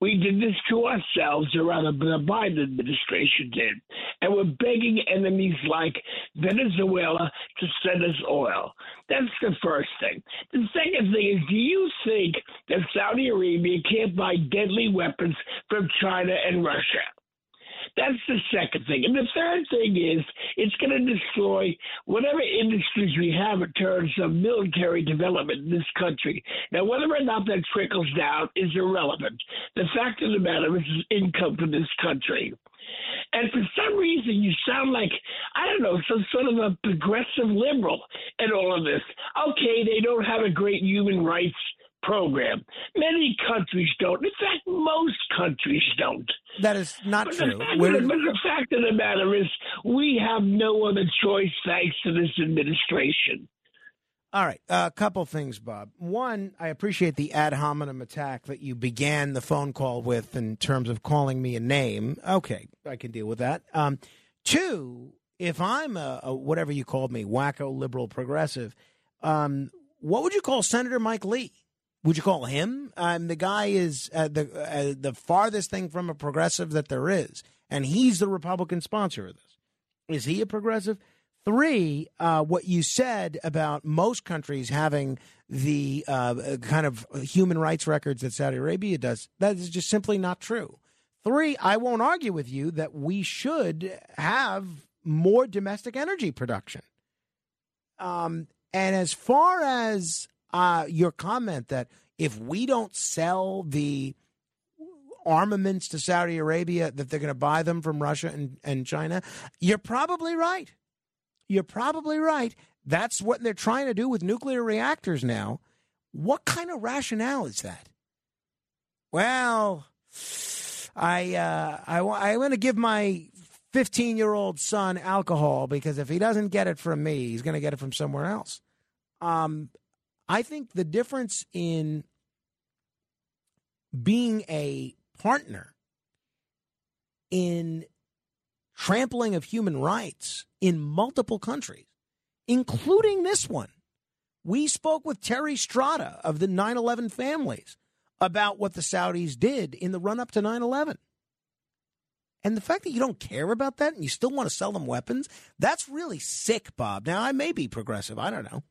We did this to ourselves, or rather, the Biden administration did. And we're begging enemies like Venezuela to send us oil. That's the first thing. The second thing is do you think that Saudi Arabia can't buy deadly weapons from China and Russia? That's the second thing. And the third thing is it's going to destroy whatever industries we have in terms of military development in this country. Now, whether or not that trickles down is irrelevant. The fact of the matter is income for this country. And for some reason, you sound like, I don't know, some sort of a progressive liberal in all of this. Okay, they don't have a great human rights program. Many countries don't. In fact, most countries don't. That is not But true. The Where- of, but the fact of the matter is, we have no other choice thanks to this administration. All right, a couple things, Bob. One, I appreciate the ad hominem attack that you began the phone call with in terms of calling me a name. Okay, I can deal with that. Um, two, if I'm a, a whatever you called me, wacko liberal progressive, um, what would you call Senator Mike Lee? Would you call him? Um, the guy is uh, the uh, the farthest thing from a progressive that there is, and he's the Republican sponsor of this. Is he a progressive? Three, uh, what you said about most countries having the uh, kind of human rights records that Saudi Arabia does, that is just simply not true. Three, I won't argue with you that we should have more domestic energy production. Um, and as far as uh, your comment that if we don't sell the armaments to Saudi Arabia, that they're going to buy them from Russia and, and China, you're probably right. You're probably right. That's what they're trying to do with nuclear reactors now. What kind of rationale is that? Well, I uh, I, I want to give my 15 year old son alcohol because if he doesn't get it from me, he's going to get it from somewhere else. Um, I think the difference in being a partner in trampling of human rights in multiple countries, including this one. We spoke with Terry Strada of the 9 11 families about what the Saudis did in the run up to 9 11. And the fact that you don't care about that and you still want to sell them weapons, that's really sick, Bob. Now, I may be progressive, I don't know.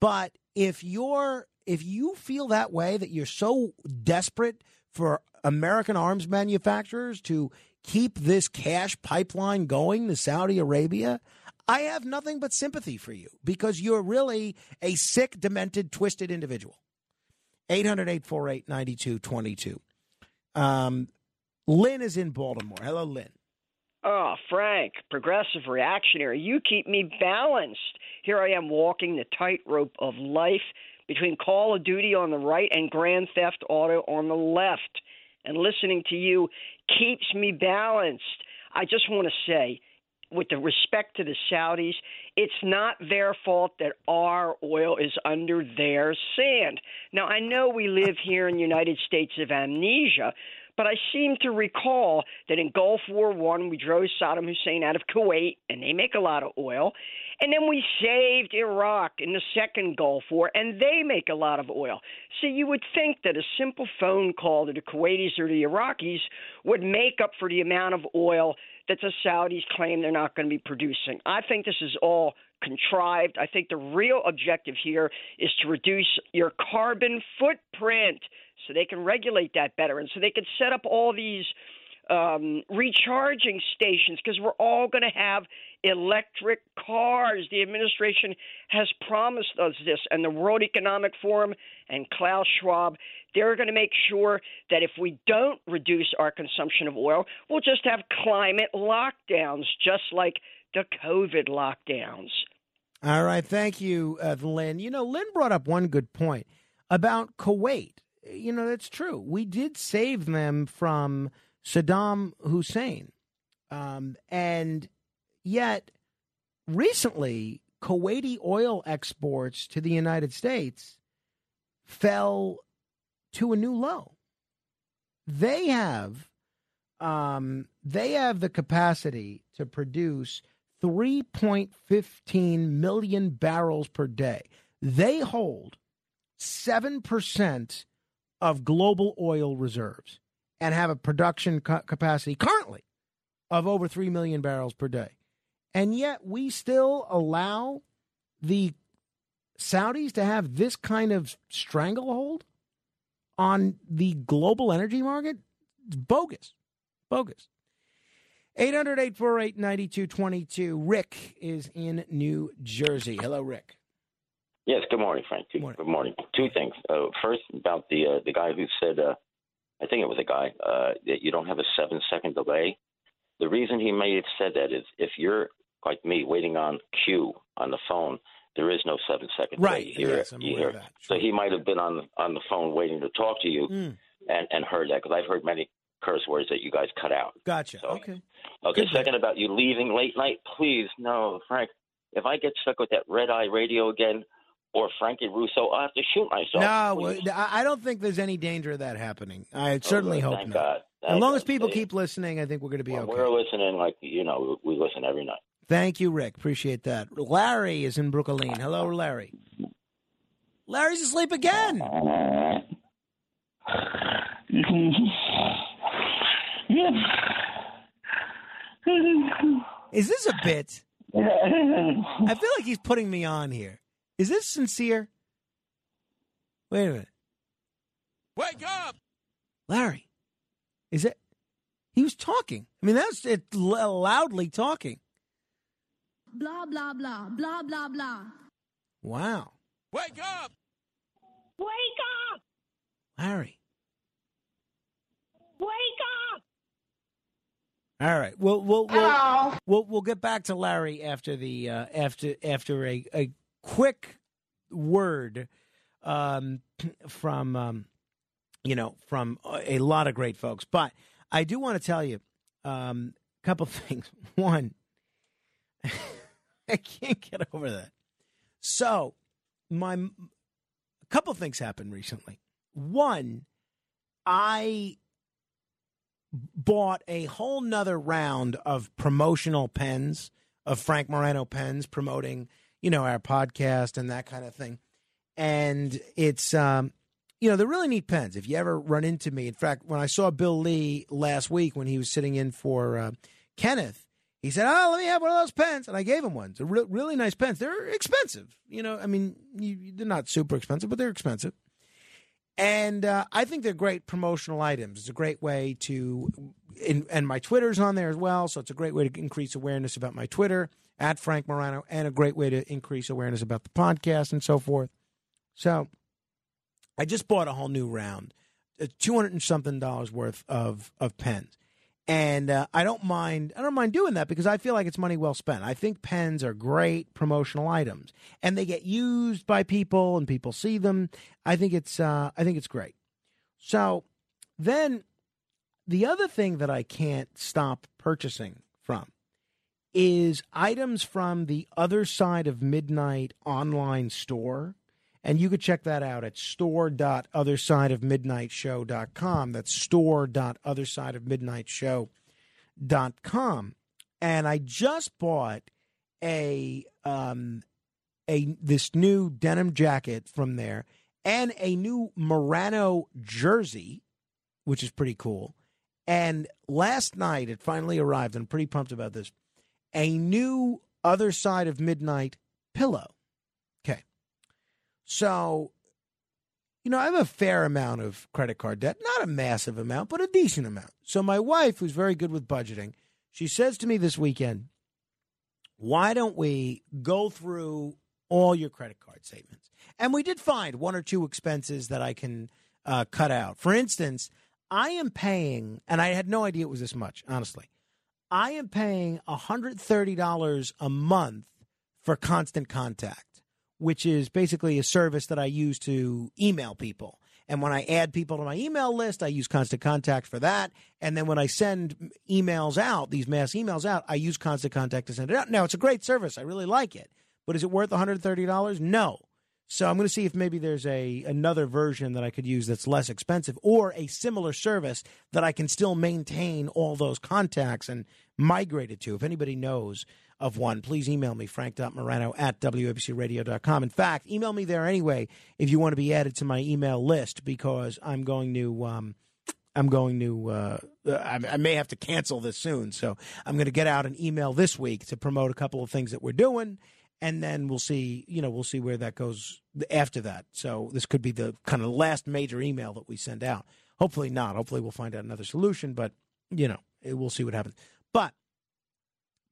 But if you're if you feel that way that you're so desperate for American arms manufacturers to keep this cash pipeline going to Saudi Arabia, I have nothing but sympathy for you because you're really a sick, demented, twisted individual. 800 848 9222. Um, Lynn is in Baltimore. Hello, Lynn. Oh, Frank, progressive reactionary, you keep me balanced. Here I am walking the tightrope of life between Call of Duty on the right and Grand Theft Auto on the left. And listening to you keeps me balanced. I just want to say, with the respect to the Saudis, it's not their fault that our oil is under their sand. Now, I know we live here in the United States of amnesia, but I seem to recall that in Gulf War One we drove Saddam Hussein out of Kuwait, and they make a lot of oil. And then we saved Iraq in the second Gulf War, and they make a lot of oil. So you would think that a simple phone call to the Kuwaitis or the Iraqis would make up for the amount of oil that the Saudis claim they're not going to be producing. I think this is all contrived. I think the real objective here is to reduce your carbon footprint so they can regulate that better and so they can set up all these um, recharging stations because we're all going to have electric cars. The administration has promised us this, and the World Economic Forum and Klaus Schwab, they're going to make sure that if we don't reduce our consumption of oil, we'll just have climate lockdowns, just like the COVID lockdowns. All right, thank you, uh, Lynn. You know, Lynn brought up one good point about Kuwait. You know, that's true. We did save them from Saddam Hussein. Um, and yet, recently, Kuwaiti oil exports to the United States fell to a new low. They have um, they have the capacity to produce 3.15 million barrels per day. They hold 7% of global oil reserves and have a production ca- capacity currently of over 3 million barrels per day. And yet we still allow the Saudis to have this kind of stranglehold on the global energy market? It's bogus. Bogus. 800 848 9222. Rick is in New Jersey. Hello, Rick. Yes. Good morning, Frank. Two, Good morning. Two things. Uh, first, about the uh, the guy who said, uh, I think it was a guy, uh, that you don't have a seven second delay. The reason he may have said that is if you're like me waiting on queue on the phone, there is no seven second delay. Right. You hear, Yes, I'm aware hear. of that. So he might have been on on the phone waiting to talk to you Mm. and and heard that because I've heard many curse words that you guys cut out. Gotcha. okay. Okay, second about you leaving late night, please no, Frank. If I get stuck with that red eye radio again or Frankie Russo, I'll have to shoot myself. No, please. I I don't think there's any danger of that happening. I oh, certainly Okay, hope thank not. God. As long God. as people keep listening, I think we're going to be Well, okay. We're listening like you know we listen every night. Thank you, Rick. Appreciate that. Larry is in Brooklyn. Hello, Larry. Larry's asleep again. (laughs) Is this a bit? I feel like he's putting me on here. Is this sincere? Wait a minute. Wake up! Larry, is it? He was talking. I mean, that's it l- loudly talking. Blah, blah, blah, blah, blah, blah. Wow. Wake up! Wake up! Larry. Wake up! All right. We'll we'll we'll, Hello. we'll, we'll get back to Larry after the uh, after after a, a quick word um, (clears throat) from um, you know from a lot of great folks. But I do want to tell you um, a couple (laughs) things. One, (laughs) I can't get over that. So my a couple things happened recently. One, I bought a whole nother round of promotional pens of Frank Morano pens promoting, you know, our podcast and that kind of thing. And it's um you know, they're really neat pens. If you ever run into me, in fact, when I saw Bill Lee last week when he was sitting in for uh, Kenneth, he said, "Oh, let me have one of those pens," and I gave him one. They're re- really nice pens. They're expensive, you know. I mean, you, they're not super expensive, but they're expensive. And uh, I think they're great promotional items. It's a great way to, in, and my Twitter's on there as well. So it's a great way to increase awareness about my Twitter at Frank Morano, and a great way to increase awareness about the podcast and so forth. So I just bought a whole new round, uh, two hundred and something dollars worth of of pens, And uh, I don't mind. I don't mind doing that because I feel like it's money well spent. I think pens are great promotional items, and they get used by people, and people see them. I think it's. Uh, I think it's great. So then, the other thing that I can't stop purchasing from is items from the other side of midnight online store. And you could check that out at store.othersideofmidnightshow.com. That's store.othersideofmidnightshow.com. And I just bought a um a this new denim jacket from there and a new Morano jersey, which is pretty cool. And last night it finally arrived. I'm pretty pumped about this. A new other side of midnight pillow. So, you know, I have a fair amount of credit card debt, not a massive amount, but a decent amount. So my wife, who's very good with budgeting, she says to me this weekend, why don't we go through all your credit card statements? And we did find one or two expenses that I can uh, cut out. For instance, I am paying, and I had no idea it was this much, honestly. I am paying $130 a month for Constant Contact, which is basically a service that I use to email people. And when I add people to my email list, I use Constant Contact for that. And then when I send emails out, these mass emails out, I use Constant Contact to send it out. Now, it's a great service. I really like it. But is it worth $130? No. So I'm going to see if maybe there's a another version that I could use that's less expensive or a similar service that I can still maintain all those contacts and migrate it to. If anybody knows of one, please email me, frank.morano at wabcradio.com. In fact, email me there anyway if you want to be added to my email list because I'm going to um, I'm going to uh, I, I may have to cancel this soon. So I'm going to get out an email this week to promote a couple of things that we're doing and then we'll see you know we'll see where that goes after that. So this could be the kind of last major email that we send out. Hopefully not. Hopefully we'll find out another solution but you know we'll see what happens. But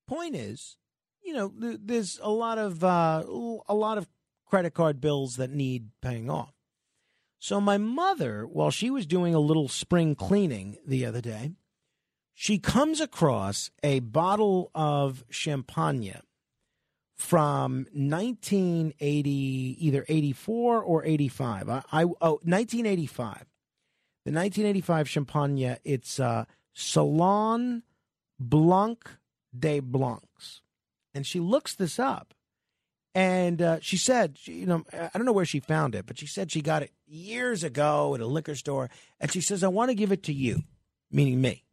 point is you know th- there's a lot of uh, a lot of credit card bills that need paying off so my mother while she was doing a little spring cleaning the other day she comes across a bottle of champagne from 1980, either 84 or 85. I, I oh 1985. The 1985 Champagne. It's uh, Salon Blanc de Blancs, and she looks this up, and uh, she said, you know, I don't know where she found it, but she said she got it years ago at a liquor store, and she says, I want to give it to you, meaning me.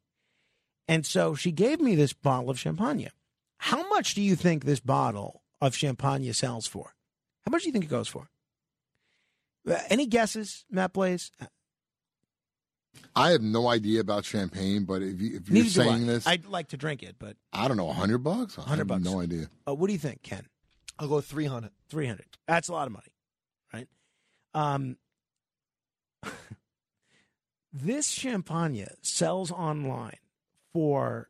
And so she gave me this bottle of champagne. How much do you think this bottle of champagne sells for? How much do you think it goes for? Uh, Any guesses, Matt Blaze? I have no idea about champagne, but if, you, if you're saying I. this, I'd like to drink it, but I don't know, hundred bucks. 100 bucks. No idea. uh, what do you think, Ken? I'll go 300. 300. That's a lot of money, right? Um, (laughs) this champagne sells online for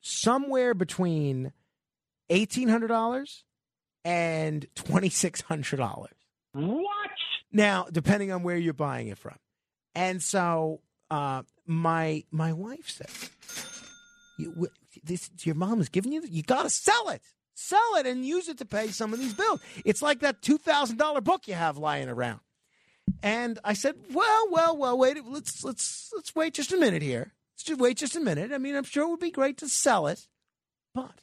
somewhere between $1,800 and $2,600. What? Now, depending on where you're buying it from. And so uh, my my wife said, you, this, your mom is giving you, you got to sell it. Sell it and use it to pay some of these bills. It's like that $2,000 book you have lying around. And I said, "Well, well, well, wait. Let's let's let's wait just a minute here. Let's just wait just a minute. I mean, I'm sure it would be great to sell it, but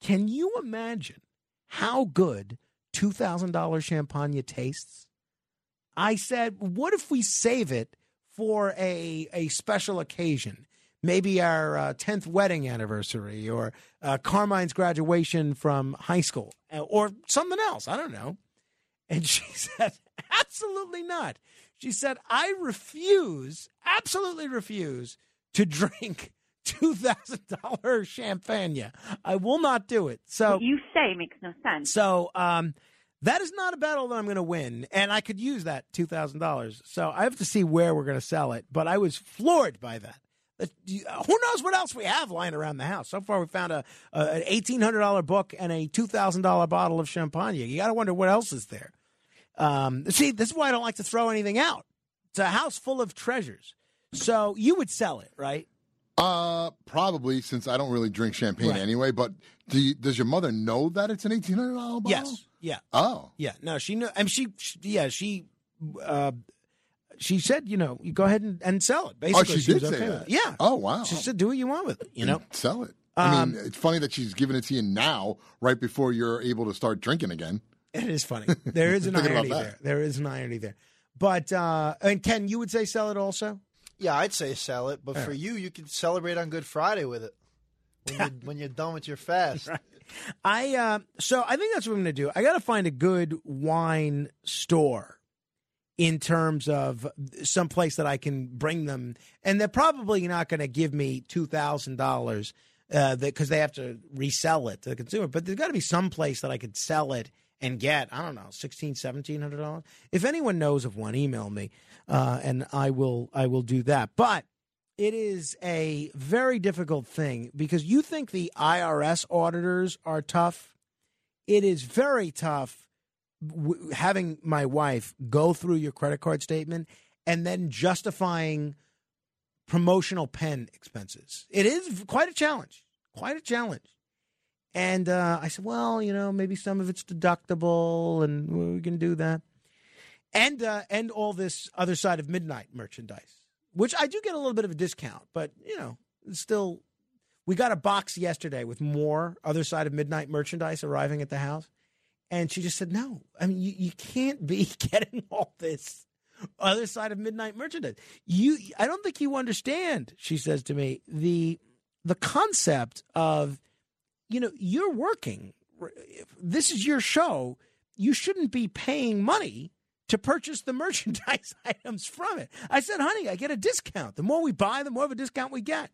can you imagine how good two thousand dollars champagne tastes?" I said, "What if we save it for a a special occasion? Maybe our uh, tenth wedding anniversary, or uh, Carmine's graduation from high school, uh, or something else. I don't know." And she (laughs) said, absolutely not. She said, I refuse, absolutely refuse to drink (laughs) $2,000 champagne. I will not do it. So what you say makes no sense. so um, that is not a battle that I'm going to win, and I could use that two thousand dollars. So I have to see where we're going to sell it. But I was floored by that. Who knows what else we have lying around the house? So far, we found a, a an eighteen hundred dollar book and a two thousand dollar bottle of champagne. You got to wonder what else is there. Um, see, this is why I don't like to throw anything out. It's a house full of treasures. So you would sell it, right? Uh, probably since I don't really drink champagne Right. anyway. But do you, does your mother know that it's an eighteen hundred dollar bottle? Yes. Yeah. Oh. Yeah. No, she knew. I mean, she, she yeah, she, uh, she said, you know, you go ahead and, and sell it. Basically, oh, she, did was say okay that. Yeah. Oh wow. She said, do what you want with it. You know. sell it. I Um, mean, it's funny that she's giving it to you now, right before you're able to start drinking again. It is funny. There is (laughs) an irony there. There is an irony there. But uh and Ken, you would say sell it also? Yeah, I'd say sell it, but for you, you can celebrate on Good Friday with it when you're, (laughs) when you're done with your fast. I uh, so I think that's what I'm going to do. I got to find a good wine store in terms of some place that I can bring them, and they're probably not going to give me two thousand dollars because they have to resell it to the consumer. But there's got to be some place that I could sell it and get I don't know sixteen, seventeen hundred dollars. If anyone knows of one, email me, uh, and I will I will do that. But it is a very difficult thing because you think the IRS auditors are tough. It is very tough w- having my wife go through your credit card statement and then justifying promotional pen expenses. It is quite a challenge, quite a challenge. And uh, I said, well, you know, maybe some of it's deductible, and we can do that. And uh, and all this other side of midnight merchandise which I do get a little bit of a discount, but you know, still. We got a box yesterday with more other side of midnight merchandise arriving at the house, and she just said, "No, I mean, you, you can't be (laughs) getting all this other side of midnight merchandise. You, I don't think you understand." She says to me, "the the concept of, you know, you're working. This is your show. You shouldn't be paying money." to purchase the (laughs) merchandise items from it. I said, honey, I get a discount. The more we buy, the more of a discount we get.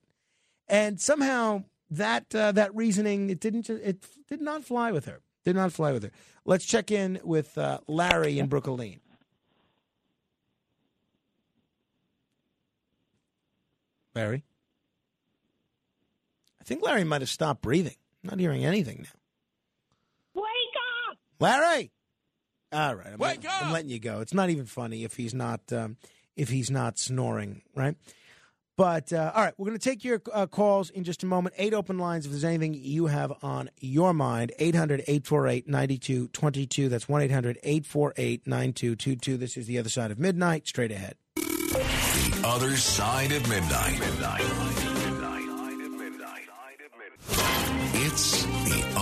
And somehow that uh, that reasoning it didn't it did not fly with her. Did not fly with her. Let's check in with uh, Larry in Brooklyn. Larry, I think Larry might have stopped breathing. I'm not hearing anything now. Wake up! Larry. All right, I'm, Wake I'm letting you go. It's not even funny if he's not um, if he's not snoring, right? But uh, all right, we're going to take your uh, calls in just a moment. Eight open lines. If there's anything you have on your mind, 800 848 9222. That's 1 800 848 9222. This is The Other Side of Midnight. Straight ahead. The other side of midnight. It's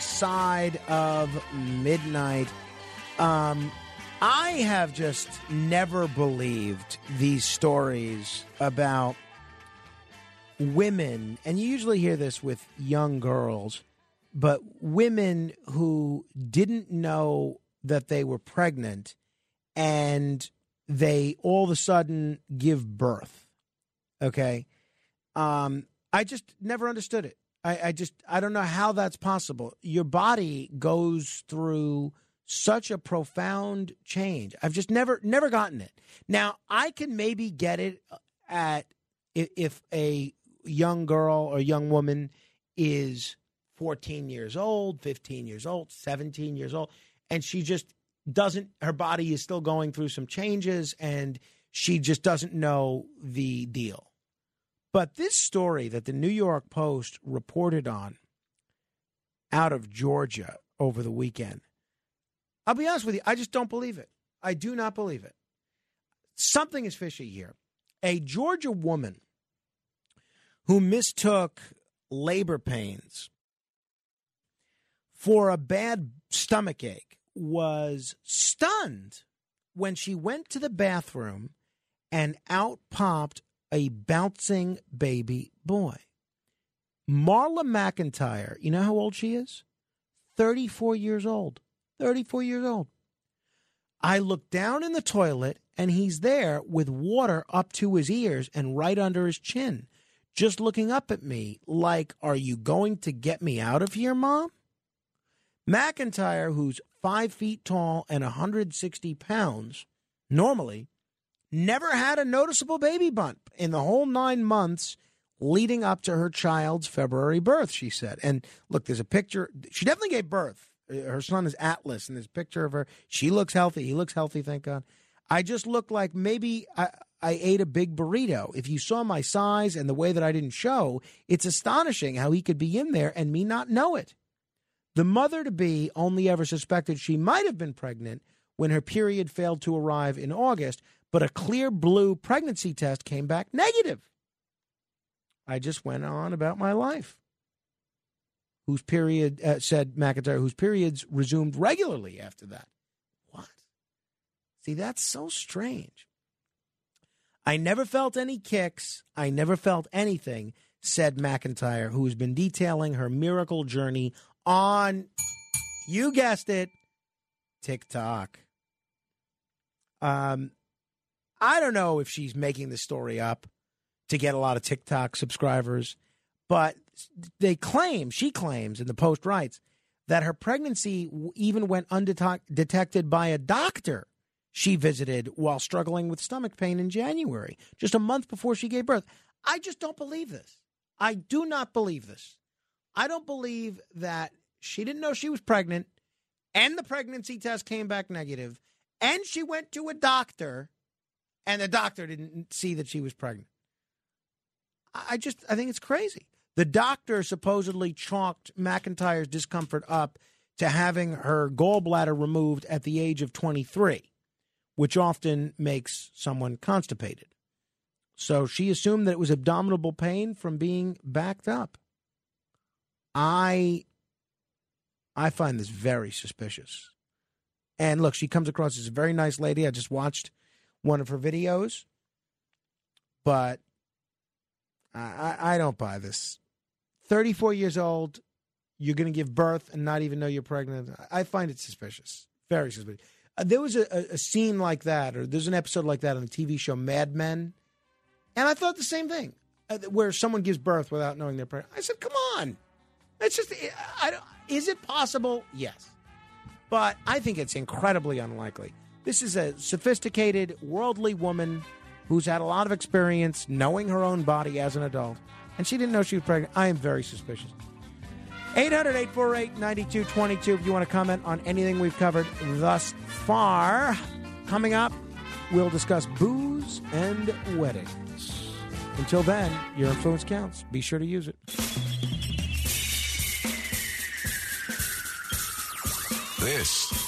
Side of midnight. Um, I have just never believed these stories about women, and you usually hear this with young girls, but women who didn't know that they were pregnant and they all of a sudden give birth. Okay. Um, I just never understood it. I, I just I don't know how that's possible. Your body goes through such a profound change. I've just never never gotten it. Now I can maybe get it uh, at if, if a young girl or young woman is 14 years old, 15 years old, 17 years old, and she just doesn't her body is still going through some changes and she just doesn't know the deal. But this story that the New York Post reported on out of Georgia over the weekend, I'll be honest with you, I just don't believe it. I do not believe it. Something is fishy here. A Georgia woman who mistook labor pains for a bad stomach ache was stunned when she went to the bathroom and out popped a bouncing baby boy. Marla McIntyre, you know how old she is? 34 years old. 34 years old. I look down in the toilet and he's there with water up to his ears and right under his chin, just looking up at me like, Are you going to get me out of here, Mom? McIntyre, who's five feet tall and 160 pounds, normally never had a noticeable baby bump in the whole nine months leading up to her child's February birth, she said. And look, there's a picture. She definitely gave birth. Her son is Atlas, and there's a picture of her. She looks healthy. He looks healthy, thank God. I just look like maybe I, I ate a big burrito. If you saw my size and the way that I didn't show, it's astonishing how he could be in there and me not know it. The mother to be only ever suspected she might have been pregnant when her period failed to arrive in August, but a clear blue pregnancy test came back negative. I just went on about my life. Whose period, uh, said McIntyre, whose periods resumed regularly after that. What? See, that's so strange. I never felt any kicks. I never felt anything, said McIntyre, who has been detailing her miracle journey on, you guessed it, TikTok. Um, I don't know if she's making the story up to get a lot of TikTok subscribers, but they claim, she claims, and the Post writes, that her pregnancy even went undetected by a doctor she visited while struggling with stomach pain in January, just a month before she gave birth. I just don't believe this. I do not believe this. I don't believe that she didn't know she was pregnant and the pregnancy test came back negative and she went to a doctor and the doctor didn't see that she was pregnant. I just I think it's crazy. The doctor supposedly chalked McIntyre's discomfort up to having her gallbladder removed at the age of 23, which often makes someone constipated. So she assumed that it was abdominal pain from being backed up. I I find this very suspicious. And look, she comes across as a very nice lady. I just watched one of her videos, but I, I don't buy this. 34 years old, you're going to give birth and not even know you're pregnant. I find it suspicious, very suspicious. Uh, there was a, a, scene like that, or there's an episode like that on the TV show Mad Men, and I thought the same thing, uh, where someone gives birth without knowing they're pregnant. I said, "Come on, it's just, I don't, is it possible? Yes, but I think it's incredibly unlikely. This is a sophisticated, worldly woman who's had a lot of experience knowing her own body as an adult, and she didn't know she was pregnant. I am very suspicious. 800 848 9222 if you want to comment on anything we've covered thus far. Coming up, we'll discuss booze and weddings. Until then, your influence counts. Be sure to use it. This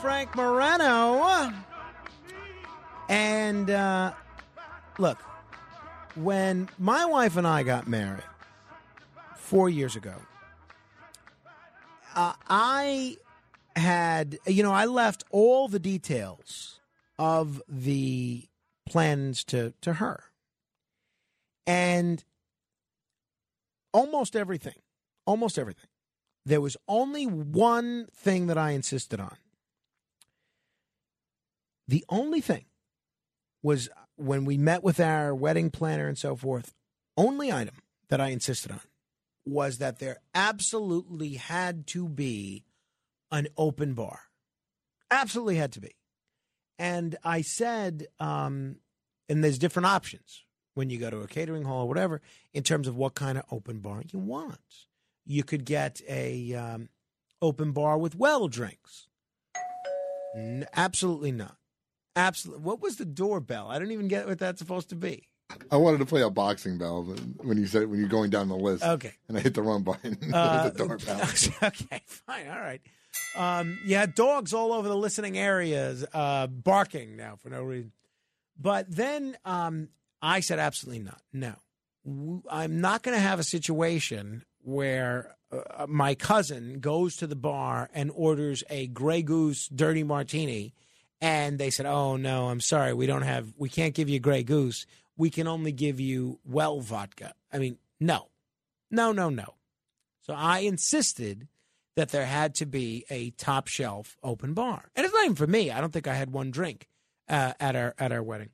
Frank Morano. And uh, look, when my wife and I got married four years ago, uh, I had, you know, I left all the details of the plans to, to her. And almost everything, almost everything. There was only one thing that I insisted on. The only thing was when we met with our wedding planner and so forth, only item that I insisted on was that there absolutely had to be an open bar. Absolutely had to be. And I said, um, and there's different options when you go to a catering hall or whatever in terms of what kind of open bar you want. You could get a um, open bar with well drinks. N- absolutely not. Absolutely. What was the doorbell? I don't even get what that's supposed to be. I wanted to play a boxing bell when you said when you're going down the list. Okay. And I hit the wrong button. (laughs) Uh, the doorbell. (laughs) okay, fine, all right. Um, you had dogs all over the listening areas uh, barking now for no reason. But then um, I said, absolutely not. No, I'm not going to have a situation where uh, my cousin goes to the bar and orders a Grey Goose dirty martini, and they said, "Oh no, I'm sorry, we don't have, we can't give you Grey Goose. We can only give you well vodka." I mean, no, no, no, no. So I insisted that there had to be a top shelf open bar, and it's not even for me. I don't think I had one drink uh, at our at our wedding.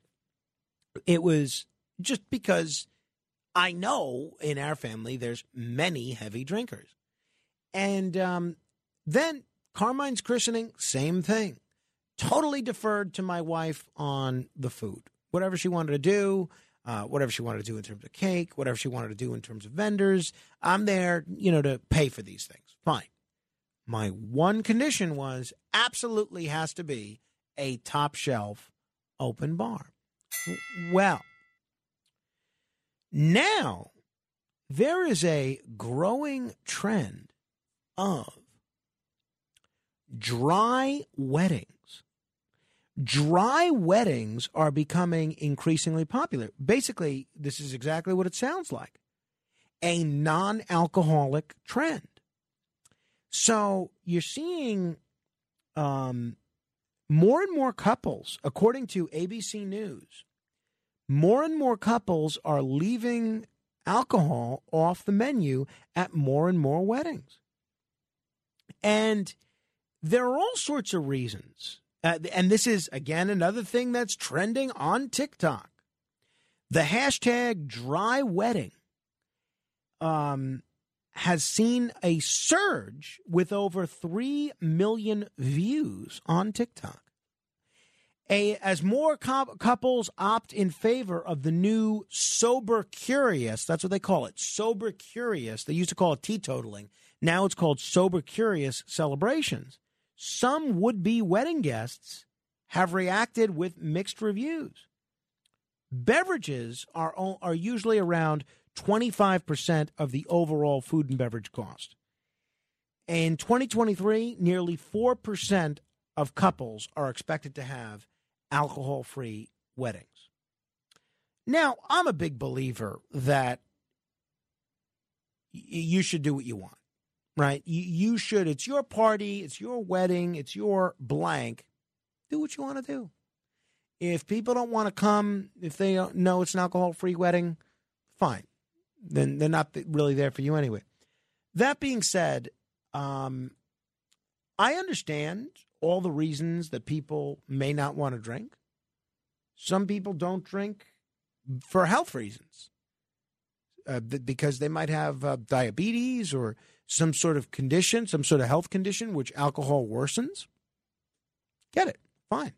It was just because I know in our family there's many heavy drinkers, and um, then Carmine's christening, same thing. Totally deferred to my wife on the food, whatever she wanted to do. Uh, whatever she wanted to do in terms of cake, whatever she wanted to do in terms of vendors, I'm there, you know, to pay for these things. Fine. My one condition was absolutely has to be a top shelf open bar. Well, now there is a growing trend of dry weddings. Dry weddings are becoming increasingly popular. Basically, this is exactly what it sounds like a non alcoholic trend. So you're seeing um, more and more couples, according to ABC News, more and more couples are leaving alcohol off the menu at more and more weddings. And there are all sorts of reasons. Uh, and this is, again, another thing that's trending on TikTok. The hashtag dry wedding um, has seen a surge with over 3 million views on TikTok. A, as more cou- couples opt in favor of the new sober curious, that's what they call it, sober curious. They used to call it teetotaling. Now it's called sober curious celebrations. Some would be wedding guests have reacted with mixed reviews. Beverages are, are usually around 25% of the overall food and beverage cost. In 2023, nearly 4% of couples are expected to have alcohol free weddings. Now, I'm a big believer that you should do what you want, right? You, you should, it's your party, it's your wedding, it's your blank. Do what you want to do. If people don't want to come, if they don't know it's an alcohol free wedding, fine. Then they're not really there for you anyway. That being said, um, I understand all the reasons that people may not want to drink. Some people don't drink for health reasons uh, because they might have uh, diabetes or some sort of condition, some sort of health condition which alcohol worsens. Get it. Fine.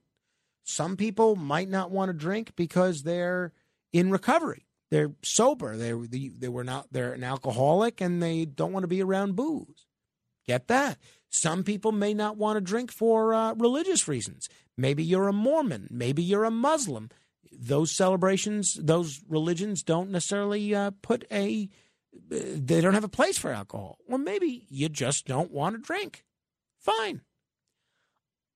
Some people might not want to drink because they're in recovery. They're sober. They they, were not. They're an alcoholic and they don't want to be around booze. Get that. Some people may not want to drink for uh, religious reasons. Maybe you're a Mormon. Maybe you're a Muslim. Those celebrations, those religions don't necessarily uh, put a they don't have a place for alcohol. Or maybe you just don't want to drink. Fine.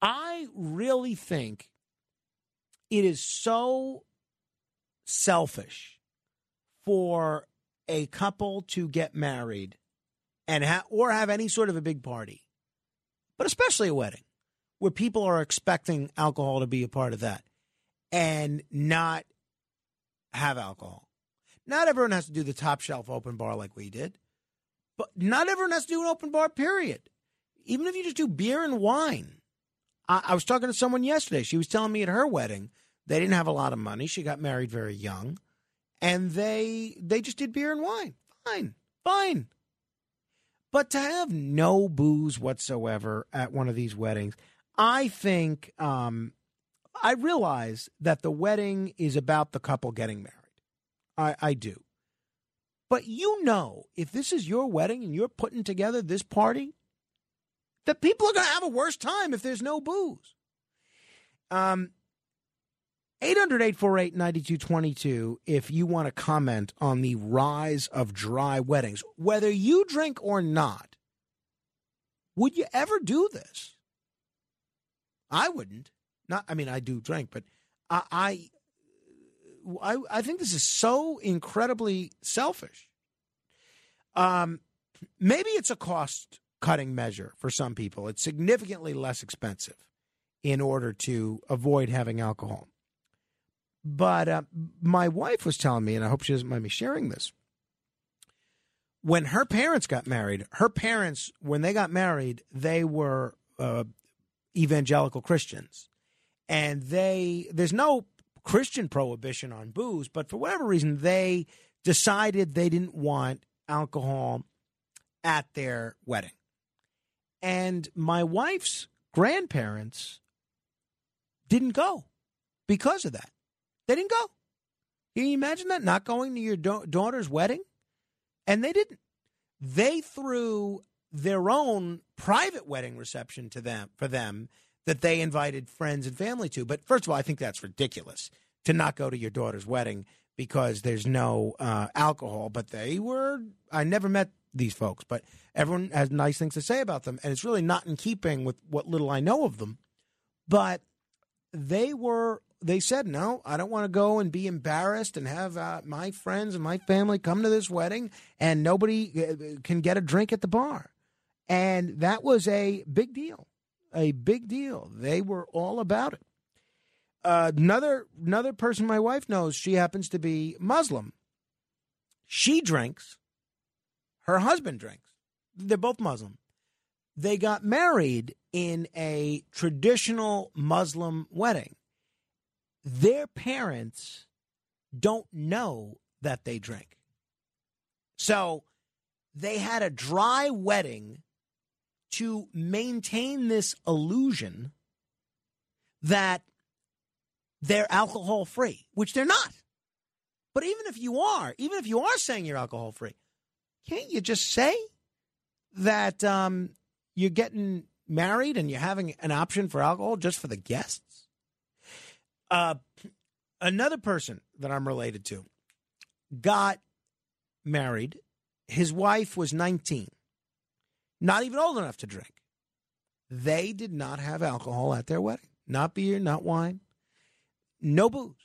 I really think it is so selfish for a couple to get married and ha- or have any sort of a big party, but especially a wedding where people are expecting alcohol to be a part of that and not have alcohol. Not everyone has to do the top shelf open bar like we did, but not everyone has to do an open bar, period. Even if you just do beer and wine. I, I was talking to someone yesterday. She was telling me at her wedding, they didn't have a lot of money. She got married very young, and they they just did beer and wine. Fine, fine. But to have no booze whatsoever at one of these weddings, I think um, I realize that the wedding is about the couple getting married. I, I do. But you know, if this is your wedding and you're putting together this party, that people are going to have a worse time if there's no booze. Um, 800 848 9222 if you want to comment on the rise of dry weddings. Whether you drink or not, would you ever do this? I wouldn't. Not, I mean, I do drink, but I, I, I, I think this is so incredibly selfish. Um, maybe it's a cost cutting measure for some people. It's significantly less expensive in order to avoid having alcohol. But uh, my wife was telling me, and I hope she doesn't mind me sharing this. When her parents got married, her parents, when they got married, they were uh, evangelical Christians, and they there's no Christian prohibition on booze, but for whatever reason, they decided they didn't want alcohol at their wedding. And my wife's grandparents didn't go because of that. They didn't go. Can you imagine that? Not going to your da- daughter's wedding? And they didn't. They threw their own private wedding reception to them for them that they invited friends and family to. But first of all, I think that's ridiculous to not go to your daughter's wedding because there's no uh, alcohol. But they were, I never met these folks, but everyone has nice things to say about them. And it's really not in keeping with what little I know of them. But they were, they said, no, I don't want to go and be embarrassed and have uh, my friends and my family come to this wedding and nobody uh, can get a drink at the bar. And that was a big deal, a big deal. They were all about it. Uh, another another person my wife knows, she happens to be Muslim. She drinks. Her husband drinks. They're both Muslim. They got married in a traditional Muslim wedding. Their parents don't know that they drink. So they had a dry wedding to maintain this illusion that they're alcohol free, which they're not. But even if you are, even if you are saying you're alcohol free, can't you just say that um, you're getting married and you're having an option for alcohol just for the guests? Uh, another person that I'm related to got married. His wife was 19, not even old enough to drink. They did not have alcohol at their wedding. Not beer, not wine, no booze.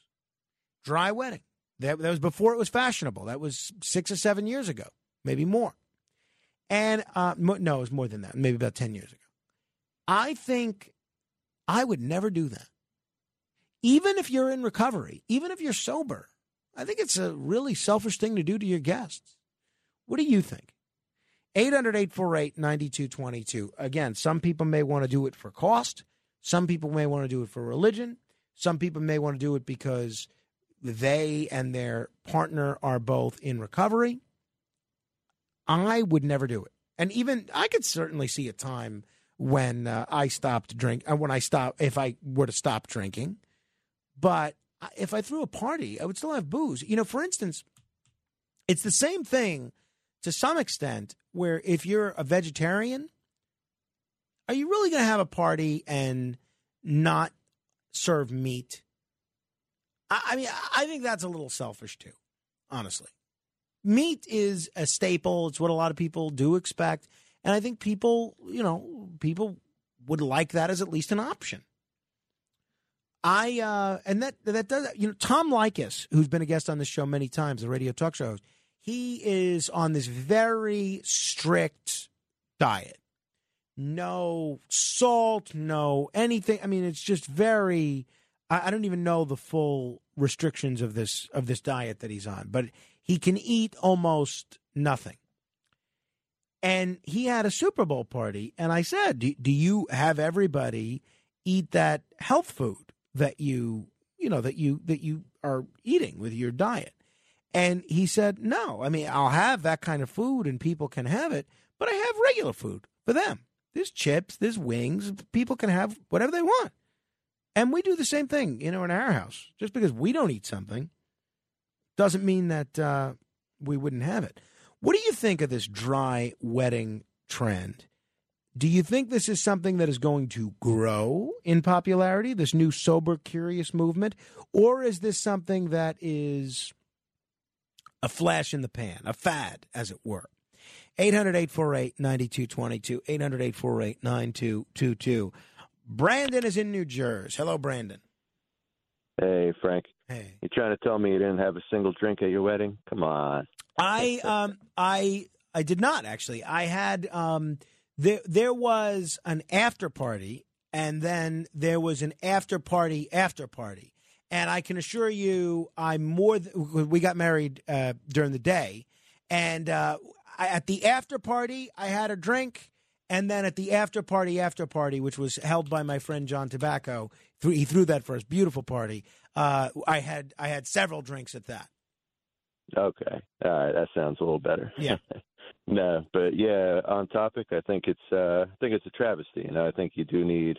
Dry wedding. That, that was before it was fashionable. That was six or seven years ago, maybe more. And uh, no, it was more than that, maybe about 10 years ago. I think I would never do that. Even if you're in recovery, even if you're sober, I think it's a really selfish thing to do to your guests. What do you think? 800 848 9222. Again, some people may want to do it for cost. Some people may want to do it for religion. Some people may want to do it because they and their partner are both in recovery. I would never do it. And even I could certainly see a time when uh, I stopped drink and when I stop if I were to stop drinking. But if I threw a party, I would still have booze. You know, for instance, it's the same thing to some extent where if you're a vegetarian, are you really going to have a party and not serve meat? I, I mean, I think that's a little selfish too, honestly. meat is a staple. It's what a lot of people do expect, and I think people, you know, people would like that as at least an option. I uh, and that that does you know Tom Likus, who's been a guest on this show many times, the radio talk show host, he is on this very strict diet. No salt, no anything. I mean, it's just very. I, I don't even know the full restrictions of this of this diet that he's on, but he can eat almost nothing. And he had a Super Bowl party, and I said, "Do, do you have everybody eat that health food that you you know that you that you are eating with your diet?" And he said, "No. I mean, I'll have that kind of food, and people can have it, but I have regular food for them. There's chips, there's wings. People can have whatever they want." And we do the same thing, you know, in our house. Just because we don't eat something doesn't mean that uh, we wouldn't have it. What do you think of this dry wedding trend? Do you think this is something that is going to grow in popularity, this new sober curious movement? Or is this something that is a flash in the pan, a fad, as it were? 800 848 9222. 800 848 9222. Brandon is in New Jersey. Hello, Brandon. Hey, Frank. Hey. You trying to tell me you didn't have a single drink at your wedding? Come on. I (laughs) um I I did not actually. I had um there there was an after party and then there was an after party after party. And I can assure you I'm more th- we got married uh during the day and uh I, at the after party I had a drink and then at the after party after party which was held by my friend John Tabacco threw- he threw that us beautiful party. Uh I had I had several drinks at that. Okay. All right. That sounds a little better. Yeah. (laughs) no, but yeah, on topic, I think it's uh I think it's a travesty. You know, I think you do need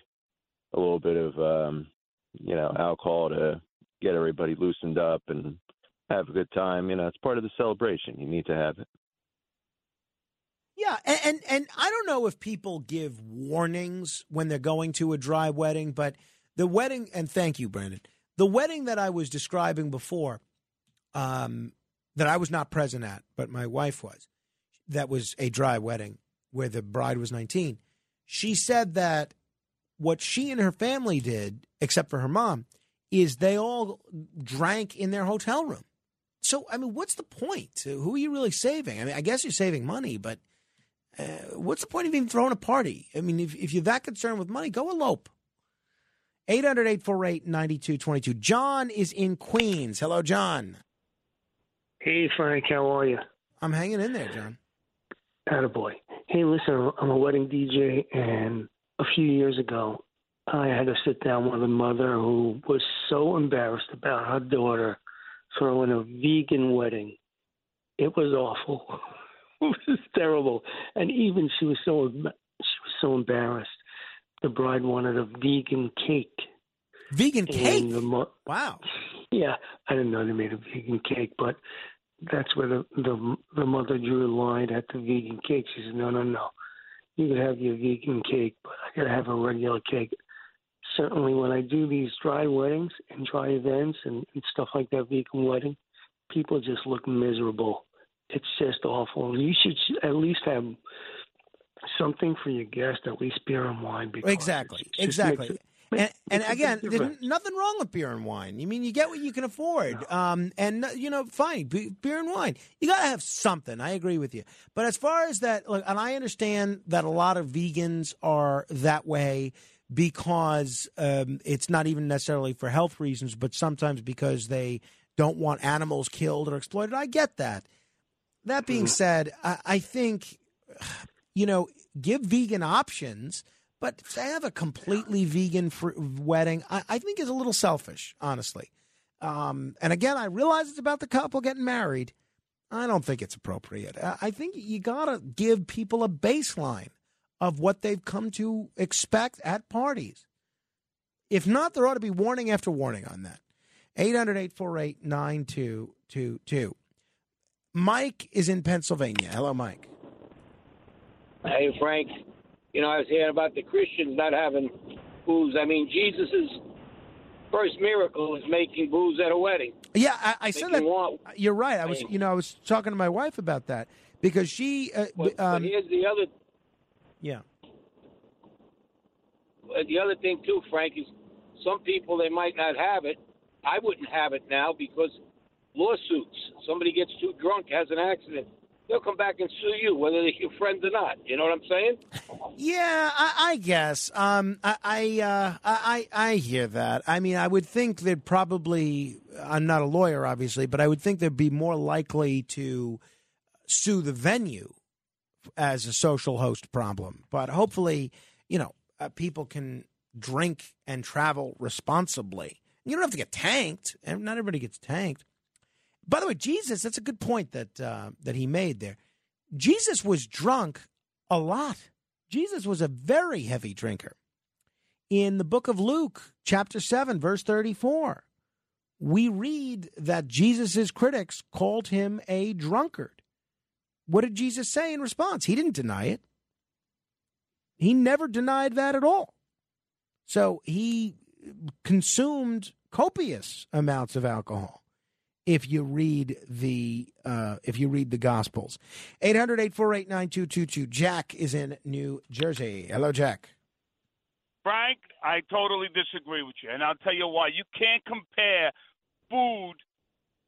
a little bit of um, you know, alcohol to get everybody loosened up and have a good time. You know, it's part of the celebration. You need to have it. Yeah, and, and and I don't know if people give warnings when they're going to a dry wedding, but the wedding and thank you, Brandon. The wedding that I was describing before, um, that I was not present at, but my wife was. That was a dry wedding where the bride was nineteen. She said that what she and her family did, except for her mom, is they all drank in their hotel room. So, I mean, what's the point? Who are you really saving? I mean, I guess you're saving money, but uh, what's the point of even throwing a party? I mean, if, if you're that concerned with money, go elope. 800 848 9222. John is in Queens. Hello, John. Hey, Frank, how are you? I'm hanging in there, John. Attaboy. Hey, listen, I'm a wedding DJ, and a few years ago, I had to sit down with a mother who was so embarrassed about her daughter throwing a vegan wedding. It was awful. (laughs) it was terrible, and even she was so she was so embarrassed. The bride wanted a vegan cake. Vegan cake? Mo- wow. Yeah, I didn't know they made a vegan cake, but that's where the the the mother drew the line at the vegan cake. She said, "No, no, no, you can have your vegan cake, but I gotta have a regular cake." Certainly, when I do these dry weddings and dry events and, and stuff like that, vegan wedding, people just look miserable. It's just awful. You should at least have something for your guests, at least beer and wine. Because Exactly. Exactly. it- And, and makes a big again, there's nothing wrong with beer and wine. You mean you get what you can afford, um, and you know, fine, beer and wine. You got to have something. I agree with you. But as far as that, look, and I understand that a lot of vegans are that way because um, it's not even necessarily for health reasons, but sometimes because they don't want animals killed or exploited. I get that. That being said, I, I think (sighs) you know, give vegan options, but to have a completely vegan fr- wedding, I, I think is a little selfish, honestly. Um, and again, I realize it's about the couple getting married. I don't think it's appropriate. I, I think you got to give people a baseline of what they've come to expect at parties. If not, there ought to be warning after warning on that. 800 848 9222. Mike is in Pennsylvania. Hello, Mike. Hey, Frank. You know, I was hearing about the Christians not having booze. I mean, Jesus is first miracle is making booze at a wedding. Yeah, I, I said that. Wine. You're right. I was, you know, I was talking to my wife about that because she, uh, But, but um, here's the other yeah. the other thing too, Frank, is some people they might not have it. I wouldn't have it now because lawsuits. Somebody gets too drunk, has an accident, they'll come back and sue you, whether they're your friends or not. You know what I'm saying? Yeah, I, I guess. Um, I I, uh, I I hear that. I mean, I would think that probably. I'm not a lawyer, obviously, but I would think they'd be more likely to sue the venue as a social host problem. But hopefully, you know, uh, people can drink and travel responsibly. You don't have to get tanked, not everybody gets tanked. By the way, Jesus, that's a good point that uh, that he made there. Jesus was drunk a lot. Jesus was a very heavy drinker. In the book of Luke, chapter 7, verse 34, we read that Jesus' critics called him a drunkard. What did Jesus say in response? He didn't deny it. He never denied that at all. So he consumed copious amounts of alcohol if you read the uh, if you read the gospels 800-848-9222 jack is in new jersey hello jack Frank, I totally disagree with you, and I'll tell you why. You can't compare food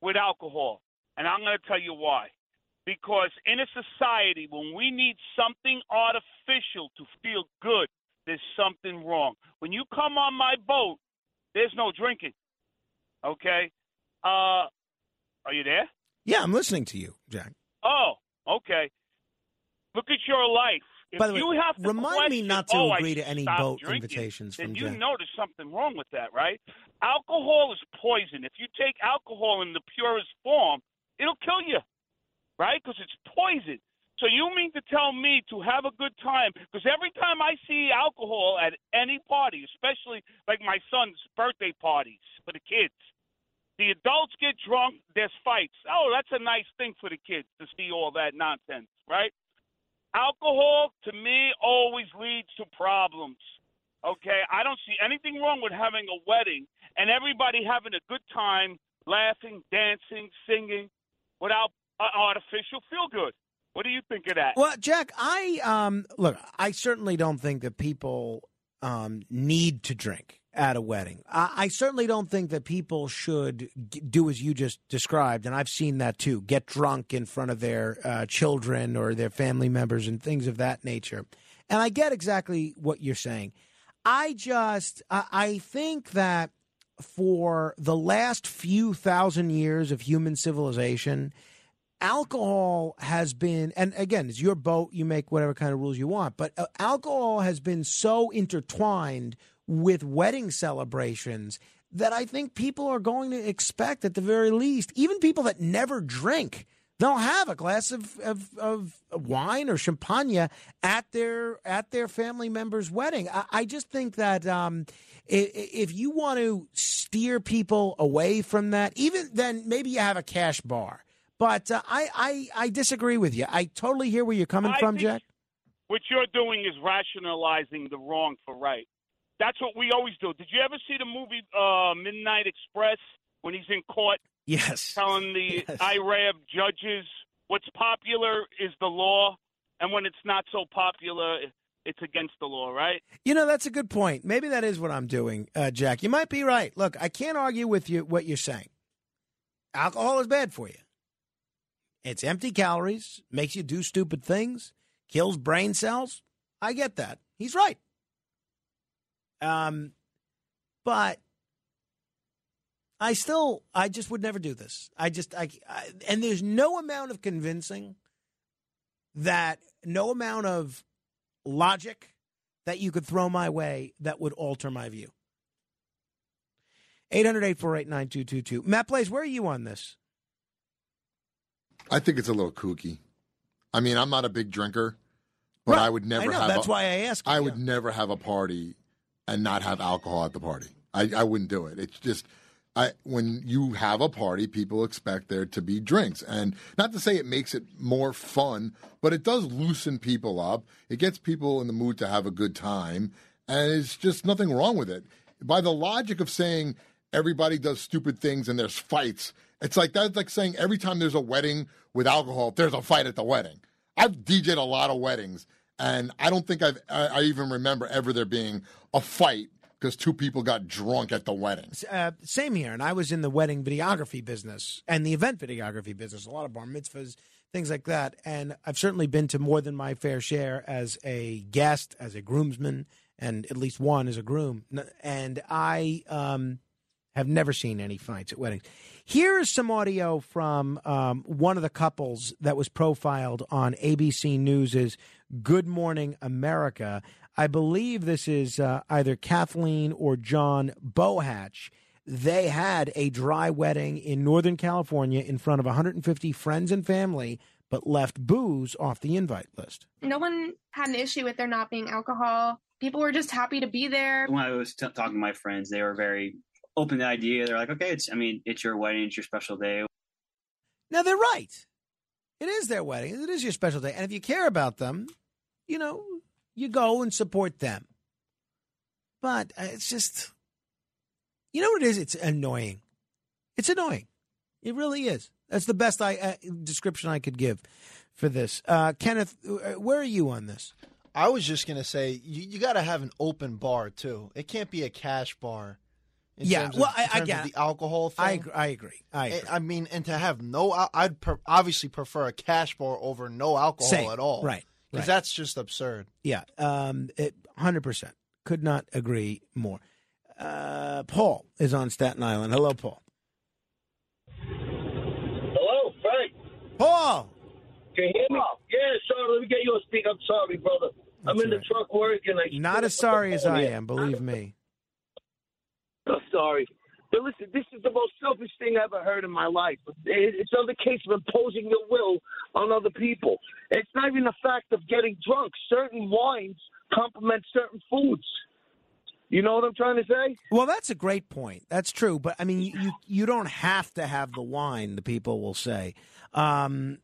with alcohol, and I'm going to tell you why. Because in a society, when we need something artificial to feel good, there's something wrong. When you come on my boat, there's no drinking. Okay? Uh, are you there? yeah i'm listening to you jack Oh, okay. Look at your life. If By the way, you have to remind me not to "Oh, agree to any boat drinking," invitations from you Jack. know there's something wrong with that, right? Alcohol is poison. If you take alcohol in the purest form, it'll kill you, right? Because it's poison. So you mean to tell me to have a good time? Because every time I see alcohol at any party, especially like my son's birthday parties for the kids, the adults get drunk, there's fights. Oh, that's a nice thing for the kids to see all that nonsense, right? Alcohol, to me, always leads to problems. Okay? I don't see anything wrong with having a wedding and everybody having a good time, laughing, dancing, singing, without artificial feel good. What do you think of that? Well, Jack, I um look, I certainly don't think that people um need to drink at a wedding. I, I certainly don't think that people should g- do as you just described, and I've seen that too. Get drunk in front of their uh, children or their family members and things of that nature. And I get exactly what you're saying. I just I, I think that for the last few thousand years of human civilization, alcohol has been, and again, it's your boat, you make whatever kind of rules you want, but uh, alcohol has been so intertwined with wedding celebrations that I think people are going to expect, at the very least, even people that never drink. They'll have a glass of, of, of wine or champagne at their at their family member's wedding. I, I just think that um, if you want to steer people away from that, even then maybe you have a cash bar. But uh, I, I I disagree with you. I totally hear where you're coming I from, Jack. What you're doing is rationalizing the wrong for right. That's what we always do. Did you ever see the movie uh, Midnight Express when he's in court Yes. telling the IRAB judges what's popular is the law, and when it's not so popular, it's against the law, right? You know, that's a good point. Maybe that is what I'm doing, uh, Jack. You might be right. Look, I can't argue with you what you're saying. Alcohol is bad for you. It's empty calories, makes you do stupid things, kills brain cells. I get that. He's right. Um, but I still, I just would never do this. I just, I, I and there's no amount of convincing that, no amount of logic that you could throw my way that would alter my view. 800 848 9222. Matt Blaze, where are you on this? I think it's a little kooky. I mean, I'm not a big drinker, but I would never I know, have. that's a, why I asked I would never have a party and not have alcohol at the party. I, I wouldn't do it. It's just. I, when you have a party, people expect there to be drinks. And not to say it makes it more fun, but it does loosen people up. It gets people in the mood to have a good time. And it's just nothing wrong with it. By the logic of saying everybody does stupid things and there's fights. It's like that's like saying every time there's a wedding with alcohol, there's a fight at the wedding. I've DJed a lot of weddings, and I don't think I've I, I even remember ever there being a fight because two people got drunk at the wedding. Uh, same here. And I was in the wedding videography business and the event videography business, a lot of bar mitzvahs, things like that. And I've certainly been to more than my fair share as a guest, as a groomsman, and at least one as a groom. And I um, have never seen any fights at weddings. Here is some audio from um, one of the couples that was profiled on ABC News' Good Morning America. I believe this is uh, either Kathleen or John Bohatch. They had a dry wedding in Northern California in front of 150 friends and family, but left booze off the invite list. No one had an issue with there not being alcohol. People were just happy to be there. When I was t- talking to my friends, they were very open to the idea. They're like, okay, it's, I mean, it's your wedding, it's your special day. Now they're right. It is their wedding. It is your special day. And if you care about them, you know, you go and support them. But uh, it's just, you know what it is? It's annoying. It's annoying. It really is. That's the best I uh, description I could give for this. Uh, Kenneth, uh, where are you on this? I was just gonna say you, you got to have an open bar too. It can't be a cash bar. in Yeah, terms of- well, I- I get the alcohol thing. I agree. I agree. I agree. I mean, and to have no, I'd per, obviously prefer a cash bar over no alcohol Same. at all. Right, Because right. that's just absurd. Yeah, um, it, 100%. Could not agree more. Uh, Paul is on Staten Island. Hello, Paul. Hello, Frank. Paul. Can you hear me? Yeah, sorry. Let me get you on speak. I'm sorry, brother. I'm in the truck working. I Not as sorry as I am, believe me. (laughs) I'm sorry. But listen, this is the most selfish thing I ever heard in my life. It- It's another case of imposing your will on other people. It's not even the fact of getting drunk. Certain wines complement certain foods. You know what I'm trying to say? Well, that's a great point. That's true, but I mean, you you, don't have to have the wine. The people will say. Um,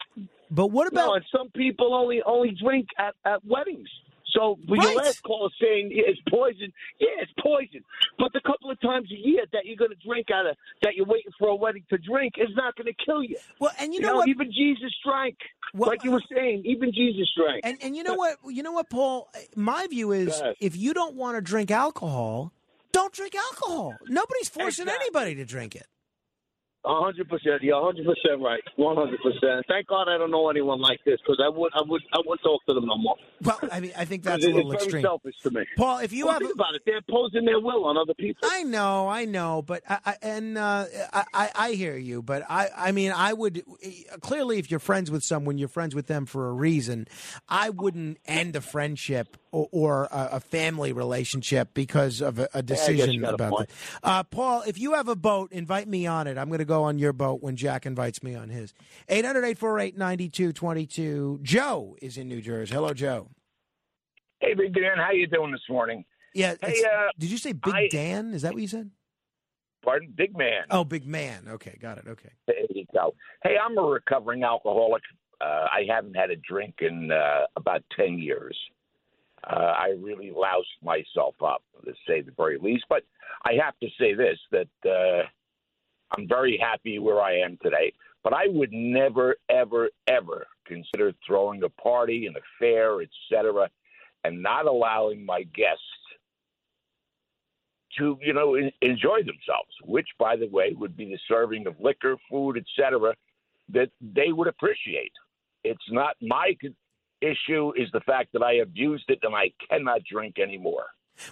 but what about? No, and some people only only drink at, at weddings. So but your last call saying it's poison. Yeah, it's poison. But the couple of times a year that you're going to drink out of that you're waiting for a wedding to drink is not going to kill you. Well, and you know what? Even Jesus drank. like you were saying, even Jesus drank. And and you know what? You know what, Paul? My view is, if you don't want to drink alcohol, don't drink alcohol. Nobody's forcing anybody to drink it. A hundred percent. You're hundred percent right. One hundred percent. Thank God I don't know anyone like this because I would I would I wouldn't talk to them no more. Well, I mean, I think that's (laughs) a It's little very extreme. selfish to me. Paul, if you Well, have think about it, they're imposing their will on other people. I know, I know, but I, I and uh, I, I I hear you, but I, I mean, I would clearly, if you're friends with someone, you're friends with them for a reason. I wouldn't end a friendship or, or a, a family relationship because of a, a decision got a about point. it. Uh, Paul, if you have a boat, invite me on it. I'm going to go on your boat when Jack invites me on his. 800-848-9222. Joe is in New Jersey. Hello, Joe. Hey, Big Dan, how you doing this morning? Yeah. Hey, uh, did you say Big I- Dan? Is that what you said? Pardon, big man. Oh, Big Man. Okay, got it. Okay. There you go. Hey, I'm a recovering alcoholic. Uh, I haven't had a drink in uh, about ten years. Uh, I really loused myself up, to say the very least. But I have to say this: that uh, I'm very happy where I am today. But I would never, ever, ever consider throwing a party, an affair, etc., and not allowing my guests to, you know, en- enjoy themselves. Which, by the way, would be the serving of liquor, food, etc., that they would appreciate. It's not my con- issue. Is the fact that I abused it and I cannot drink anymore.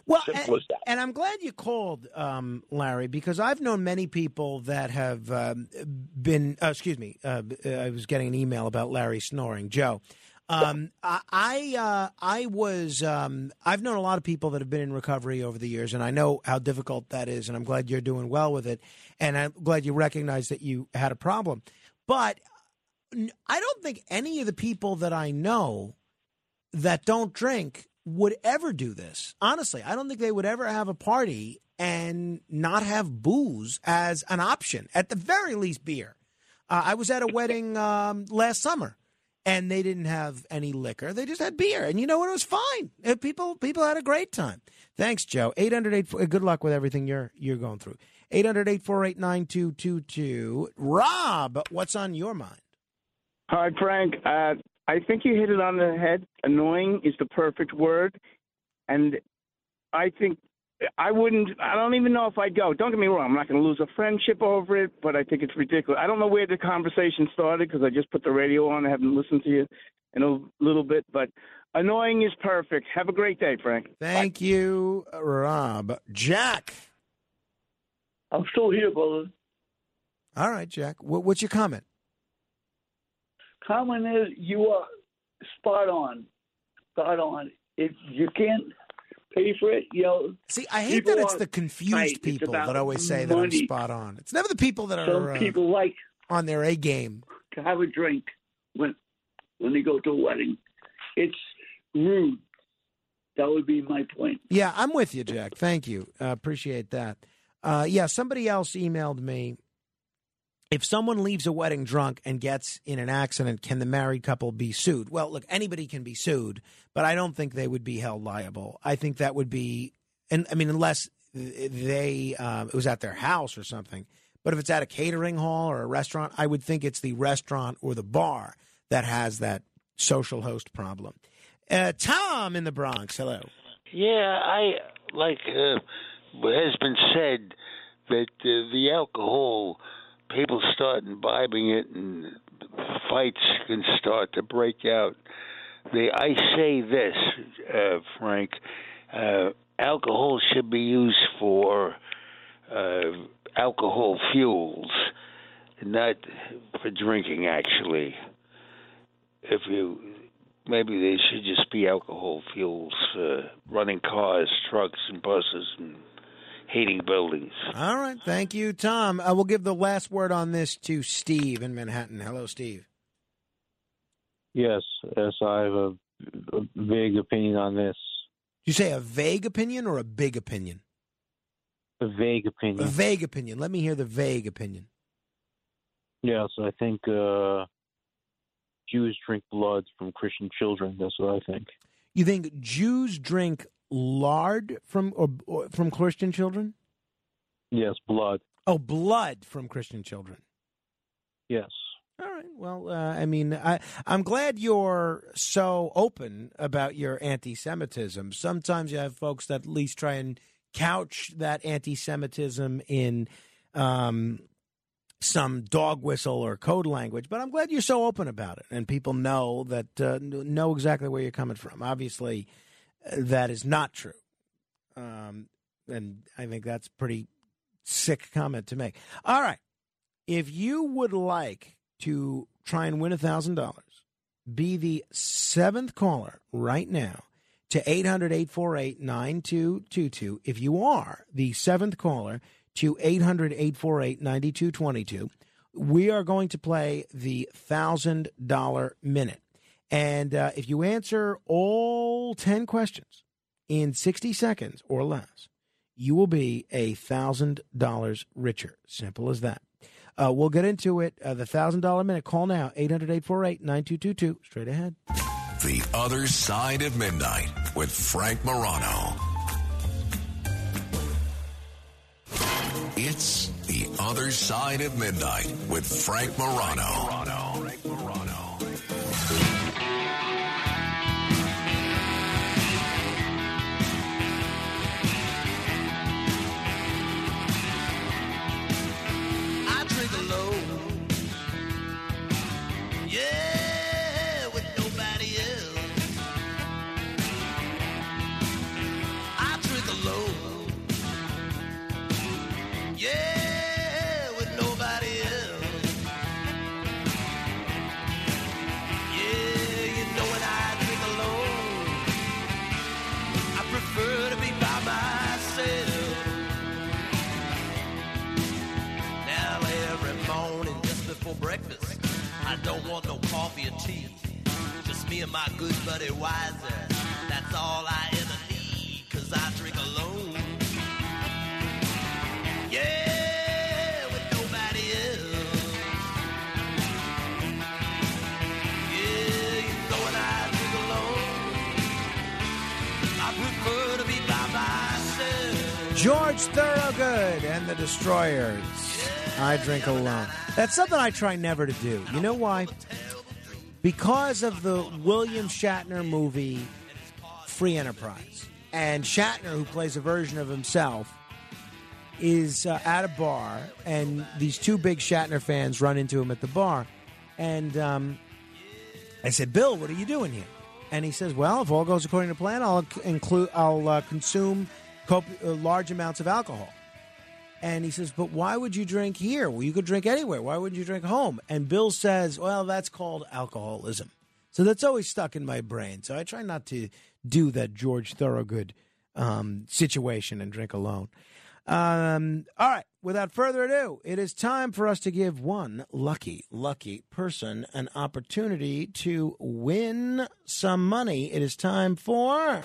Well, that. And I'm glad you called, um, Larry, because I've known many people that have um, been. Uh, excuse me, uh, I was getting an email about Larry snoring. Joe, um, I I, uh, I was. Um, I've known a lot of people that have been in recovery over the years, and I know how difficult that is. And I'm glad you're doing well with it, and I'm glad you recognize that you had a problem. But I don't think any of the people that I know that don't drink would ever do this. Honestly, I don't think they would ever have a party and not have booze as an option. At the very least, beer. Uh, I was at a wedding um, last summer, and they didn't have any liquor. They just had beer, and you know what? It was fine. Uh, People people had a great time. Thanks, Joe. Eight hundred eight. Good luck with everything you're you're going through. 800 848 9222. Rob, what's on your mind? Hi, Frank. Uh, I think you hit it on the head. Annoying is the perfect word, and I think I wouldn't. I don't even know if I'd go. Don't get me wrong. I'm not going to lose a friendship over it, but I think it's ridiculous. I don't know where the conversation started because I just put the radio on. I haven't listened to you in a little bit, but annoying is perfect. Have a great day, Frank. Thank you, Rob. Jack. I'm still here, brother. All right, Jack. What, what's your comment? Comment is you are spot on. Spot on. If you can't pay for it, you know. See, I hate that it's the confused right. People that always say that I'm spot on. It's never the people that Some are uh, people like on their A game. to have a drink when when they go to a wedding. It's rude. That would be my point. Yeah, I'm with you, Jack. Thank you. Uh, appreciate that. Uh, yeah, somebody else emailed me. If someone leaves a wedding drunk and gets in an accident, can the married couple be sued? Well, look, anybody can be sued, but I don't think they would be held liable. I think that would be, and I mean, unless they uh, it was at their house or something. But if it's at a catering hall or a restaurant, I would think it's the restaurant or the bar that has that social host problem. Uh, Tom in the Bronx, hello. Yeah, I like uh, has been said that uh, the alcohol, people start imbibing it, and fights can start to break out. I say this, uh, Frank, uh, alcohol should be used for uh, alcohol fuels, not for drinking. Actually, if you maybe they should just be alcohol fuels, uh, running cars, trucks, and buses, and heating buildings. All right, thank you, Tom. I will give the last word on this to Steve in Manhattan. Hello, Steve. Yes, yes, I have a, a vague opinion on this. You say a vague opinion or a big opinion? A vague opinion. A vague opinion. Let me hear the vague opinion. Yes, I think uh, Jews drink blood from Christian children. That's what I think. You think Jews drink lard from or, or from Christian children? Yes, blood. Oh, blood from Christian children. Yes. All right. Well, uh, I mean, I, I'm glad you're so open about your anti-Semitism. Sometimes you have folks that at least try and couch that anti-Semitism in um, some dog whistle or code language. But I'm glad you're so open about it, and people know that uh, know exactly where you're coming from. Obviously, that is not true, um, and I think that's pretty sick comment to make. All right, if you would like to try and win $1,000, be the seventh caller right now to 800 848 9222. If you are the seventh caller to 800 848 9222, we are going to play the $1,000 minute. And uh, if you answer all 10 questions in 60 seconds or less, you will be a $1,000 richer. Simple as that. Uh, we'll get into it. Uh, the $1,000 minute. Call now, 800 848 9222. Straight ahead. The Other Side of Midnight with Frank Morano. It's The Other Side of Midnight with Frank Morano. I me and my good buddy Weiser. That's all I ever need, cause I drink alone. Yeah, with nobody else. Yeah, you know when I drink alone, I prefer to be by myself. George Thorogood and the Destroyers. I drink alone. That's something I try never to do. You know why? Because of the William Shatner movie Free Enterprise. And Shatner, who plays a version of himself, is uh, at a bar, and these two big Shatner fans run into him at the bar. And um, I said, Bill, what are you doing here? And he says, Well, if all goes according to plan, I'll include, I'll uh, consume cop- uh, large amounts of alcohol. And he says, But why would you drink here? Well, you could drink anywhere. Why wouldn't you drink home? And Bill says, Well, that's called alcoholism. So that's always stuck in my brain. So I try not to do that George Thorogood um, situation and drink alone. Um, all right. Without further ado, it is time for us to give one lucky, lucky person an opportunity to win some money. It is time for.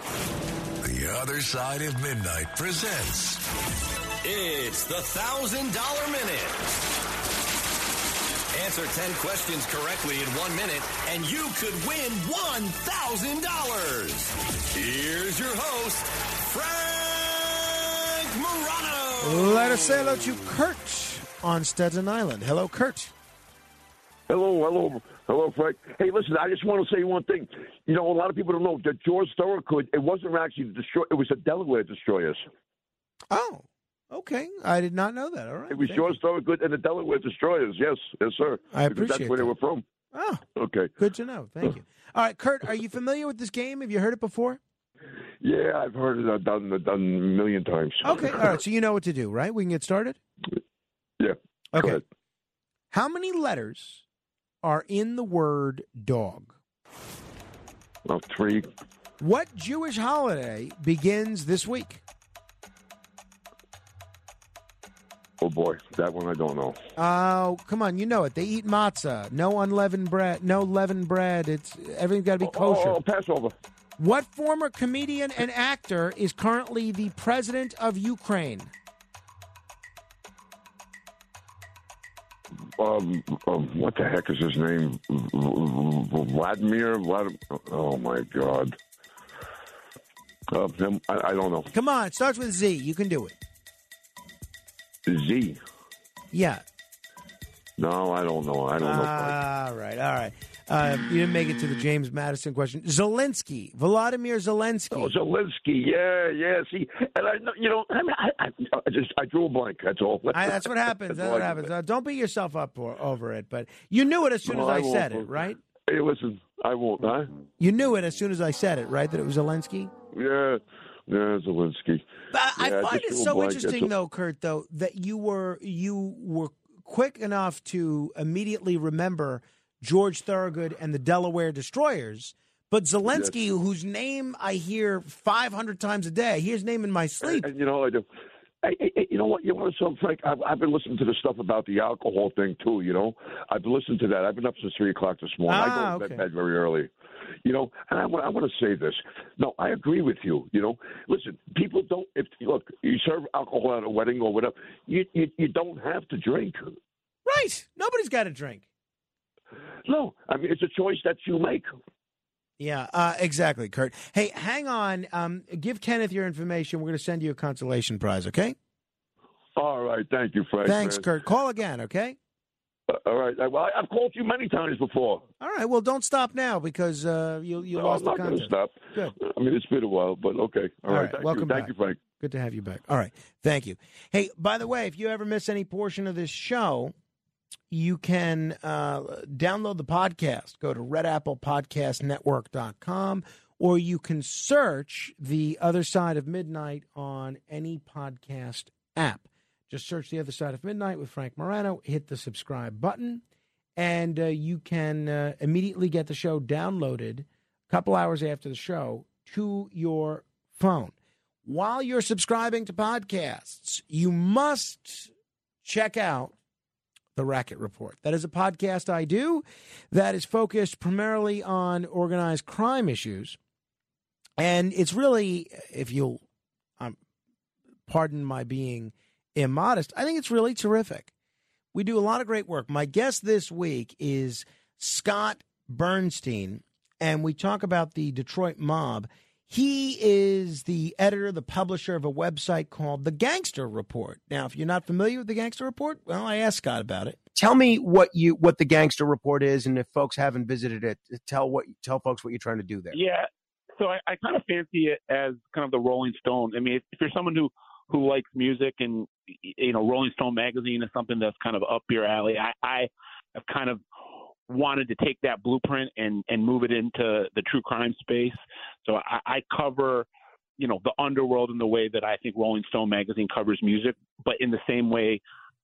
The Other Side of Midnight presents. It's the $1,000 minute. Answer 10 questions correctly in one minute, and you could win $1,000. Here's your host, Frank Morano. Let us say hello to Kurt on Staten Island. Hello, Kurt. Hello, hello, hello, Frank. Hey, listen, I just want to say one thing. You know, a lot of people don't know that George Thorogood, it wasn't actually the destroy. It was the Delaware Destroyers. Oh, okay. I did not know that. All right. It was Thank George Thorogood and the Delaware Destroyers. Yes, yes, sir. I Because appreciate That's where they were from. Oh, okay. Good to know. Thank you. (laughs) All right, Kurt, are you familiar with this game? Have you heard it before? Yeah, I've heard it uh, done it done a million times. Okay. All right. So you know what to do, right? We can get started? Yeah. Okay. How many letters are in the word dog? Well, three. What Jewish holiday begins this week? Oh boy, that one I don't know. Oh, come on, you know it. They eat matzah. No unleavened bread. No leavened bread. It's everything's got to be kosher. Oh, oh, Passover. What former comedian and actor is currently the president of Ukraine? Um, um, what the heck is his name? Vladimir. Vladimir. Oh my God. Uh, him, I, I don't know. Come on, it starts with Z. You can do it. Z. Yeah. No, I don't know. I don't know. All right, all right. Uh, you didn't make it to the James Madison question. Zelensky, Volodymyr Zelensky. Oh, Zelensky. Yeah, yeah. See, and I, know- you know, I, mean, I, I, just, I drew a blank. That's all. I, that's what happens. (laughs) That's what happens. Uh, don't beat yourself up over it. But you knew it as soon No, as I, I said it, right? Hey, listen, I won't. Huh? You knew it as soon as I said it, right? That it was Zelensky. Yeah, yeah, Zelensky. But I Yeah, find it so blank. interesting, though, Kurt, though, that you were you were quick enough to immediately remember George Thorogood and the Delaware Destroyers. But Zelensky, whose name I hear 500 times a day, I hear his name in my sleep. And, you know, I do. Hey, hey, you know what? You want something, Frank? I've, I've been listening to the stuff about the alcohol thing too. You know, I've listened to that. I've been up since three o'clock this morning. I Ah, go to okay. bed, very early. You know, and I, wa- I want to say this. No, I agree with you. You know, listen, people don't. If look, you serve alcohol at a wedding or whatever, you you, you don't have to drink. Right. Nobody's got to drink. No, I mean it's a choice that you make. Yeah, uh, exactly, Kurt. Hey, hang on. Um, give Kenneth your information. We're going to send you a consolation prize, okay? All right, thank you, Frank. Thanks, man. Kurt. Call again, okay? Uh, All right. Well, I've called you many times before. All right. Well, don't stop now because uh, you you No, lost the not going to contest. stop. Good. I mean, it's been a while, but okay. All All right. right, Thank welcome you. Thank you, Frank. Good to have you back. All right. Thank you. Hey, by the way, if you ever miss any portion of this show, you can uh, download the podcast. Go to redapplepodcastnetwork.com or you can search The Other Side of Midnight on any podcast app. Just search The Other Side of Midnight with Frank Morano, hit the subscribe button, and uh, you can uh, immediately get the show downloaded a couple hours after the show to your phone. While you're subscribing to podcasts, you must check out the Racket Report. That is a podcast I do that is focused primarily on organized crime issues. And it's really, if you'll um, pardon my being immodest, I think it's really terrific. We do a lot of great work. My guest this week is Scott Bernstein, and we talk about the Detroit mob. He is the editor, the publisher of a website called The Gangster Report. Now, if you're not familiar with The Gangster Report, well, I asked Scott about it. Tell me what you what the Gangster Report is, and if folks haven't visited it, tell what tell folks what you're trying to do there. Yeah. So I, I kind of fancy it as kind of the Rolling Stone. I mean, if, if you're someone who who likes music and you know Rolling Stone magazine is something that's kind of up your alley, I, I have kind of wanted to take that blueprint and and move it into the true crime space. So I, I cover you know the underworld in the way that I think Rolling Stone magazine covers music, but in the same way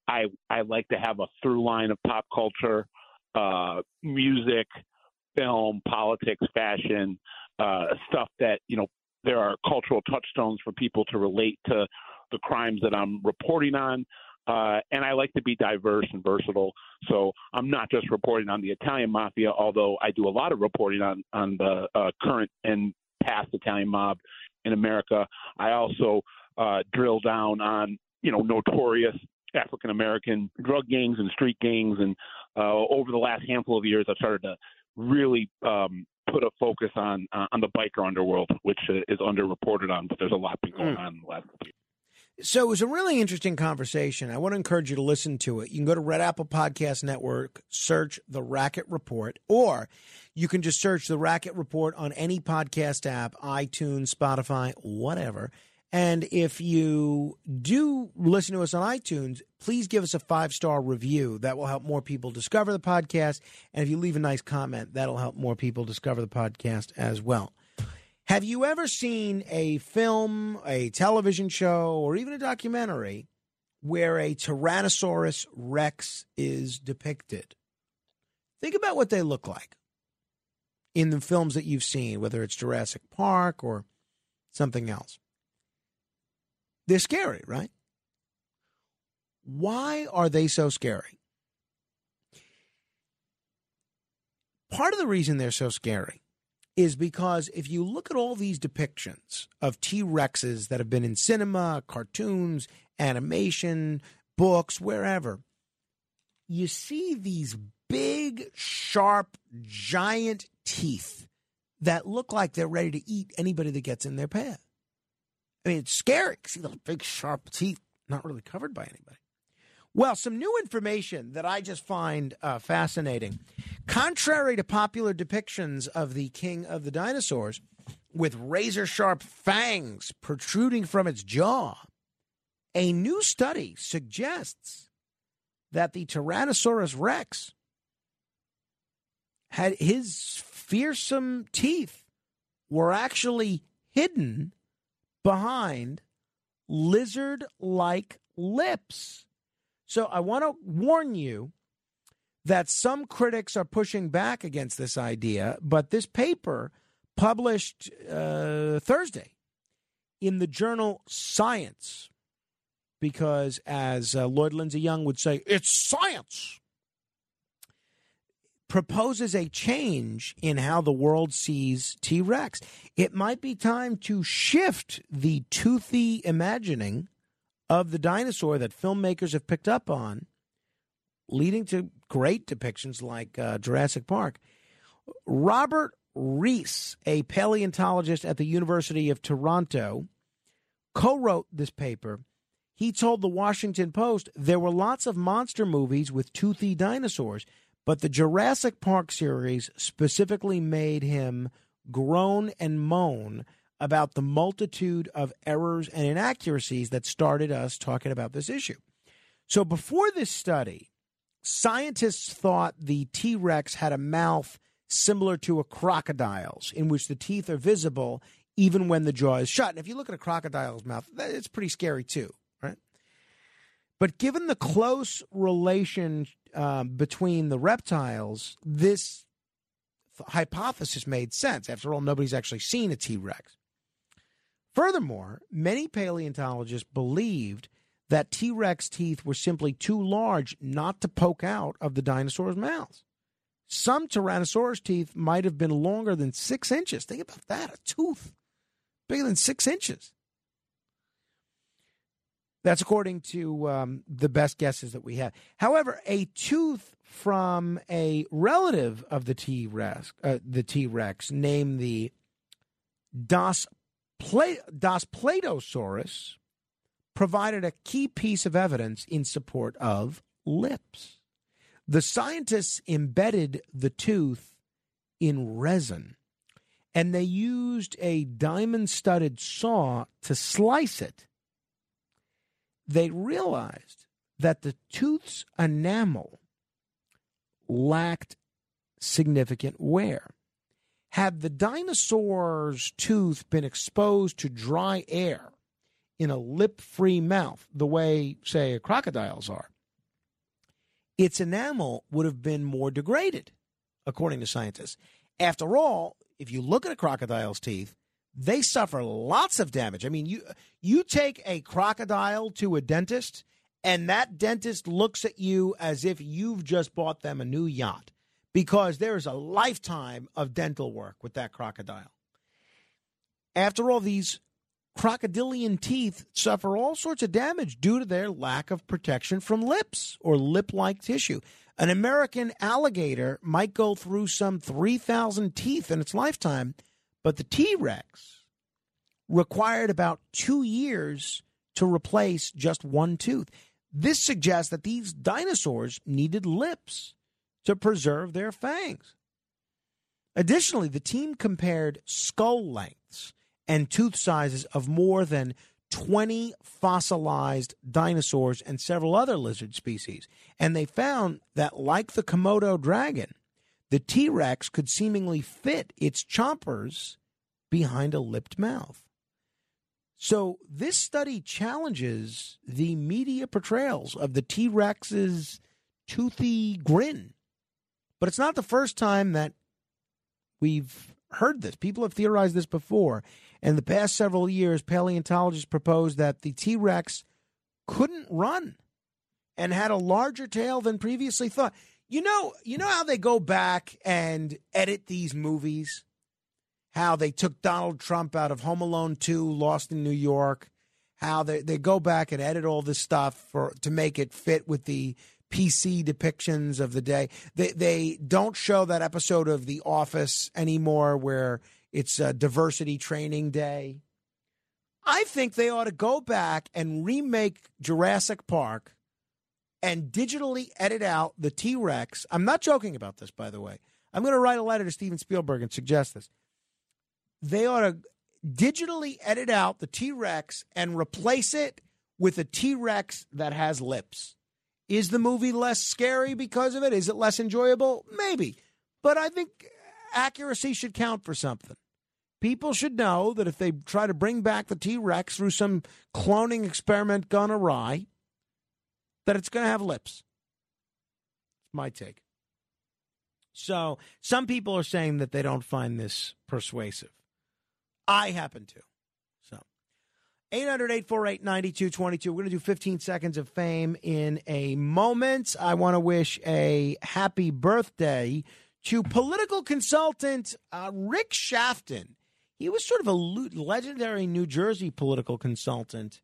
I I like to have a through line of pop culture, uh, music, film, politics, fashion, uh, stuff that you know there are cultural touchstones for people to relate to the crimes that I'm reporting on. Uh, and I like to be diverse and versatile. So I'm not just reporting on the Italian mafia, although I do a lot of reporting on on the uh, current and past Italian mob in America. I also uh, drill down on you know notorious African American drug gangs and street gangs, and uh, over the last handful of years, I've started to really um, put a focus on uh, on the biker underworld, which uh, is underreported on, but there's a lot been going Mm. on in the last couple years. So it was a really interesting conversation. I want to encourage you to listen to it. You can go to Red Apple Podcast Network, search the Racket Report, or you can just search the Racket Report on any podcast app, iTunes, Spotify, whatever. And if you do listen to us on iTunes, please give us a five star review. That will help more people discover the podcast. And if you leave a nice comment, that'll help more people discover the podcast as well. Have you ever seen a film, a television show, or even a documentary where a Tyrannosaurus Rex is depicted? Think about what they look like in the films that you've seen, whether it's Jurassic Park or something else. They're scary, right? Why are they so scary? Part of the reason they're so scary is because if you look at all these depictions of T Rexes that have been in cinema, cartoons, animation, books, wherever, you see these big, sharp, giant teeth that look like they're ready to eat anybody that gets in their path. I mean, it's scary. See those big, sharp teeth not really covered by anybody. Well, some new information that I just find uh, fascinating. Contrary to popular depictions of the king of the dinosaurs with razor sharp fangs protruding from its jaw, a new study suggests that the Tyrannosaurus rex had his fearsome teeth were actually hidden behind lizard like lips. So I want to warn you that some critics are pushing back against this idea, but this paper published uh, Thursday in the journal Science, because as uh, Lloyd Lindsay Young would say, it's science, proposes a change in how the world sees T Rex. It might be time to shift the toothy imagining of the dinosaur that filmmakers have picked up on, leading to great depictions like uh, Jurassic Park. Robert Reisz, a paleontologist at the University of Toronto, co wrote this paper. He told the Washington Post there were lots of monster movies with toothy dinosaurs, but the Jurassic Park series specifically made him groan and moan about the multitude of errors and inaccuracies that started us talking about this issue. So before this study, scientists thought the T Rex had a mouth similar to a crocodile's, in which the teeth are visible even when the jaw is shut. And if you look at a crocodile's mouth, it's pretty scary too, right? But given the close relation um, between the reptiles, this hypothesis made sense. After all, nobody's actually seen a T Rex. Furthermore, many paleontologists believed that T Rex teeth were simply too large not to poke out of the dinosaurs' mouths. Some Tyrannosaurus teeth might have been longer than six inches. Think about that a tooth bigger than six inches. That's according to um, the best guesses that we have. However, a tooth from a relative of the T Rex, uh, the T Rex, named the Das, Pla- Daspletosaurus provided a key piece of evidence in support of lips. The scientists embedded the tooth in resin and they used a diamond studded saw to slice it. They realized that the tooth's enamel lacked significant wear. Had the dinosaur's tooth been exposed to dry air in a lip free mouth, the way, say, a crocodile's are, its enamel would have been more degraded, according to scientists. After all, if you look at a crocodile's teeth, they suffer lots of damage. I mean, you you take a crocodile to a dentist, and that dentist looks at you as if you've just bought them a new yacht because there is a lifetime of dental work with that crocodile. After all, these crocodilian teeth suffer all sorts of damage due to their lack of protection from lips or lip like tissue. An American alligator might go through some 3,000 teeth in its lifetime, but the T Rex required about two years to replace just one tooth. This suggests that these dinosaurs needed lips to preserve their fangs. Additionally, the team compared skull lengths and tooth sizes of more than 20 fossilized dinosaurs and several other lizard species. And they found that, like the Komodo dragon, the T Rex could seemingly fit its chompers behind a lipped mouth. So, this study challenges the media portrayals of the T Rex's toothy grin. But it's not the first time that we've heard this. People have theorized this before. In the past several years, paleontologists proposed that the T Rex couldn't run and had a larger tail than previously thought. You know, you know how they go back and edit these movies? How they took Donald Trump out of Home Alone 2, Lost in New York, how they, they go back and edit all this stuff for to make it fit with the PC depictions of the day. They they don't show that episode of The Office anymore where it's a diversity training day. I think they ought to go back and remake Jurassic Park and digitally edit out the T Rex. I'm not joking about this, by the way. I'm going to write a letter to Steven Spielberg and suggest this. They ought to digitally edit out the T Rex and replace it with a T Rex that has lips. Is the movie less scary because of it? Is it less enjoyable? Maybe. But I think accuracy should count for something. People should know that if they try to bring back the T Rex through some cloning experiment gone awry, that it's going to have lips. It's my take. So some people are saying that they don't find this persuasive. I happen to. So 800 848 9222. We're going to do 15 seconds of fame in a moment. I want to wish a happy birthday to political consultant uh, Rick Shaftan. He was sort of a legendary New Jersey political consultant,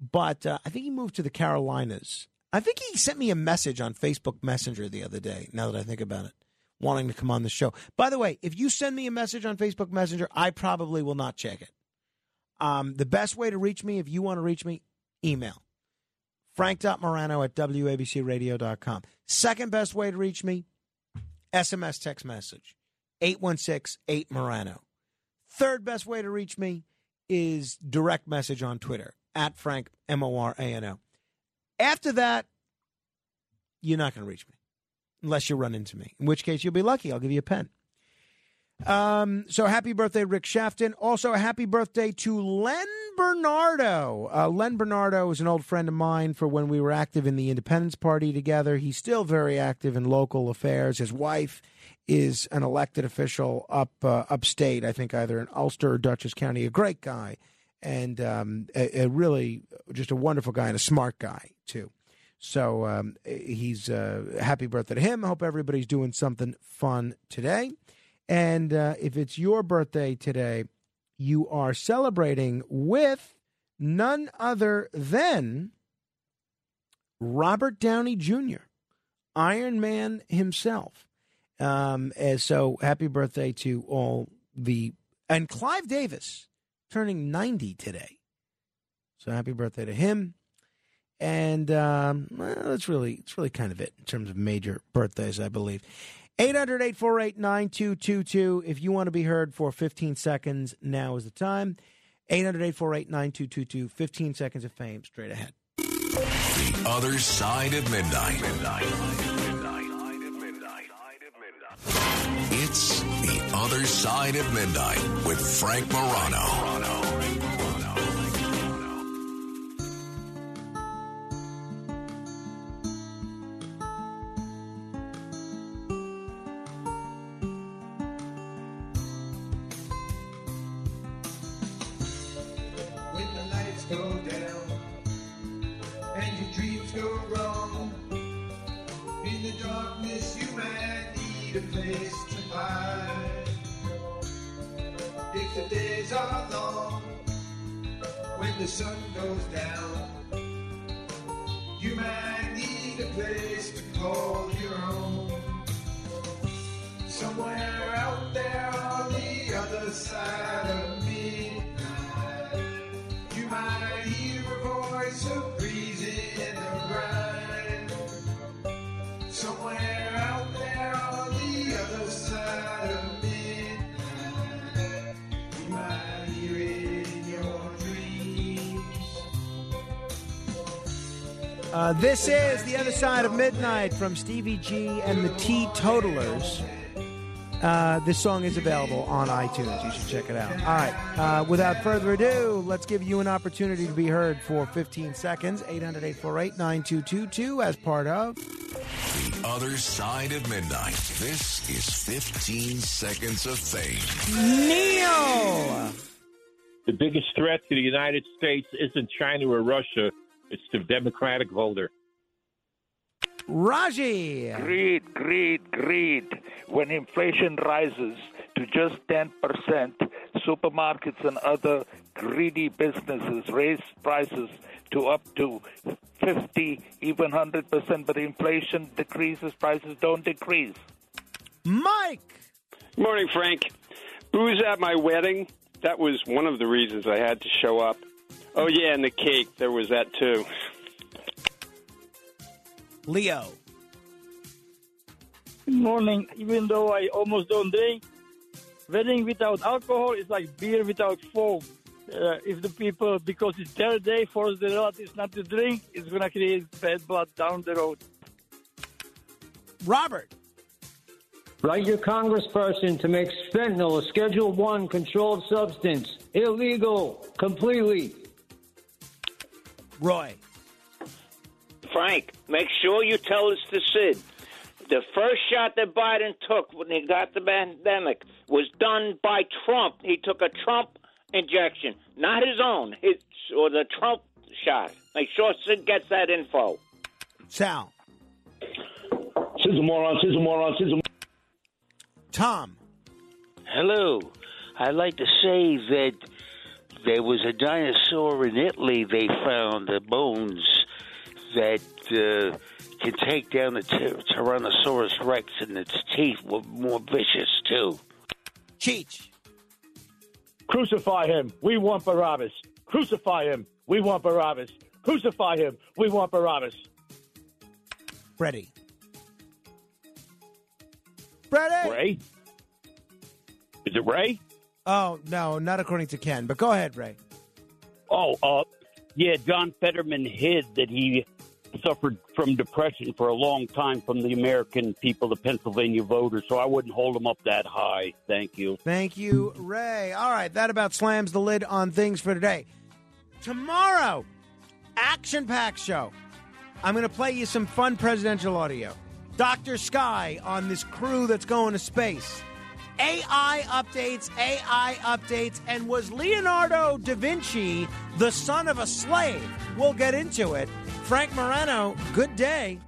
but uh, I think he moved to the Carolinas. I think he sent me a message on Facebook Messenger the other day, now that I think about it, wanting to come on the show. By the way, if you send me a message on Facebook Messenger, I probably will not check it. Um, the best way to reach me, if you want to reach me, email frank.morano at wabcradio.com. Second best way to reach me, SMS text message 816 8 Morano. Third best way to reach me is direct message on Twitter at Frank M O R A N O. After that, you're not going to reach me unless you run into me, in which case you'll be lucky. I'll give you a pen. Um, so happy birthday, Rick Shaftan. Also, a happy birthday to Len Bernardo. Uh, Len Bernardo is an old friend of mine for when we were active in the Independence Party together. He's still very active in local affairs. His wife is an elected official up uh, upstate, I think either in Ulster or Dutchess County. A great guy and um, a, a, really just a wonderful guy and a smart guy too. So um, he's uh, happy birthday to him. I hope everybody's doing something fun today. And uh, if it's your birthday today, you are celebrating with none other than Robert Downey Jr., Iron Man himself. Um, and so happy birthday to all the And Clive Davis turning 90 today. So happy birthday to him. And um, well, that's really it's really kind of it in terms of major birthdays, I believe. 800 848 9222. If you want to be heard for 15 seconds, now is the time. 800 848 9222. 15 seconds of fame straight ahead. The other side of midnight. It's the other side of midnight with Frank Morano. Sun goes down, Uh, this is The Other Side of Midnight from Stevie G and the Teetotalers. Uh, this song is available on iTunes. You should check it out. All right. Uh, without further ado, let's give you an opportunity to be heard for 15 seconds. 800 848 9222 as part of. The other side of midnight. This is 15 seconds of fame. Neil! The biggest threat to the United States isn't China or Russia, it's the Democratic voter. Raji. Greed, greed, greed. When inflation rises to just 10%, supermarkets and other greedy businesses raise prices to up to 50, even 100%, but inflation decreases, prices don't decrease. Mike! Morning, Frank. Booze at my wedding. That was one of the reasons I had to show up. Oh, yeah, and the cake. There was that, too. Leo. Good morning. Even though I almost don't drink, wedding without alcohol is like beer without foam. Uh, if the people, because it's their day, force the relatives not to drink, it's going to create bad blood down the road. Robert. Write your congressperson to make fentanyl a Schedule One controlled substance. Illegal. Completely. Roy. Frank, make sure you tell this to Sid. The first shot that Biden took when he got the pandemic was done by Trump. He took a Trump injection, not his own, his or the Trump shot. Make sure Sid gets that info. Sal. Sizzle moron, sizzle moron, sizzle. Tom. Hello. I'd like to say that there was a dinosaur in Italy they found the bones that uh, can take down the ty- Tyrannosaurus Rex, and its teeth were more vicious too. Cheech. Crucify him. We want Barabbas. Crucify him. We want Barabbas. Crucify him. We want Barabbas. Freddie. Freddie. Ray? Is it Ray? Oh, no, not according to Ken, but go ahead, Ray. Oh, uh, yeah, John Fetterman hid that he suffered from depression for a long time from the American people, the Pennsylvania voters, so I wouldn't hold him up that high. Thank you. Thank you, Ray. All right, that about slams the lid on things for today. Tomorrow, action packed show. I'm going to play you some fun presidential audio. Dr. Sky on this crew that's going to space. AI updates, AI updates, and was Leonardo da Vinci the son of a slave? We'll get into it. Frank Morano, good day.